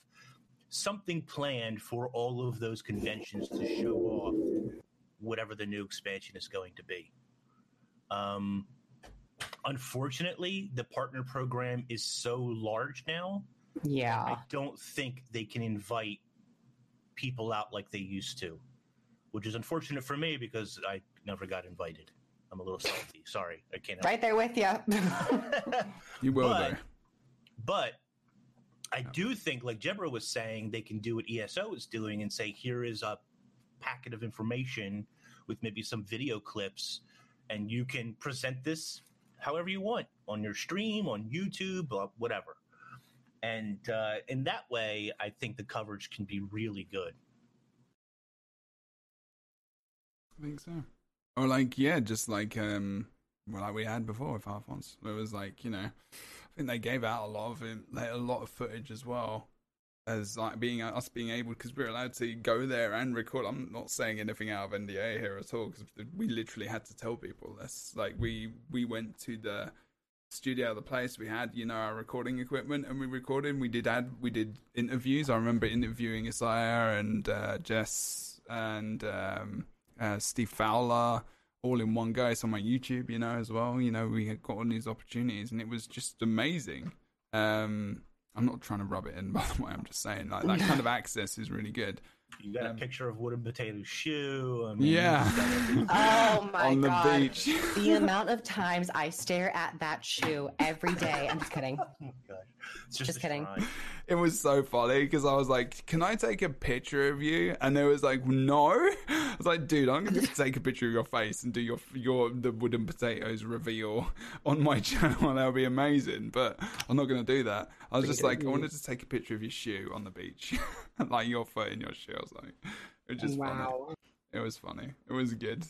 something planned for all of those conventions to show off whatever the new expansion is going to be. Um, unfortunately, the partner program is so large now.
Yeah.
I don't think they can invite people out like they used to, which is unfortunate for me because I never got invited. I'm a little salty. Sorry, I can't.
Right there with you. <laughs>
you will
but-
though.
But I do think, like Jebro was saying, they can do what ESO is doing and say, here is a packet of information with maybe some video clips, and you can present this however you want on your stream, on YouTube, uh, whatever. And uh, in that way, I think the coverage can be really good.
I think so. Or like, yeah, just like um, well, like we had before with half ones. It was like, you know, I think they gave out a lot of it, like, a lot of footage as well as like being us being able because we're allowed to go there and record. I'm not saying anything out of NDA here at all because we literally had to tell people this. Like we we went to the studio, the place we had, you know, our recording equipment, and we recorded. We did add, we did interviews. I remember interviewing Isaiah and uh, Jess and um, uh, Steve Fowler all in one go. It's on my YouTube, you know, as well. You know, we had got all these opportunities, and it was just amazing. Um, I'm not trying to rub it in, <laughs> by the way. I'm just saying, like that kind of <laughs> access is really good.
You got
Um,
a picture of Wooden Potato shoe. I mean,
Yeah.
you got <laughs> everything.
Oh my
on the
god.
beach.
the amount of times I stare at that shoe every day. I'm just kidding.
Oh my gosh. It's just,
Just kidding.
shrine.
It was so funny because I was like, "Can I take a picture of you?" And there was like, "No." <laughs> I was like, "Dude, I'm gonna take a picture of your face and do your your the Wooden Potatoes reveal on my <laughs> channel, and That would be amazing." But I'm not gonna do that. I was just like, I wanted to take a picture of your shoe on the beach, <laughs> like your foot in your shoe or something. It was just funny.
wow.
It was funny. It was good.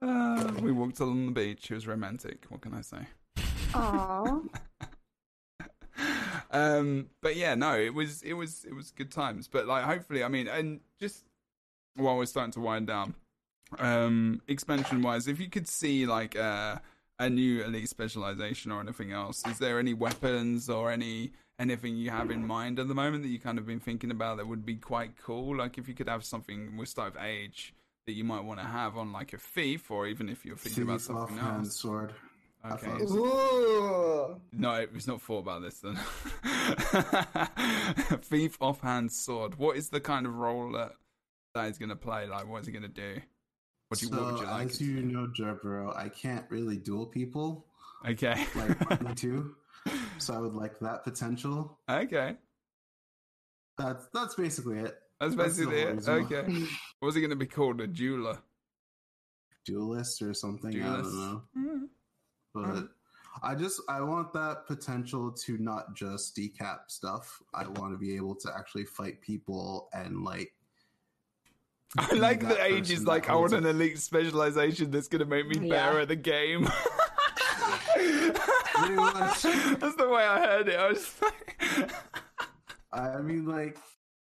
Uh, we walked along the beach. It was romantic. What can I say?
Aww. <laughs>
um, but yeah, no, it was it was it was good times. But like, hopefully, I mean, and just while we're starting to wind down, um, expansion wise, if you could see like uh, a new elite specialization or anything else, is there any weapons or any anything you have in mind at the moment that you kind of been thinking about that would be quite cool? Like if you could have something with start of age that you might want to have on like a thief, or even if you're thinking about something
offhand,
else.
sword. I
Okay.
thought it was-
Ooh.
No, it was not thought about this then. <laughs> Thief offhand sword. What is the kind of role that that is going to play? Like, what is he going to do? What, do you,
so,
what would you like?
as
it to
you
do?
know, Jebro, I can't really duel people
Okay.
like <laughs> me too. So I would like that potential.
okay.
That's that's basically it.
That's
That's
basically
whole
it.
reason.
Okay. What's he going to be called? A jeweler?
Duelist or something. I don't know.
Mm.
But
Mhm.
I just I want that potential to not just decap stuff. I want to be able to actually fight people and like.
I like
that
the age is like, I want an elite specialization that's going to make me better at the game. <laughs> <laughs> That's the way I heard it. I was like, <laughs>
I mean, like,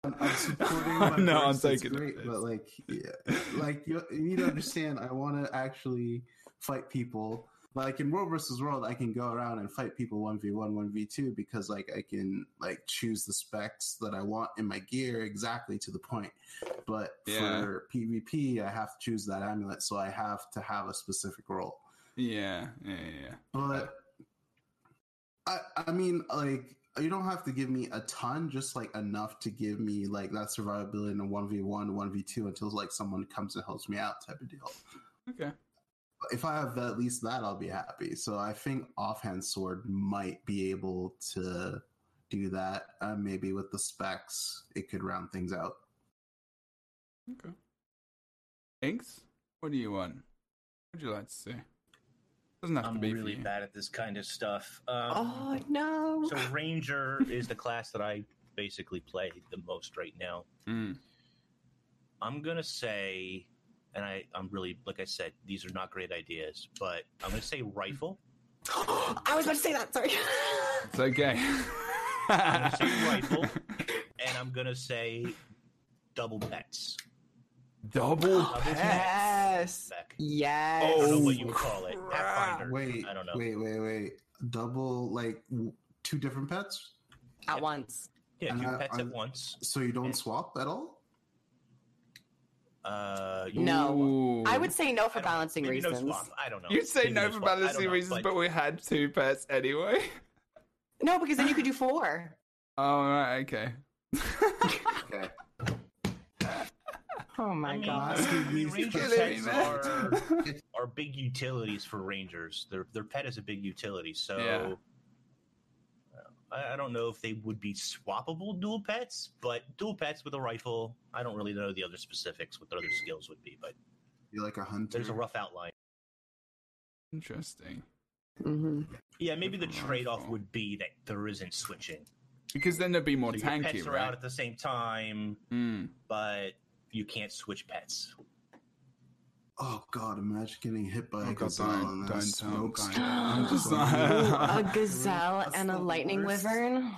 I'm, I'm supporting my
No, I'm
burst, it's
taking it.
but like, yeah, like you, you need to understand. I want to actually fight people. Like in World versus World, I can go around and fight people one v one, one v two because like I can like choose the specs that I want in my gear exactly to the point. But
Yeah.
for PvP, I have to choose that amulet, so I have to have a specific role.
yeah, yeah, yeah.
But I I mean like you don't have to give me a ton, just like enough to give me like that survivability in a one v one, one v two until like someone comes and helps me out type of deal.
Okay.
But if I have at least that, I'll be happy. So I think offhand sword might be able to do that. Uh, maybe with the specs, it could round things out.
Okay. Inks, what do you want? What would you like to see? Doesn't have
I'm
be
really bad at this kind of stuff. Um,
Oh no.
So Ranger is the class that I basically play the most right now.
Mm.
I'm gonna say, and I, I'm really like I said, these are not great ideas, but I'm gonna say rifle. <gasps>
I was about to say that. Sorry. <laughs>
It's okay.
I'm gonna say <laughs> rifle, and I'm gonna say double pets.
Double
Double
pet.
yes.
Back.
Yes.
I don't know what
Oh,
you would call it.
Oh,
Pathfinder.
Wait,
I don't know.
wait, wait, wait. Double like two different pets,
At once.
Yeah, two
I-
pets
I-
at once.
so you don't swap at all.
Uh,
No.
Ooh.
I would say no for balancing
maybe no
reasons.
swap. I don't know.
You'd say
Maybe
no for
swap.
Balancing reasons, but we had two pets anyway.
No, because then you could do four. <laughs>
Oh, right, okay.
Okay. <laughs>
Oh my
I mean,
god.
Asking
I ranger pets are are big utilities for rangers. Their their pet is a big utility, so
Yeah.
I, I don't know if they would be swappable dual pets, but dual pets with a rifle. I don't really know the other specifics, what the other skills would be, but
You're like a hunter.
there's a rough outline.
Interesting.
hmm
Yeah, maybe the trade off would be that there isn't switching.
Because then there'd be more
so your
tanky,
pets are out at the same time,
Mm.
but you can't switch pets.
Oh god, imagine getting hit by
Oh,
a gazelle
don't-
and
don't
that
tell-
smoke
don't.
screen.
I'm just not-
yeah.
a <laughs> gazelle and a lightning
worst.
wyvern.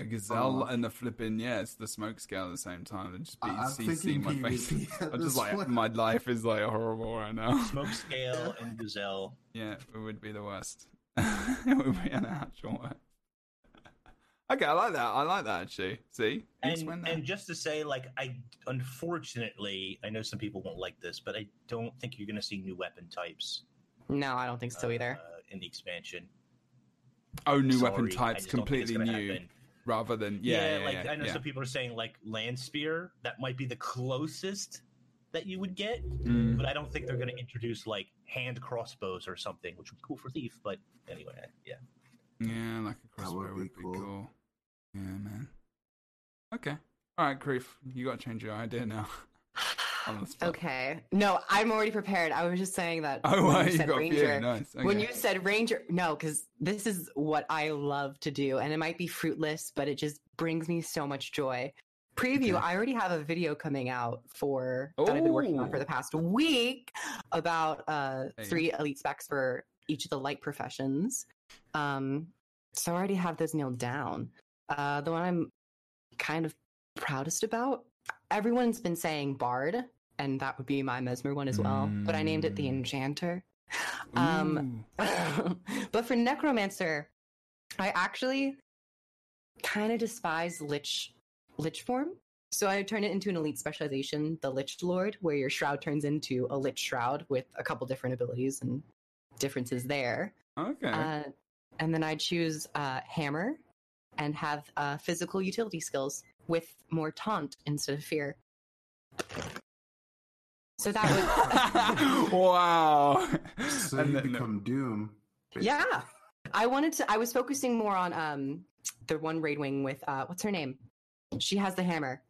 A gazelle
Oh.
and the flipping, yeah, it's the smoke scale at the same time. And just be
I-
CC my face.
PvP <laughs>
I'm
this
just like,
point.
my life is like horrible right now.
Smoke scale <laughs> and gazelle.
Yeah, it would be the worst. it would be an actual worst. Okay, I like that. I like that actually. See,
And, and just to say, like, I unfortunately, I know some people won't like this, but I don't think you're going to see new weapon types
No, I don't think so either.
uh, in the expansion.
oh, new
Sorry,
weapon types,
just don't think it's
completely new,
happen.
rather than yeah, yeah,
like
yeah,
I know
yeah.
some people are saying like land spear that might be the closest that you would get,
Mm.
but I don't think they're going to introduce like hand crossbows or something, which would be cool for thief. But anyway, yeah.
Yeah, like a crossbow
would
would
be
be
cool.
cool. Yeah, man. Okay. All right, Grief, you got to change your idea now. <laughs> On the spot.
Okay. No, I'm already prepared. I was just saying that
Oh,
when
wow,
you <laughs>
you
said
got a few.
ranger.
Nice.
When you said ranger, no, because this is what I love to do, and it might be fruitless, but it just brings me so much joy. preview,
Okay.
I already have a video coming out for that I've been working on for the past week about uh,
Hey.
three elite specs for each of the light professions. Um, so I already have those nailed down. Uh, the one I'm kind of proudest about, everyone's been saying Bard, and that would be my Mesmer one as well. But I named it the
Mm.
Enchanter. Um, <laughs> but for Necromancer, I actually kind of despise Lich Lich form. So I turn it into an elite specialization, the Lich Lord, where your shroud turns into a Lich Shroud with a couple different abilities and differences there.
okay.
Uh, and then I choose uh, Hammer and have uh, physical utility skills with more taunt instead of fear. So that was <laughs>
wow.
So
And
you
then-
become Doom. basically.
Yeah. I wanted to I was focusing more on um the one raid wing with uh what's her name? She has the hammer.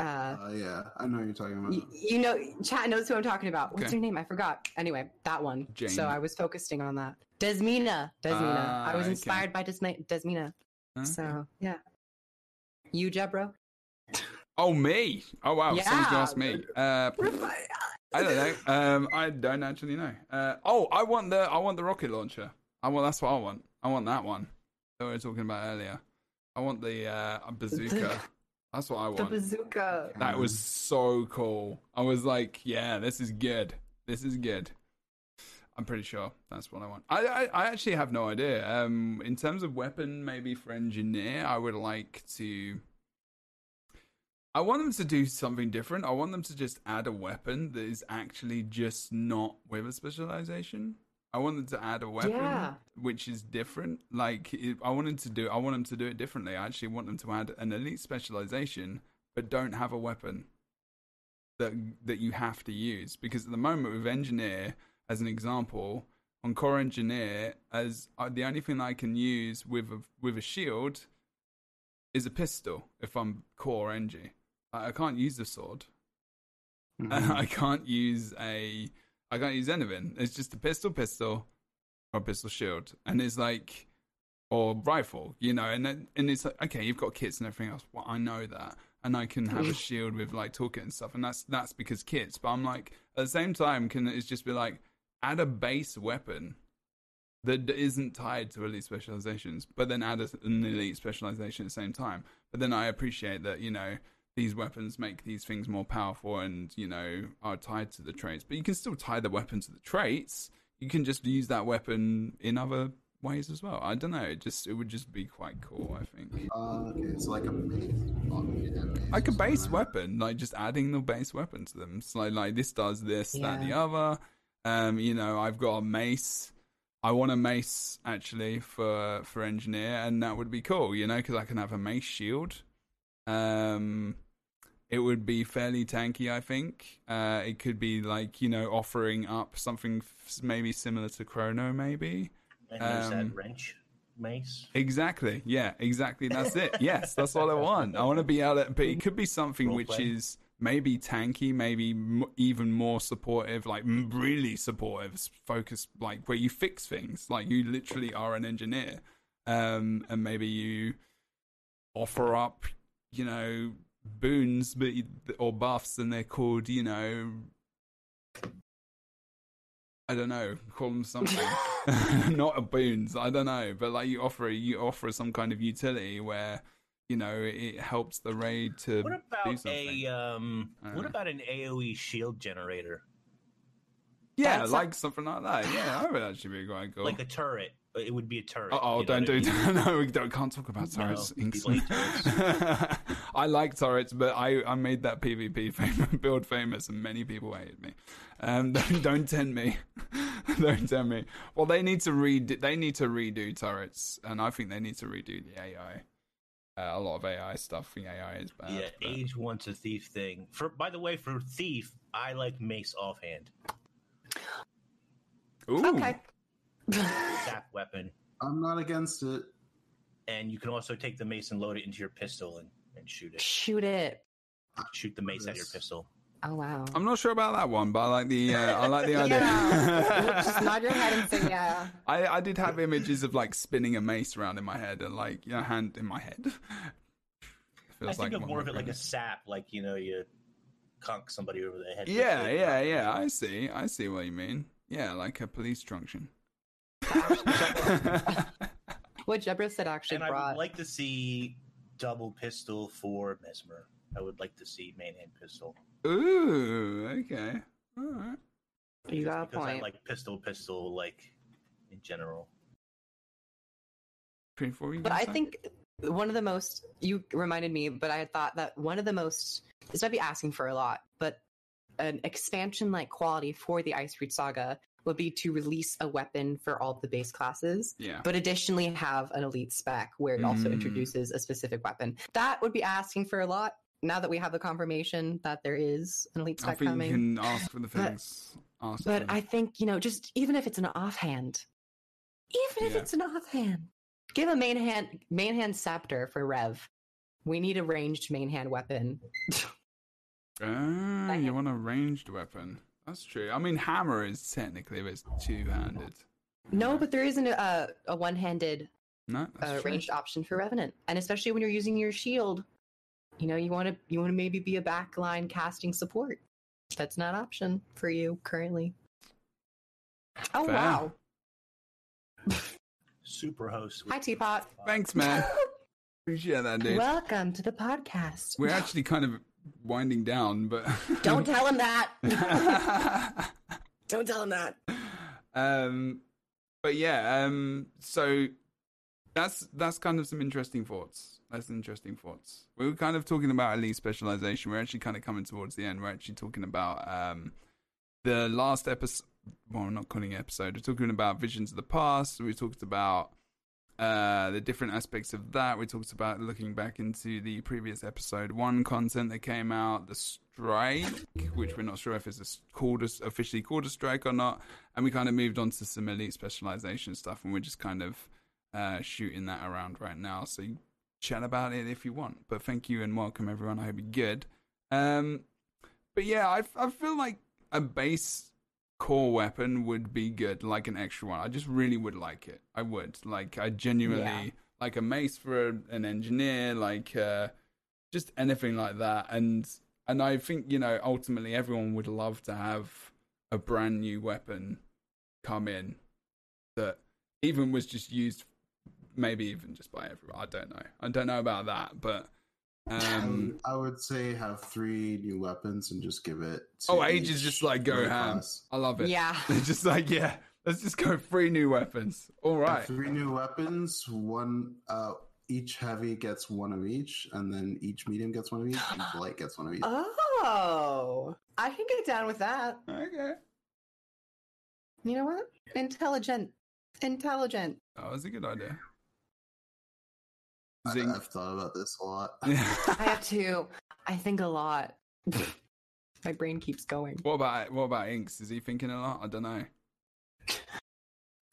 Uh
Uh, yeah, I know you're talking about.
y- you know chat knows who I'm talking about. What's
Okay.
her name? I forgot. Anyway, that one.
Jane.
So I was focusing on that. Desmina. Desmina.
Ah,
I was
okay.
inspired by Desma- Desmina.
Okay.
So yeah. You Jebro? <laughs>
Oh me! Oh wow! Someone's gonna ask me. Uh, I don't know. Um, I don't actually know. Uh, oh, I want the I want the rocket launcher. I want that's what I want. I want that one that we were talking about earlier. I want the uh, bazooka. <laughs> <laughs> That's what I want.
The bazooka.
That was so cool. I was like, yeah, this is good. This is good. I'm pretty sure that's what I want. I, I, I actually have no idea. Um, in terms of weapon, maybe for engineer, I would like to. I want them to do something different. I want them to just add a weapon that is actually just not with a specialization. I wanted to add a weapon
Yeah.
which is different. Like I wanted to do, I want them to do it differently. I actually want them to add an elite specialization, but don't have a weapon that that you have to use. Because at the moment with engineer, as an example, on core engineer, as uh, the only thing I can use with a with a shield is a pistol. If I'm core engie, I, I can't use a sword. <laughs>
Mhm.
I can't use a I can't use anything. It's just a pistol, pistol, or a pistol shield, and it's like or rifle, you know. And then, and it's like okay, you've got kits and everything else. Well, I know that, and I can have a mm. shield with like toolkit and stuff, and that's that's because kits. But I'm like at the same time, can it's just be like add a base weapon that isn't tied to elite specializations, but then add an elite specialization at the same time. But then I appreciate that you know these weapons make these things more powerful and you know are tied to the traits. But you can still tie the weapon to the traits. You can just use that weapon in other ways as well. I don't know. It just it would just be quite cool. I think
Uh, okay, it's like a base.
like a base weapon, like just adding the base weapon to them. So like, like this does this, that, the other. Um, you know, I've got a mace. I want a mace actually for for engineer, and that would be cool. You know, because I can have a mace shield. Um, it would be fairly tanky, I think. Uh, it could be like you know offering up something f- maybe similar to Chrono, maybe.
And
Um,
that wrench mace.
Exactly. Yeah, exactly. That's it. <laughs> Yes, that's what I want. I want to be able to, but it could be something which
Roleplay.
is maybe tanky, maybe m- even more supportive, like m- really supportive, s- focused, like where you fix things, like you literally are an engineer. Um, and maybe you offer up, you know, boons, but or buffs, and they're called, you know, I don't know, call them something. <laughs> <laughs> Not a boons, I don't know, but like you offer you offer some kind of utility where you know it helps the raid to
What about a um? What
know.
about an AOE shield generator,
yeah,
That's a-
like something like that. Yeah, that would actually be quite cool.
like a turret? It would be a turret.
Oh,
you know
don't
what I
do
mean?
that. <laughs> no, we don't, can't talk about
No,
turrets.
people hate
Inks. I like turrets, but I, I made that PvP fam- <laughs> build famous, and many people hated me. Um, <laughs> don't, don't tempt me. don't tempt me. Well, they need to redo. They need to redo turrets, and I think they need to redo the AI. Uh, a lot of AI stuff. The AI is bad.
Yeah,
but-
age wants a thief thing. For by the way, for thief, I like mace offhand,
Ooh.
Okay.
Sap weapon,
I'm not against it.
and you can also take the mace and load it into your pistol and, and shoot it.
Shoot it.
Shoot the mace at your pistol.
Oh wow.
I'm not sure about that one, but I like the uh, I like the <laughs> idea.
Yeah. Just nod your head and say yeah. <laughs>
I, I did have images of like spinning a mace around in my head and like you know hand in my head <laughs> feels
I think
like
of more of it like a
a
sap, like you know, you conk somebody over the head.
Yeah, yeah, yeah. I see. I see what you mean. Yeah, like a police truncheon.
What Jebro said actually
And I would like to see double pistol for Mesmer. I would like to see main hand pistol.
Ooh, okay. All right.
you got a
because
point.
I like pistol, pistol, like in general.
Pretty for you.
But I think one of the most you reminded me, but I had thought that one of the most this might be asking for a lot, but an expansion like quality for the Icebrood Saga would be to release a weapon for all the base classes,
Yeah.
but additionally have an elite spec where it also
Mm.
introduces a specific weapon. That would be asking for a lot. Now that we have the confirmation that there is an elite spec coming,
you can ask for the
But-
things. ask
but. I think, you know, just even if it's an offhand, even if
Yeah.
it's an offhand, give a main hand main hand scepter for Rev. We need a ranged main hand weapon.
Ah, you want a ranged weapon. That's true. I mean, hammer is technically it's two-handed.
no, but there isn't a, a one handed
No,
uh, ranged option for Revenant, and especially when you're using your shield, you know, you want to you want to maybe be a backline casting support. That's not option for you currently. Oh
Fair.
wow! <laughs>
Super host.
Hi Teapot.
Thanks, man. <laughs> Appreciate that, dude.
Welcome to the podcast.
We're actually kind of winding down, but <laughs>
Don't tell him that. <laughs> Don't tell him that.
um, but yeah, um, so that's that's kind of some interesting thoughts. That's interesting thoughts. We were kind of talking about elite specialization. We're actually kind of coming towards the end. We're actually talking about um, the last episode. Well, I'm not calling it episode. We're talking about visions of the past. We talked about uh, the different aspects of that. We talked about looking back into the previous episode one content that came out, the strike, which we're not sure if it's called a, officially called a strike or not, and we kind of moved on to some elite specialization stuff, and we're just kind of uh, shooting that around right now. So chat about it if you want. But thank you and welcome everyone. I hope you're good. Um, but yeah, I I feel like a base core weapon would be good, like an extra one. I just really would like it. I would like. I genuinely
Yeah.
like a mace for a, an engineer, like uh, just anything like that. And and I think you know ultimately everyone would love to have a brand new weapon come in that even was just used, maybe even just by everyone. I don't know. I don't know about that, but. Um,
I would say have three new weapons and just give it. To
Oh, Age is just like go
raid
ham.
class.
I love it.
Yeah. <laughs>
They're just like, yeah, let's just go three new weapons. All right.
Three new weapons. One. Uh, each heavy gets one of each, and then each medium gets one of each. Each light gets one of each.
Oh, I can get down with that.
Okay.
You know what? Intelligent. Intelligent.
That was a good idea.
I,
Zing.
I've thought about this a lot. <laughs>
I have to. I think a lot. <laughs> My brain keeps going.
what about what about Inks? Is he thinking a lot? I don't know.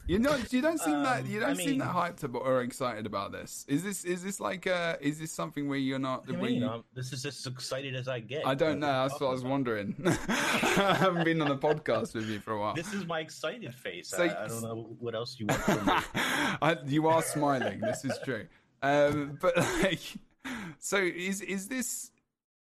You not you don't seem that
Um,
you don't
I
seem
mean-
that hyped about or excited about this. Is this is this like uh is this something where you're not where
mean,
you-
this is as excited as I get.
I don't know. That's what I was
about.
wondering. <laughs> I haven't been on a podcast with you for a while.
This is my excited face.
So-
I, I don't know what else you want from me.
I, you are smiling. This is true. Um, but <laughs> like, so is is this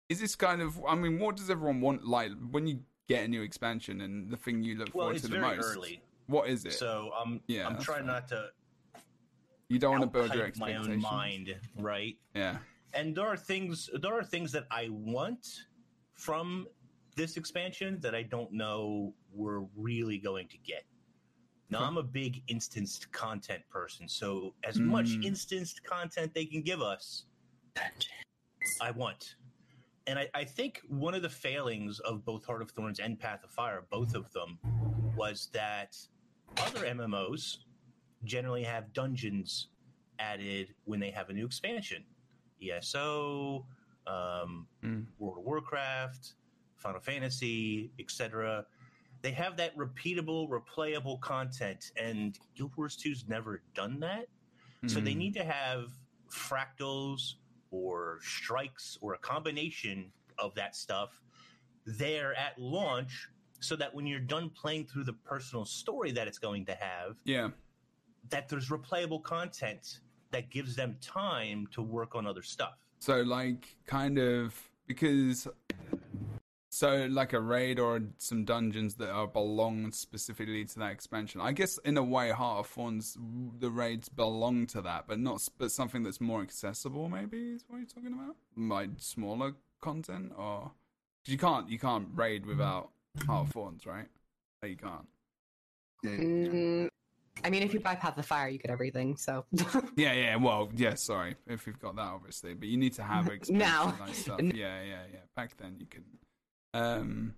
is this kind of? I mean, what does everyone want? Like when you get a new expansion and the thing you look
Well,
forward to the most.
early,
What is it?
so I'm
Yeah,
I'm trying
fine.
not to
you don't want to build your
outhype my own mind, right?
Yeah.
and there are things there are things that I want from this expansion that I don't know we're really going to get. Now I'm a big instanced content person, so as much
Mm.
instanced content they can give us, I want. And I, I think one of the failings of both Heart of Thorns and Path of Fire, both of them, was that other MMOs generally have dungeons added when they have a new expansion. ESO, um,
Mm.
World of Warcraft, Final Fantasy, etc. They have that repeatable, replayable content, and Guild Wars 2's never done that. So they
Mm.
need to have fractals or strikes or a combination of that stuff there at launch so that when you're done playing through the personal story that it's going to have,
Yeah.
that there's replayable content that gives them time to work on other stuff.
So like kind of because so like a raid or some dungeons that are belong specifically to that expansion. I guess in a way, Heart of Thorns, the raids belong to that, but not but something that's more accessible. Maybe is what you're talking about. Like smaller content, or 'cause you can't you can't raid without Heart of Thorns, right? No, you can't.
Yeah,
Mm, I mean, if you buy Path of Fire, you get everything. So <laughs>
Yeah, yeah. Well, yeah. Sorry if you've got that, obviously, but you need to have <laughs> expansion
Now.
like stuff. <laughs> Yeah, yeah, yeah. Back then, you couldn't. Um.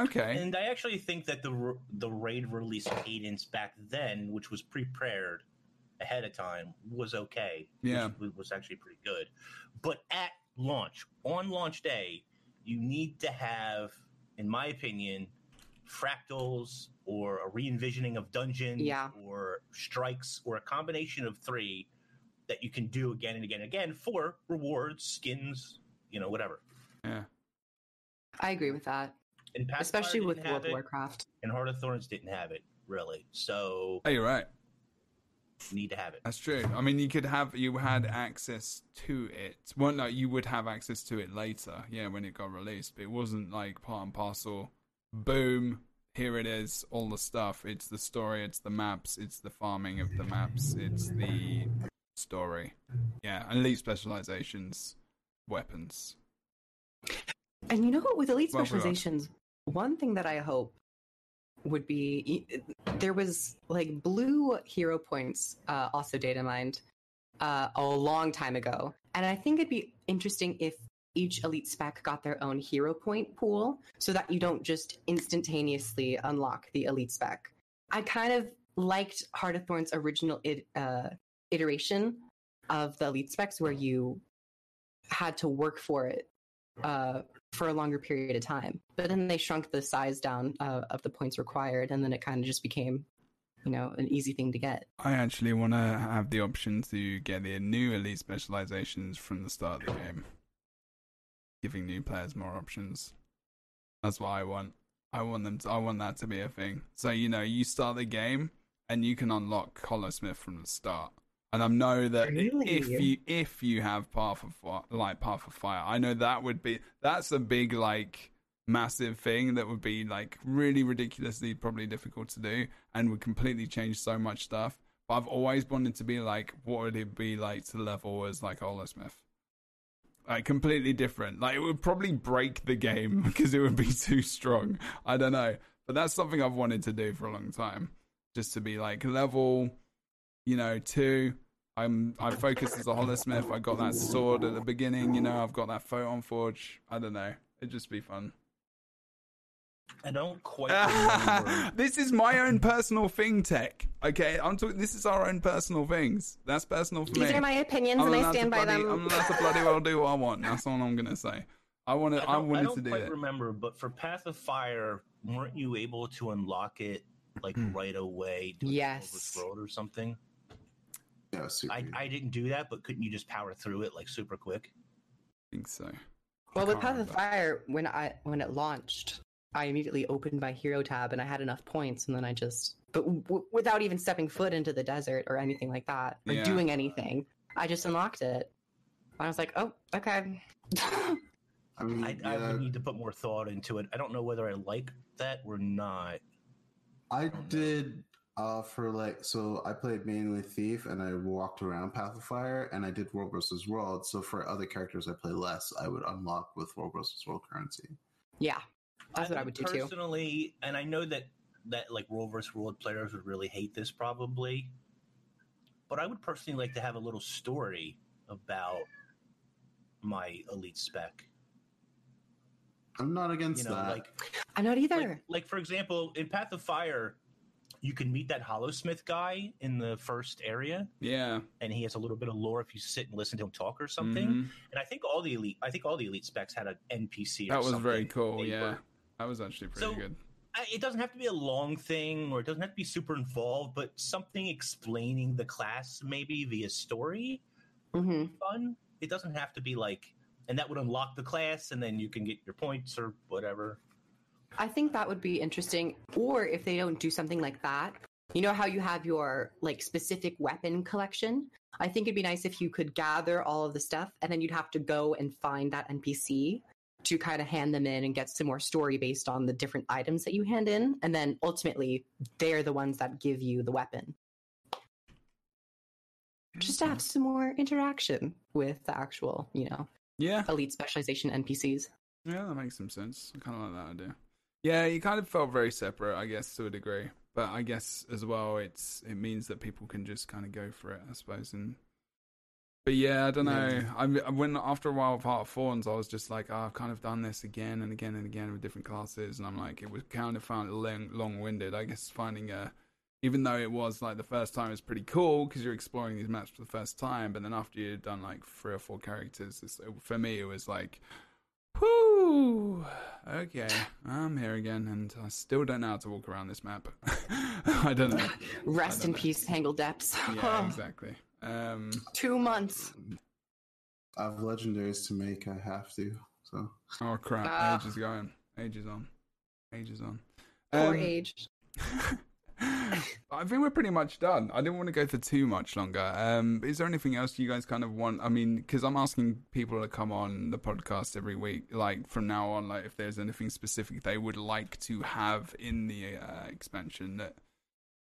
Okay.
And I actually think that the r- the raid release cadence back then, which was prepared ahead of time, was okay.
Yeah.
was, was actually pretty good. But at launch, on launch day, you need to have, in my opinion, fractals or a re-envisioning of dungeons
Yeah.
or strikes or a combination of three that you can do again and again and again for rewards, skins, you know, whatever.
Yeah.
I agree with that,
And Pathfinder
especially with World of Warcraft.
and Heart of Thorns didn't have it really. So
Oh, you're right.
need to have it.
That's true. I mean, you could have you had access to it. Well, no, you would have access to it later. Yeah, when it got released, but it wasn't like part and parcel. Boom, here it is. All the stuff. It's the story. It's the maps. It's the farming of the maps. It's the story. Yeah, elite specializations, weapons.
And you know what? With elite
Well,
specializations, one thing that I hope would be there was like blue hero points, uh, also data mined uh, a long time ago, and I think it'd be interesting if each elite spec got their own hero point pool, so that you don't just instantaneously unlock the elite spec. I kind of liked Heart of Thorns' original it, uh, iteration of the elite specs, where you had to work for it uh, for a longer period of time. But then they shrunk the size down uh, of the points required, and then it kind of just became, you know, an easy thing to get.
I actually want to have the option to get the new elite specializations from the start of the game, giving new players more options. That's what I want. I want them. To, I want that to be a thing. So you know, you start the game and you can unlock Holosmith from the start. And I know that i- if you if you have Path of Fire, like Path of Fire, I know that would be that's a big like massive thing that would be like really ridiculously probably difficult to do and would completely change so much stuff. But I've always wanted to be like, what would it be like to level as like Holosmith? Like completely different. Like it would probably break the game <laughs> because it would be too strong. I don't know, but that's something I've wanted to do for a long time. Just to be like level, you know, two. I'm I focused as a Holosmith. I got that sword at the beginning. You know, I've got that photon forge. I don't know. It'd just be fun.
I don't quite <laughs>
this is my own personal thing, Tech. Okay, I'm talking. This is our own personal things. That's personal for
These
me.
are my opinions,
I'm
and I stand by
bloody,
them.
I'm allowed to bloody well do what I want. That's all I'm gonna say. I want to.
I
I,
don't, I don't
to do
quite
it.
remember, but for Path of Fire, weren't you able to unlock it like
Hmm.
right away? doing
Yes.
Silver Scroll or something.
Yeah, super.
I. I didn't do that, but couldn't you just power through it like super quick?
I think so.
Well, with Path of. Fire, when I when it launched, I immediately opened my hero tab, and I had enough points, and then I just, but w- without even stepping foot into the desert or anything like that, or
Yeah.
doing anything, I just unlocked it. I was like, oh, okay. <laughs>
I mean,
I, I
yeah,
would need to put more thought into it. I don't know whether I like that or not.
I did uh for like so I played mainly Thief and I walked around Path of Fire and I did World versus World. So for other characters I play less, I would unlock with World versus World currency.
yeah, that's what I would do too.
Personally, and I know that that like World versus World players would really hate this probably, but I would personally like to have a little story about my elite spec.
I'm not against
You know,
that.
like
I'm not either.
like, like for example, in Path of Fire, you can meet that Holosmith guy in the first area,
Yeah.
and he has a little bit of lore if you sit and listen to him talk or something.
Mhm.
And I think all the elite, I think all the elite specs had an NPC. Or
That was very cool.
They
Yeah.
were-
That was actually pretty
So-
good.
I- it doesn't have to be a long thing, or it doesn't have to be super involved, but something explaining the class maybe via story.
hmm
Fun. It doesn't have to be like, and that would unlock the class, and then you can get your points or whatever.
I think that would be interesting. Or if they don't do something like that, you know how you have your like specific weapon collection. I think it'd be nice if you could gather all of the stuff and then you'd have to go and find that NPC to kind of hand them in and get some more story based on the different items that you hand in. And then ultimately, they're the ones that give you the weapon. Just to have some more interaction with the actual, you know,
Yeah,
elite specialization NPCs.
yeah, that makes some sense. I kind of like that idea. Yeah, you kind of felt very separate, I guess, to a degree. But I guess as well, it's it means that people can just kind of go for it, I suppose. And but yeah, I don't know.
Yeah.
I when after a while of Heart of Thorns, I was just like, oh, I've kind of done this again and again and again with different classes, and I'm like, it was kind of found long long winded. I guess finding a even though it was like the first time it's pretty cool because you're exploring these maps for the first time, but then after you've done like three or four characters, it's, for me it was like, whoo, okay, I'm here again, and I still don't know how to walk around this map. <laughs> I don't know.
Rest in
don't know.
peace, Tangled Depths.
Yeah, <laughs> exactly. Um,
Two months.
I have legendaries to make. I have to. So
oh crap!
Ah.
Ages going, ages on, ages on.
Poor
Um,
age. <laughs>
I think we're pretty much done. I didn't want to go for too much longer. Um, is there anything else you guys kind of want? I mean, because I'm asking people to come on the podcast every week, like from now on, like if there's anything specific they would like to have in the uh, expansion that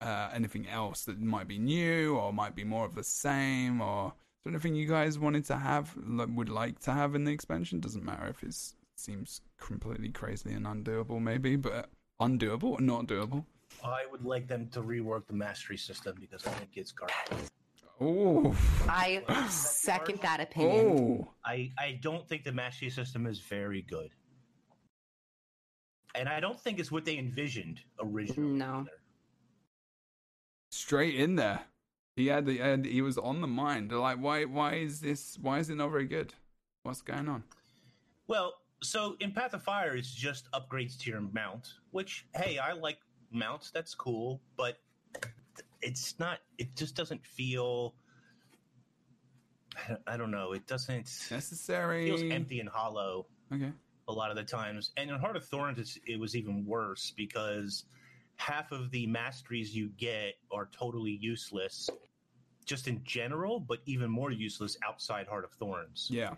uh, anything else that might be new or might be more of the same or is anything you guys wanted to have would like to have in the expansion doesn't matter if it seems completely crazy and undoable maybe but undoable or not doable
I would like them to rework the mastery system because I think it's garbage.
oh
I second that opinion.
oh
I, I don't think the mastery system is very good. And I don't think it's what they envisioned originally.
No.
either.
straight in there he had the and he was on the mind They're like why why is this why is it not very good what's going on
Well, so in Path of Fire, it's just upgrades to your mount, which, hey, I like mounts. That's cool, but it's not, it just doesn't feel. I don't- know. It doesn't. It
necessary
feels empty and hollow
okay
a lot of the times. And in Heart of Thorns, it was even worse because half of the masteries you get are totally useless, just in general, but even more useless outside Heart of Thorns,
yeah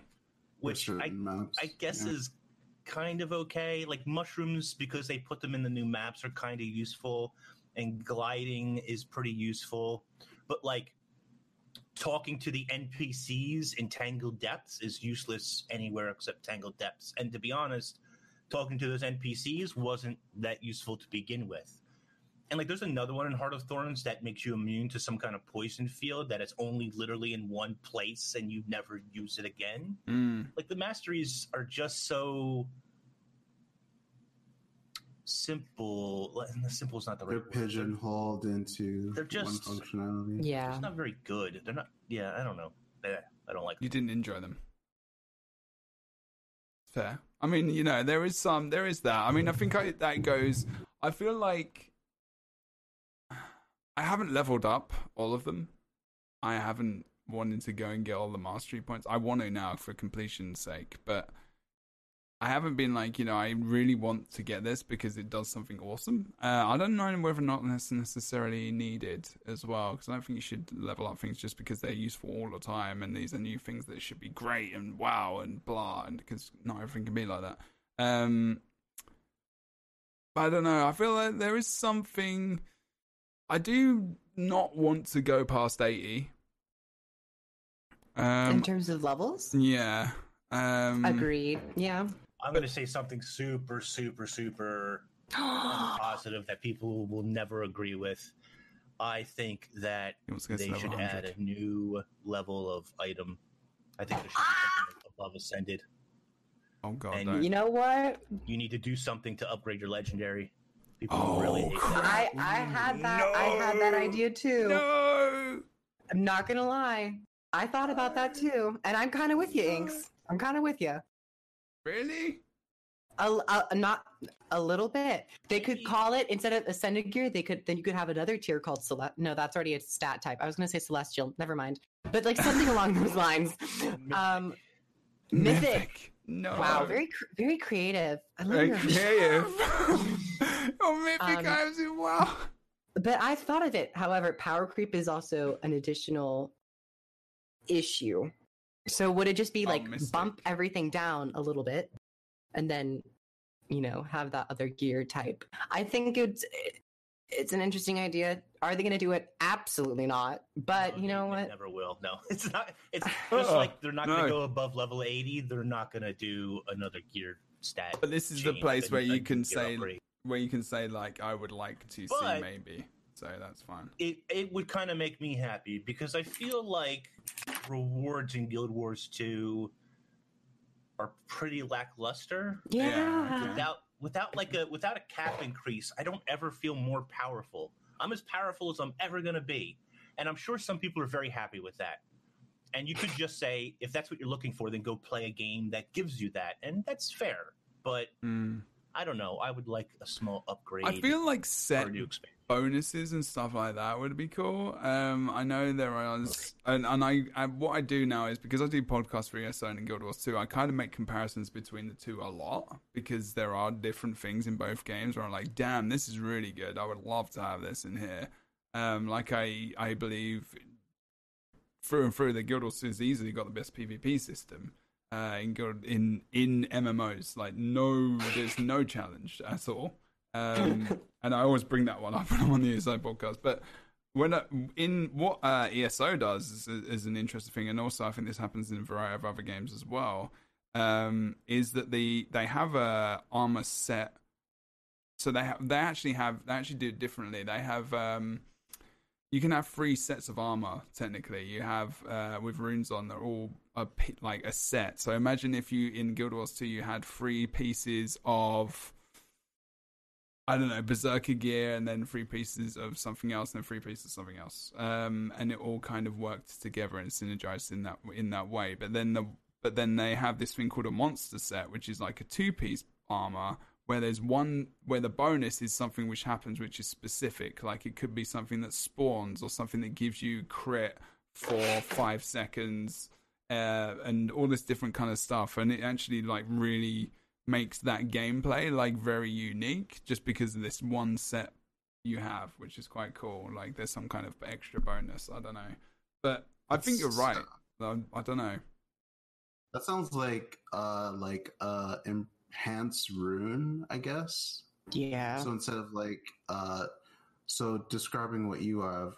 which I
maps,
I guess
yeah.
is kind of okay. Like mushrooms, because they put them in the new maps, are kind of useful, and gliding is pretty useful. But like talking to the NPCs in Tangled Depths is useless anywhere except Tangled Depths. And to be honest, talking to those NPCs wasn't that useful to begin with. And like, there's another one in Heart of Thorns that makes you immune to some kind of poison field that is only literally in one place and you never use it again
mm.
like the masteries are just so simple. well, Simple is not the right
They're
word. They're-
into
They're just-
one functionality.
Yeah.
It's not very good. They're not. Yeah, I don't know. Eh, I don't like.
you didn't enjoy them fair i mean you know there is some there is that i mean i think I, that goes i feel like i haven't leveled up all of them. I haven't wanted to go and get all the mastery points. I want to now for completion's sake but i haven't been like you know i really want to get this because it does something awesome. Uh, i don't know whether or not that's necessarily needed as well because i don't think you should level up things just because they're useful all the time and these are new things that should be great and wow and blah and because not everything can be like that. Um but i don't know. I feel like there is something i do not want to go past 80
In
um
terms of levels?
yeah um
Agreed. Yeah.
I'm going to say something super, super, super <gasps> positive that people will never agree with. I think that
He wants to go to
they should
100.
add a new level of item. I think there should be something above ascended.
oh god
and
don't.
you know what?
You need to do something to upgrade your legendary. People
Oh,
really
crap.
I I had that I had that idea too.
no
I'm not gonna lie. I thought about that too, and I'm kind of with you, Inks. I'm kind of with you.
really
A, a, not a little bit. They could call it instead of ascended gear. They could then you could have another tier called celest. No, that's already a stat type. I was gonna say celestial. Never mind. But like something along those lines. <laughs> Um, mythic.
No
Wow, very very creative. I love
very
your.
creative <laughs> oh mythic
Um,
wow
But I've thought of it. However, power creep is also an additional issue. So would it just be
Oh,
like bump everything down a little bit and then, you know, have that other gear type? I think it's it's an interesting idea. Are they going to do it? Absolutely not. But
No,
you know
they- they
what?
Never will. No, <laughs> it's not. It's <laughs> just like they're not going to go above level eighty. They're not going to do another gear stat.
But this is the place where you can say
upgrade.
where you can say like I would like to see maybe. So that's fine.
it it would kind of make me happy because I feel like rewards in Guild Wars 2 are pretty lackluster.
Yeah,
Yeah.
Without without like a without a cap increase, I don't ever feel more powerful. I'm as powerful as I'm ever going to be. And I'm sure some people are very happy with that. And you could just say if that's what you're looking for then go play a game that gives you that and that's fair. But
Mm.
I don't know. I would like a small upgrade
I feel like set
new expansion.
Bonuses and stuff like that would be cool. Um, I know there are, and, and I, I what I do now is because I do podcasts for ESO and Guild Wars 2, I kind of make comparisons between the two a lot because there are different things in both games where I'm like, damn, this is really good. I would love to have this in here. Um, like I, I believe through and through the Guild Wars 2 has easily got the best PvP system. Uh, in in in MMOs, like no, there's no challenge at all. Um, and I always bring that one up <laughs> when I'm on the ESO podcast. But when in what uh, ESO does is, is an interesting thing, and also I think this happens in a variety of other games as well. Um, is that the they have a armor set, so they have they actually have they actually do it differently. They have um, you can have three sets of armor technically. You have uh, with runes on, they're all a like a set. So imagine if you in Guild Wars 2 you had three pieces of I don't know, berserker gear, and then three pieces of something else, and then three pieces of something else, um, and it all kind of worked together and synergized in that in that way. But then the but then they have this thing called a monster set, which is like a two piece armor, where there's one where the bonus is something which happens, which is specific, like it could be something that spawns or something that gives you crit for five seconds, uh, and all this different kind of stuff, and it actually like really makes that gameplay like very unique just because of this one set you have which is quite cool like there's some kind of extra bonus i don't know but i think you're right I, I don't know
That sounds like uh like uh enhanced rune, I guess.
Yeah.
So instead of like uh so describing what you have,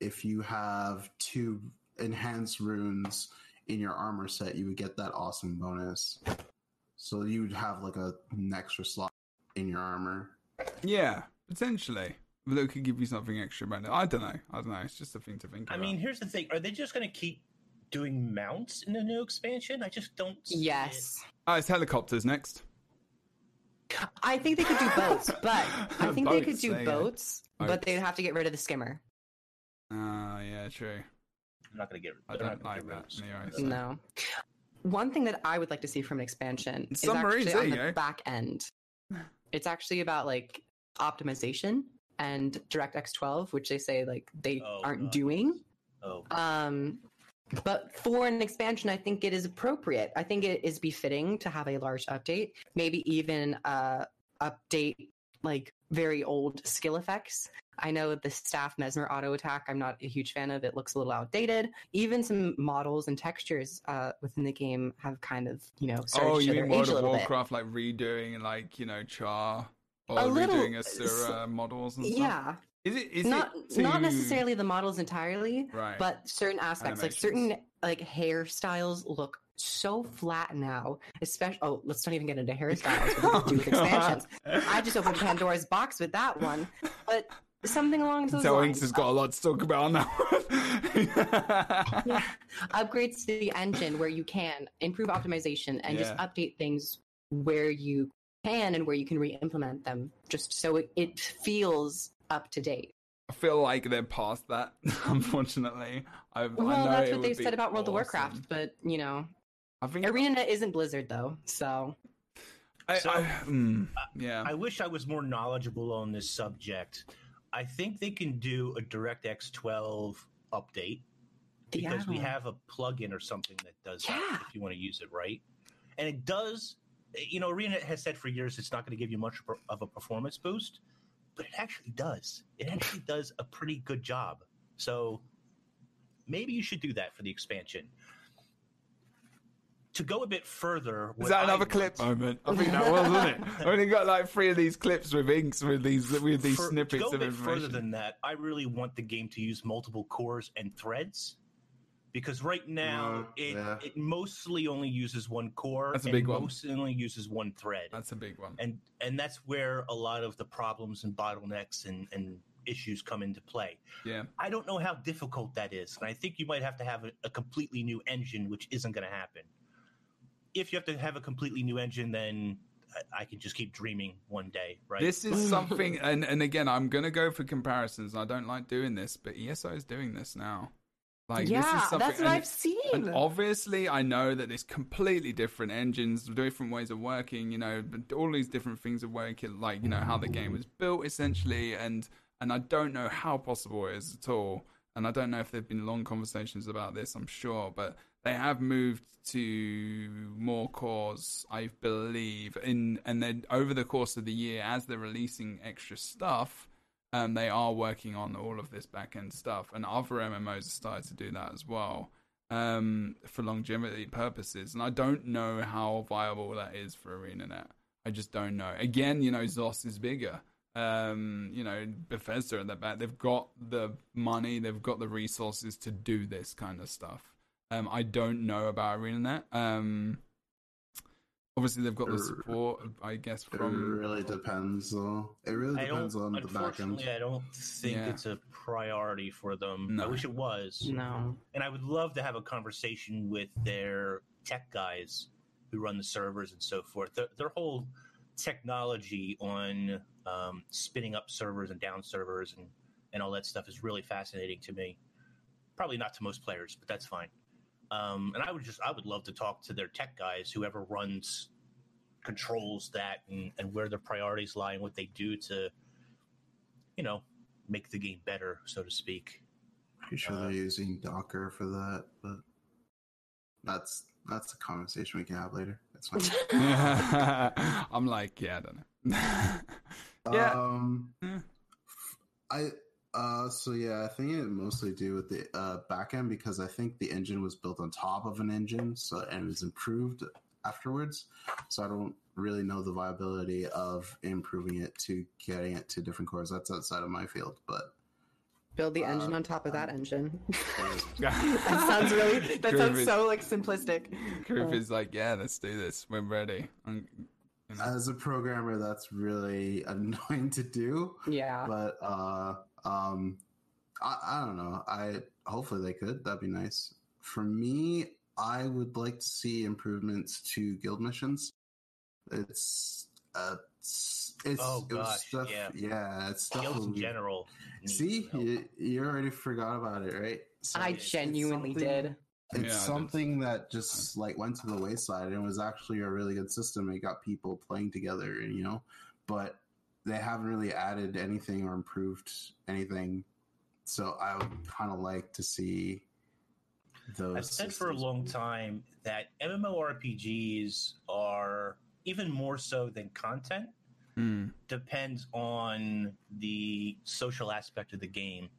if you have two enhanced runes in your armor set, you would get that awesome bonus. So you would have like a an extra slot in your armor.
yeah potentially but it could give you something extra bonus i don't know i don't know it's just a thing to think about.
I
about
mean, here's the thing: are they just going to keep doing mounts in the new expansion? I just don't. see
Yes.
oh it's helicopters next
I think they could do boats, <laughs> but I think they could do
there you go.
boats, but they'd have to get rid of the skimmer.
ah yeah true.
I'm not going to get.
I
they're
don't like
rid
that
of
anyway,
it.
so-
No. One thing that I would like to see from an expansion is actually
there
on the
go.
back end. It's actually about like optimization and DirectX 12, which they say like they
Oh,
aren't
God.
doing.
Oh,
Um, but for an expansion, I think it is appropriate. I think it is befitting to have a large update, maybe even uh, update like very old skill effects. I know the staff mesmer auto attack. I'm not a huge fan of. It looks a little outdated. Even some models and textures uh, within the game have kind of you know started
oh
to show
you
their
mean
age a
of
bit.
warcraft like redoing like you know charr or
A little-
redoing asura models and stuff
Yeah,
is it is
not
it
not necessarily the models entirely,
right
but certain aspects like certain like hairstyles look so flat now especially oh let's not even get into hairstyles do with <laughs> expansions i just opened pandora's box with that one but something along those
Tell
lines
Inks has got a lot to talk about on that one. <laughs>
yeah, upgrades to the engine where you can improve optimization and just update things where you can and where you can re-implement them just so it, it feels up to date
I feel like they're past that, <laughs> unfortunately. I've, I
well
know
that's what they
be
said about world of warcraft but you know
I think
ArenaNet isn't Blizzard though, so
I,
So,
I, mm, yeah.
I wish I was more knowledgeable on this subject. I think they can do a DirectX 12 update because we have a plugin or something that does that
Yeah.
if you want to use it right. And it does, you know, Arena has said for years it's not going to give you much of a performance boost, but it actually does. It actually does a pretty good job. So maybe you should do that for the expansion. To go a bit further,
Is
what
that
I
another
want-
clip moment? I think that was, wasn't it? I only got like three of these clips with inks with these with these
For-
snippets
to go a
of
bit further
information.
than that, I really want the game to use multiple cores and threads. Because right now
Uh,
it,
yeah.
it mostly only uses one core
That's a
and
big one.
mostly only uses one thread.
That's a big one.
and and that's where a lot of the problems and bottlenecks and, and issues come into play.
Yeah.
I don't know how difficult that is, and I think you might have to have a, a completely new engine, which isn't going to happen. If you have to have a completely new engine, then I, I can just keep dreaming one day, right?
This is <laughs> something, and, and again, I'm going to go for comparisons. I don't like doing this, but ESO is doing this now. Like,
yeah,
this is something,
that's what
and-
I've seen.
And obviously, I know that it's completely different engines, different ways of working. You know, all these different things of working, like you know how the game was built, essentially. And and I don't know how possible it is at all. And I don't know if there've been long conversations about this. I'm sure, but they have moved to more cores, I believe. In and then over the course of the year, as they're releasing extra stuff, um, they are working on all of this back end stuff, and other MMOs have started to do that as well um, for longevity purposes. And I don't know how viable that is for ArenaNet. I just don't know. Again, you know, Zos is bigger. Um, you know, Bethesda at the back, they've got the money, they've got the resources to do this kind of stuff. Um, I don't know about ArenaNet. Um, obviously, they've got the support, I guess,
It really depends, though. It really depends on the back end.
Unfortunately, I don't think
Yeah.
it's a priority for them. I wish it was.
no.
and I would love to have a conversation with their tech guys who run the servers and so forth. Their, their whole technology on um, spinning up servers and down servers and, and all that stuff is really fascinating to me. Probably not to most players, but that's fine. Um, and I would just I would love to talk to their tech guys, whoever runs controls that and, and where their priorities lie and what they do to, you know, make the game better, so to speak.
Pretty sure
Uh,
they're using Docker for that, but that's that's a conversation we can have later. It's fine. <laughs> <laughs>
I'm like, yeah, I don't know. <laughs> Yeah.
Um,
Yeah.
I uh, so yeah, I think it mostly do with the uh, backend because I think the engine was built on top of an engine, so and it was improved afterwards. So I don't really know the viability of improving it to getting it to different cores. That's outside of my field, but
Build the engine
Uh,
on top of that engine. <laughs>
that
that sounds really. That sounds so like simplistic.
Griff is like, yeah, let's do this. We're ready. I'm- you know.
As a programmer, that's really <laughs> annoying to do.
Yeah.
but uh um I, I don't know i hopefully they could that'd be nice for me i would like to see improvements to guild missions it's uh it's, it's
Oh,
it was
gosh,
stuff
yeah.
yeah it's stuff
Guilds in general.
see you, you already forgot about it right So
I
it's- it's
genuinely
something-
did.
Yeah, I
it's something that just like went to the wayside and was actually a really good system it got people playing together you know but they haven't really added anything or improved anything so i would kind of like to see those
I've said for a
systems.
long time that MMORPGs are even more so than content
Hmm.
depends on the social aspect of the game.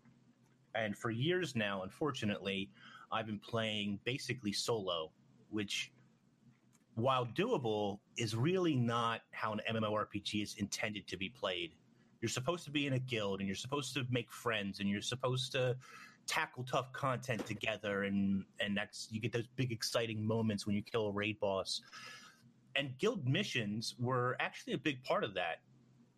And for years now, unfortunately, I've been playing basically solo, which, while doable, is really not how an MMORPG is intended to be played. You're supposed to be in a guild and you're supposed to make friends and you're supposed to tackle tough content together and and that's you get those big exciting moments when you kill a raid boss and guild missions were actually a big part of that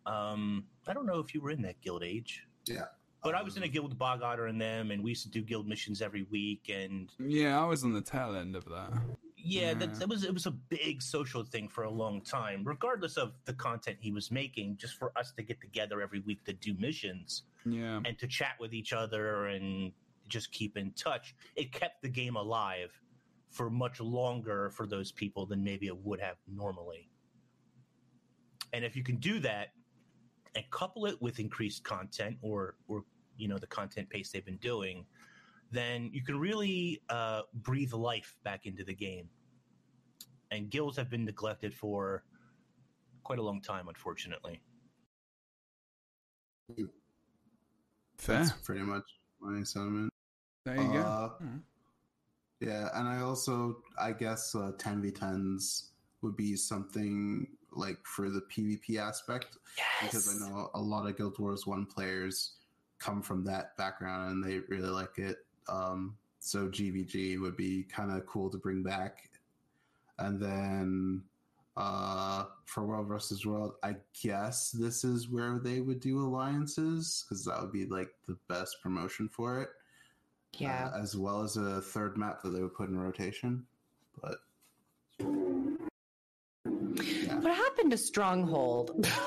um i don't know if you were in that guild age
Yeah.
But i was in a
Um,
guild with bog otter and them and we used to do guild missions every week and
Yeah, I was on the tail end of that.
yeah,
Yeah.
That, that was it was a big social thing for a long time regardless of the content he was making just for us to get together every week to do missions
Yeah.
and to chat with each other and just keep in touch. It kept the game alive for much longer for those people than maybe it would have normally. And if you can do that and couple it with increased content or or you know the content pace they've been doing, then you can really uh, breathe life back into the game. And guilds have been neglected for quite a long time, unfortunately.
Fair.
that's pretty much my sentiment
There you go.
Uh,
Hmm.
Yeah, and I also I guess uh, 10v10s would be something like for the PvP aspect because I know a lot of Guild Wars 1 players come from that background and they really like it. Um, so GVG would be kind of cool to bring back. And then uh, for World versus World, I guess this is where they would do alliances because that would be like the best promotion for it
Yeah.
uh, as well as a third map that they would put in rotation. But yeah,
what happened to Stronghold? <laughs> <laughs>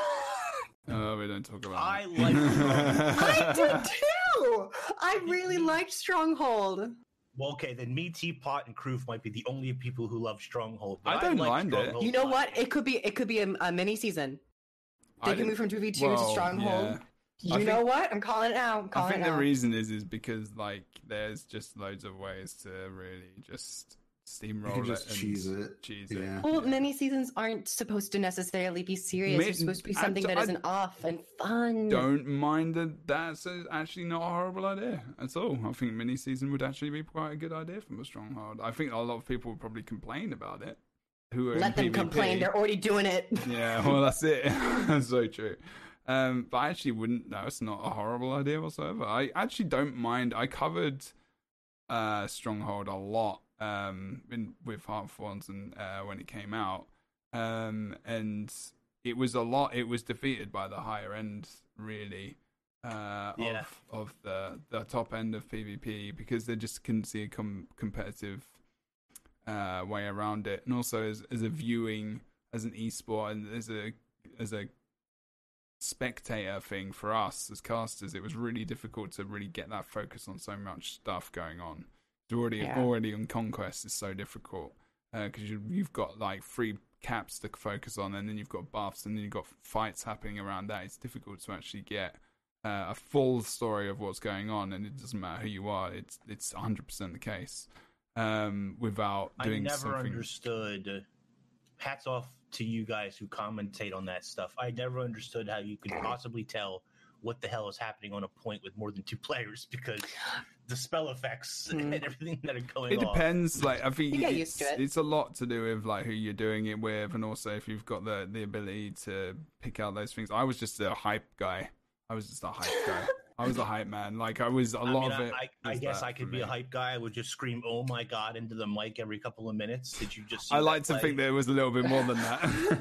Oh, we don't talk about. It. <laughs>
I
that.
like
I did too. I really liked Stronghold.
Well, okay, then me, Teapot, and Kroof might be the only people who love Stronghold. but
I don't
like
mind it.
Stronghold
You know what? It could be. It could be a, a mini season.
I
They can move from two v two to Stronghold.
yeah.
You
I
know
think-
what? I'm calling it out. I'm
I think
it
the
now.
reason is is because like there's just loads of ways to really just steamroll
you can just
and
cheese it.
cheese
Yeah.
it.
well, mini seasons aren't supposed to necessarily be serious.
Ma-
They're supposed to be something that
I-
isn't off and fun.
Don't mind that. That's actually not a horrible idea at all. I think mini season would actually be quite a good idea from a stronghold. I think a lot of people would probably complain about it. Who are
Let them
PvP.
complain. They're already doing it. <laughs>
Yeah, well, that's it. that's <laughs> so true. Um, but I actually wouldn't. No, it's not a horrible idea whatsoever. I actually don't mind. I covered uh, Stronghold a lot um, in, with Heart of Thorns and uh, when it came out, um, and it was a lot. It was defeated by the higher end, really. Uh,
Yeah.
of of the the top end of PvP because they just couldn't see a com- competitive uh, way around it, and also as as a viewing as an esport and as a as a spectator thing for us as casters, it was really difficult to really get that focus on so much stuff going on. It's already
Yeah.
already on conquest is so difficult because you, you've got like three caps to focus on, and then you've got buffs, and then you've got fights happening around that. It's difficult to actually get uh, a full story of what's going on, and it doesn't matter who you are. It's it's 100 percent the case um, without
I
doing
never
something.
understood. Hats off to you guys who commentate on that stuff. I never understood how you could possibly tell what the hell is happening on a point with more than two <laughs> players because the spell effects
Hmm. <laughs>
and everything that are going on.
It
on.
depends. Like I think
You get
it's,
used to it.
it's a lot to do with like who you're doing it with, and also if you've got the the ability to pick out those things. I was just a hype guy. I was just a hype guy. <laughs> I was a hype man. Like I was a
I
lot
mean,
of it.
I, I, I guess I could be
me.
a hype guy. I would just scream "Oh my god" into the mic every couple of minutes. Did you just? See
I like to
play?
think there was a little bit more than
Since the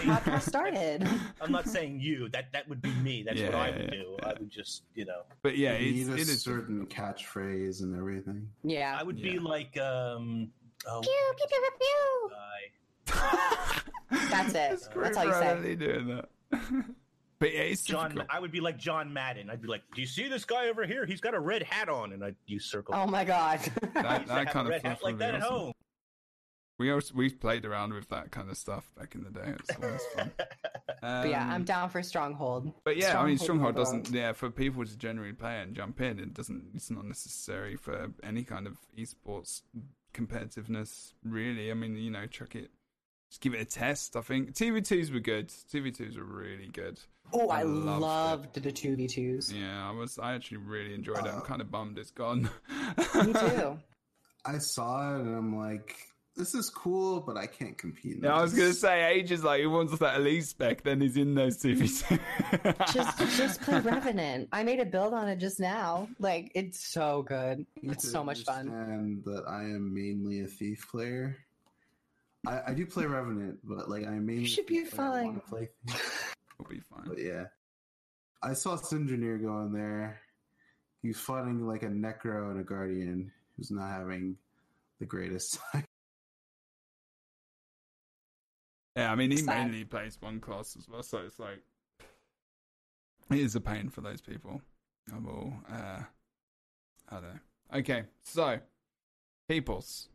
that. <laughs> <laughs>
podcast started.
I'm not saying you. That that would be me. That's what I would
yeah,
do.
yeah.
I would just, you know,
but yeah,
you
it's,
need a
it is
certain catchphrase and everything.
Yeah.
I would be like, um, oh,
Pew, pew, pew, pew, pew. That's it.
It's
That's all you say.
randomly doing that. <laughs> but yeah, it's
John.
difficult.
I would be like John Madden. I'd be like, "Do you see this guy over here? He's got a red hat on," and I'd use circle.
Oh my god. <laughs>
That,
I
that
have
kind
a
of
red hat
stuff
like
would be
that at home.
We also we played around with that kind of stuff back in the day. It was always fun. <laughs>
but yeah, I'm
Um,
down for Stronghold.
But yeah, I mean,
Stronghold
Stronghold doesn't. Yeah, for people to generally play and jump in, it doesn't. It's not necessary for any kind of esports competitiveness, really. I mean, you know, chuck it, just give it a test. I think TV twos were good. TV twos were really good.
Oh,
I
I
loved
loved, the two v twos.
Yeah, I was. I actually really enjoyed it. I'm
Uh,
kind of bummed it's gone. <laughs>
Me too.
I saw it and I'm like, this is cool, but I can't compete. in
Yeah, I was gonna say, ages like he wants that elite spec? Then he's in those TV. <laughs>
just just play Revenant. I made a build on it just now. Like it's so good.
You
It's so much fun.
And that I am mainly a thief player. I, I do play Revenant, but like I mainly
should be
a thief player. I wanna
fine.
Play <laughs> thief.
We'll be fine.
But yeah, I saw Sindrener go in there. He's fighting like a Necro and a Guardian who's not having the greatest <laughs> time.
Yeah, I mean, he
Sad.
mainly plays one class as well, so it's like it is a pain for those people. I will. Uh, I don't know. Okay, so peoples,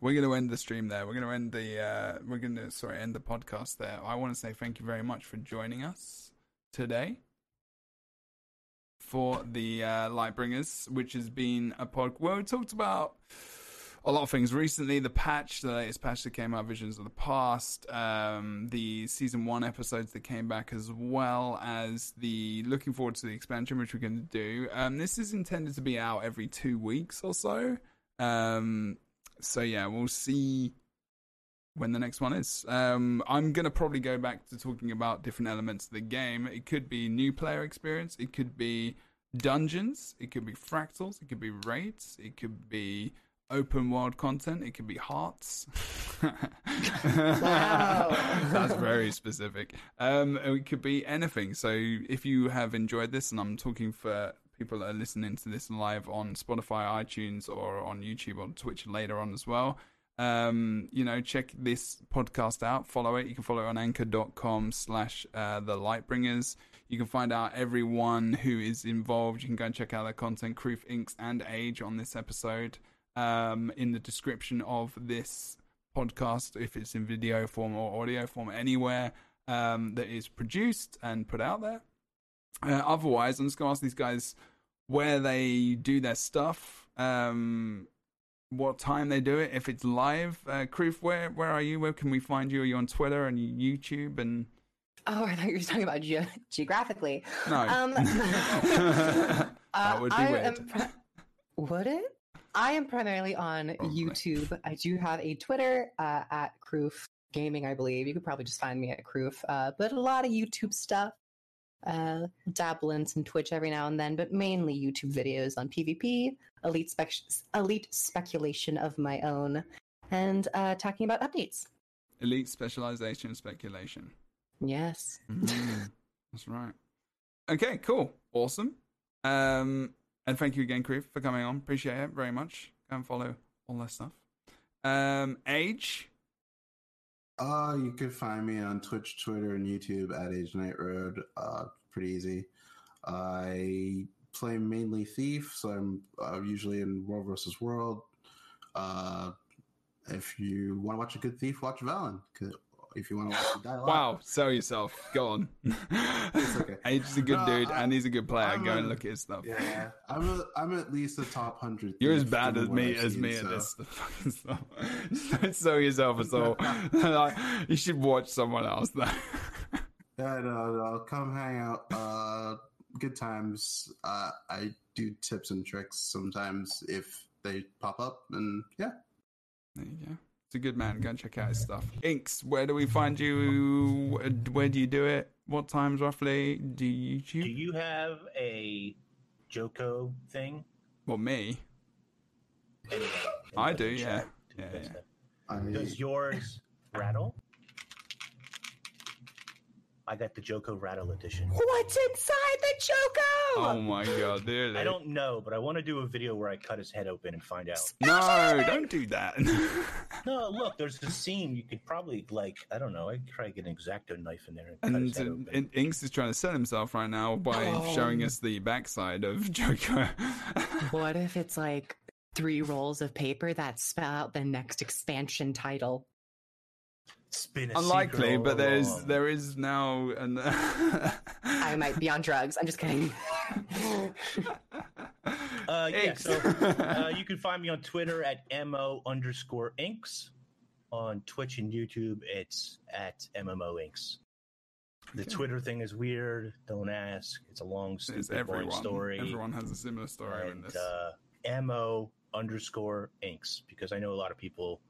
we're going to end the stream there. We're going to end the. Uh, we're going to sorry end the podcast there. I want to say thank you very much for joining us today for the uh, Lightbringers, which has been a pod. Well, we talked about a lot of things recently. The patch, the latest patch that came out, Visions of the Past, um, the season one episodes that came back, as well as the looking forward to the expansion, which we're going to do. Um, this is intended to be out every two weeks or so. Um, so yeah, we'll see when the next one is. Um, I'm gonna probably go back to talking about different elements of the game. It could be new player experience. It could be dungeons. It could be fractals. It could be raids. It could be open world content. It could be hearts. <laughs> That's very specific. Um, it could be anything. So if you have enjoyed this, and I'm talking for people that are listening to this live on Spotify, iTunes, or on YouTube or Twitch later on as well. Um, you know, check this podcast out, follow it. You can follow it on anchor.com slash uh, the lightbringers. You can find out everyone who is involved. You can go and check out their content, Kroof Inks and Age on this episode. Um, in the description of this podcast, if it's in video form or audio form, anywhere um, that is produced and put out there. Uh, otherwise, I'm just going to ask these guys where they do their stuff, um, what time they do it, if it's live. Uh, Kroof, where where are you? Where can we find you? Are you on Twitter and YouTube and?
Oh, I thought you were talking about ge- geographically.
No.
Um, <laughs> <laughs>
that
uh,
would be
I
weird.
pri- would it? I am primarily on
Probably.
YouTube. I do have a Twitter uh, at Kroof Gaming, I believe. You could probably just find me at Kroof. Uh, but a lot of YouTube stuff. Uh, dabble in some Twitch every now and then, but mainly YouTube videos on PvP, elite spec- elite speculation of my own, and uh, talking about updates.
Elite specialization speculation.
Yes.
Mm, <laughs> that's right. Okay, cool. Awesome. Um, and thank you again, Kroof, for coming on. Appreciate it very much. Go and follow all that stuff. Um, age.
Uh, you can find me on Twitch, Twitter, and YouTube at Age Night Road. Uh, pretty easy. I play mainly Thief, so I'm uh, usually in World versus World. Uh, if you want to watch a good Thief, watch Valen. If you want to watch a die
Wow, sell yourself. Go on.
It's okay. <laughs>
Age is a good
No,
dude,
I-
and he's a good player.
I'm
Go and look at his stuff.
Yeah, I'm a, I'm at least a top hundred.
You're as bad as me
I've
as
seen,
me at
so-
this fucking stuff. <laughs> Don't sell yourself at all. <laughs> Like, you should watch someone else though.
Yeah, no, no, come hang out. Uh, good times. Uh, I do tips and tricks sometimes if they pop up, and yeah.
There you go. It's a good man. Go and check out his stuff. Inks, where do we find you? Where do you do it? What times roughly? Do you
Do you have a Joko thing?
Well, me.
Anyway,
I do, yeah. Yeah, yeah.
that.
I,
Does yours rattle? I got the Joko Rattle edition.
What's inside the Joko?
Oh my god, really?
I don't know, but I want to do a video where I cut his head open and find out.
No, don't do that. <laughs>
No, look, there's a scene you could probably like. I don't know. I could try to get an exacto knife in there and cut
and
his head open.
In- Inks is trying to sell himself right now by
Oh.
showing us the backside of Joko. <laughs>
What if it's like three rolls of paper that spell out the next expansion title?
Spin a
Unlikely,
secret
but there's
along.
there is now an. <laughs>
I might be on drugs. I'm just kidding. <laughs>
Uh, yeah, so uh, you can find me on Twitter at mo underscore inks. On Twitch and YouTube, it's at MMO inks. The
Okay.
Twitter thing is weird. Don't ask. It's a long,
It's
stupid, boring story.
Everyone has a similar story in this.
uh, mo underscore inks because I know a lot of people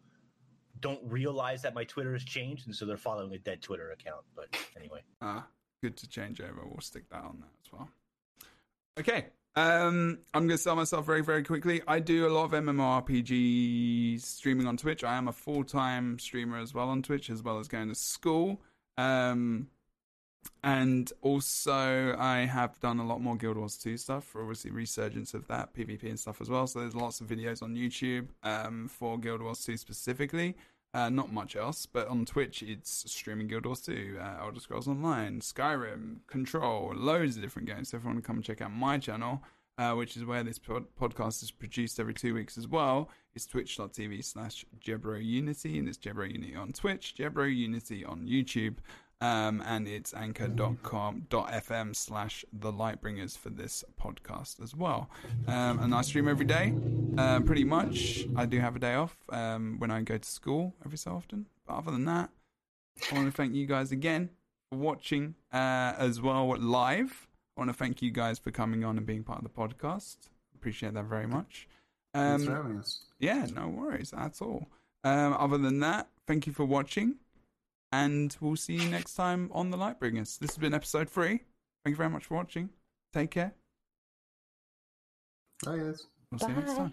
don't realize that my Twitter has changed, and so they're following a dead Twitter account. But anyway,
Ah, good to change over. We'll stick that on there as well. Okay. Um, I'm going to sell myself very, very quickly. I do a lot of MMORPG streaming on Twitch. I am a full time streamer as well on Twitch, as well as going to school. Um, and also, I have done a lot more Guild Wars 2 stuff for obviously resurgence of that PvP and stuff as well. So there's lots of videos on YouTube um, for Guild Wars 2 specifically. Uh, not much else, but on Twitch it's streaming Guild Wars 2, uh, Elder Scrolls Online, Skyrim, Control, loads of different games. So if you want to come check out my channel, uh, which is where this pod- podcast is produced every two weeks as well, it's twitch.tv slash Jebro Unity, and it's Jebro Unity on Twitch, Jebro Unity on YouTube. Um, and it's anchor.com.fm slash the lightbringers for this podcast as well. Um, and I stream every day, uh, pretty much. I do have a day off um, when I go to school every so often. But other than that, I want to thank you guys again for watching uh, as well live. I want to thank you guys for coming on and being part of the podcast. Appreciate that very much. Um,
for having us.
yeah, no worries. That's all. Um, other than that, thank you for watching, and we'll see you next time on the Lightbringers. This has been episode three. Thank you very much for watching. Take care.
Bye, guys.
We'll see you next
Bye.
time.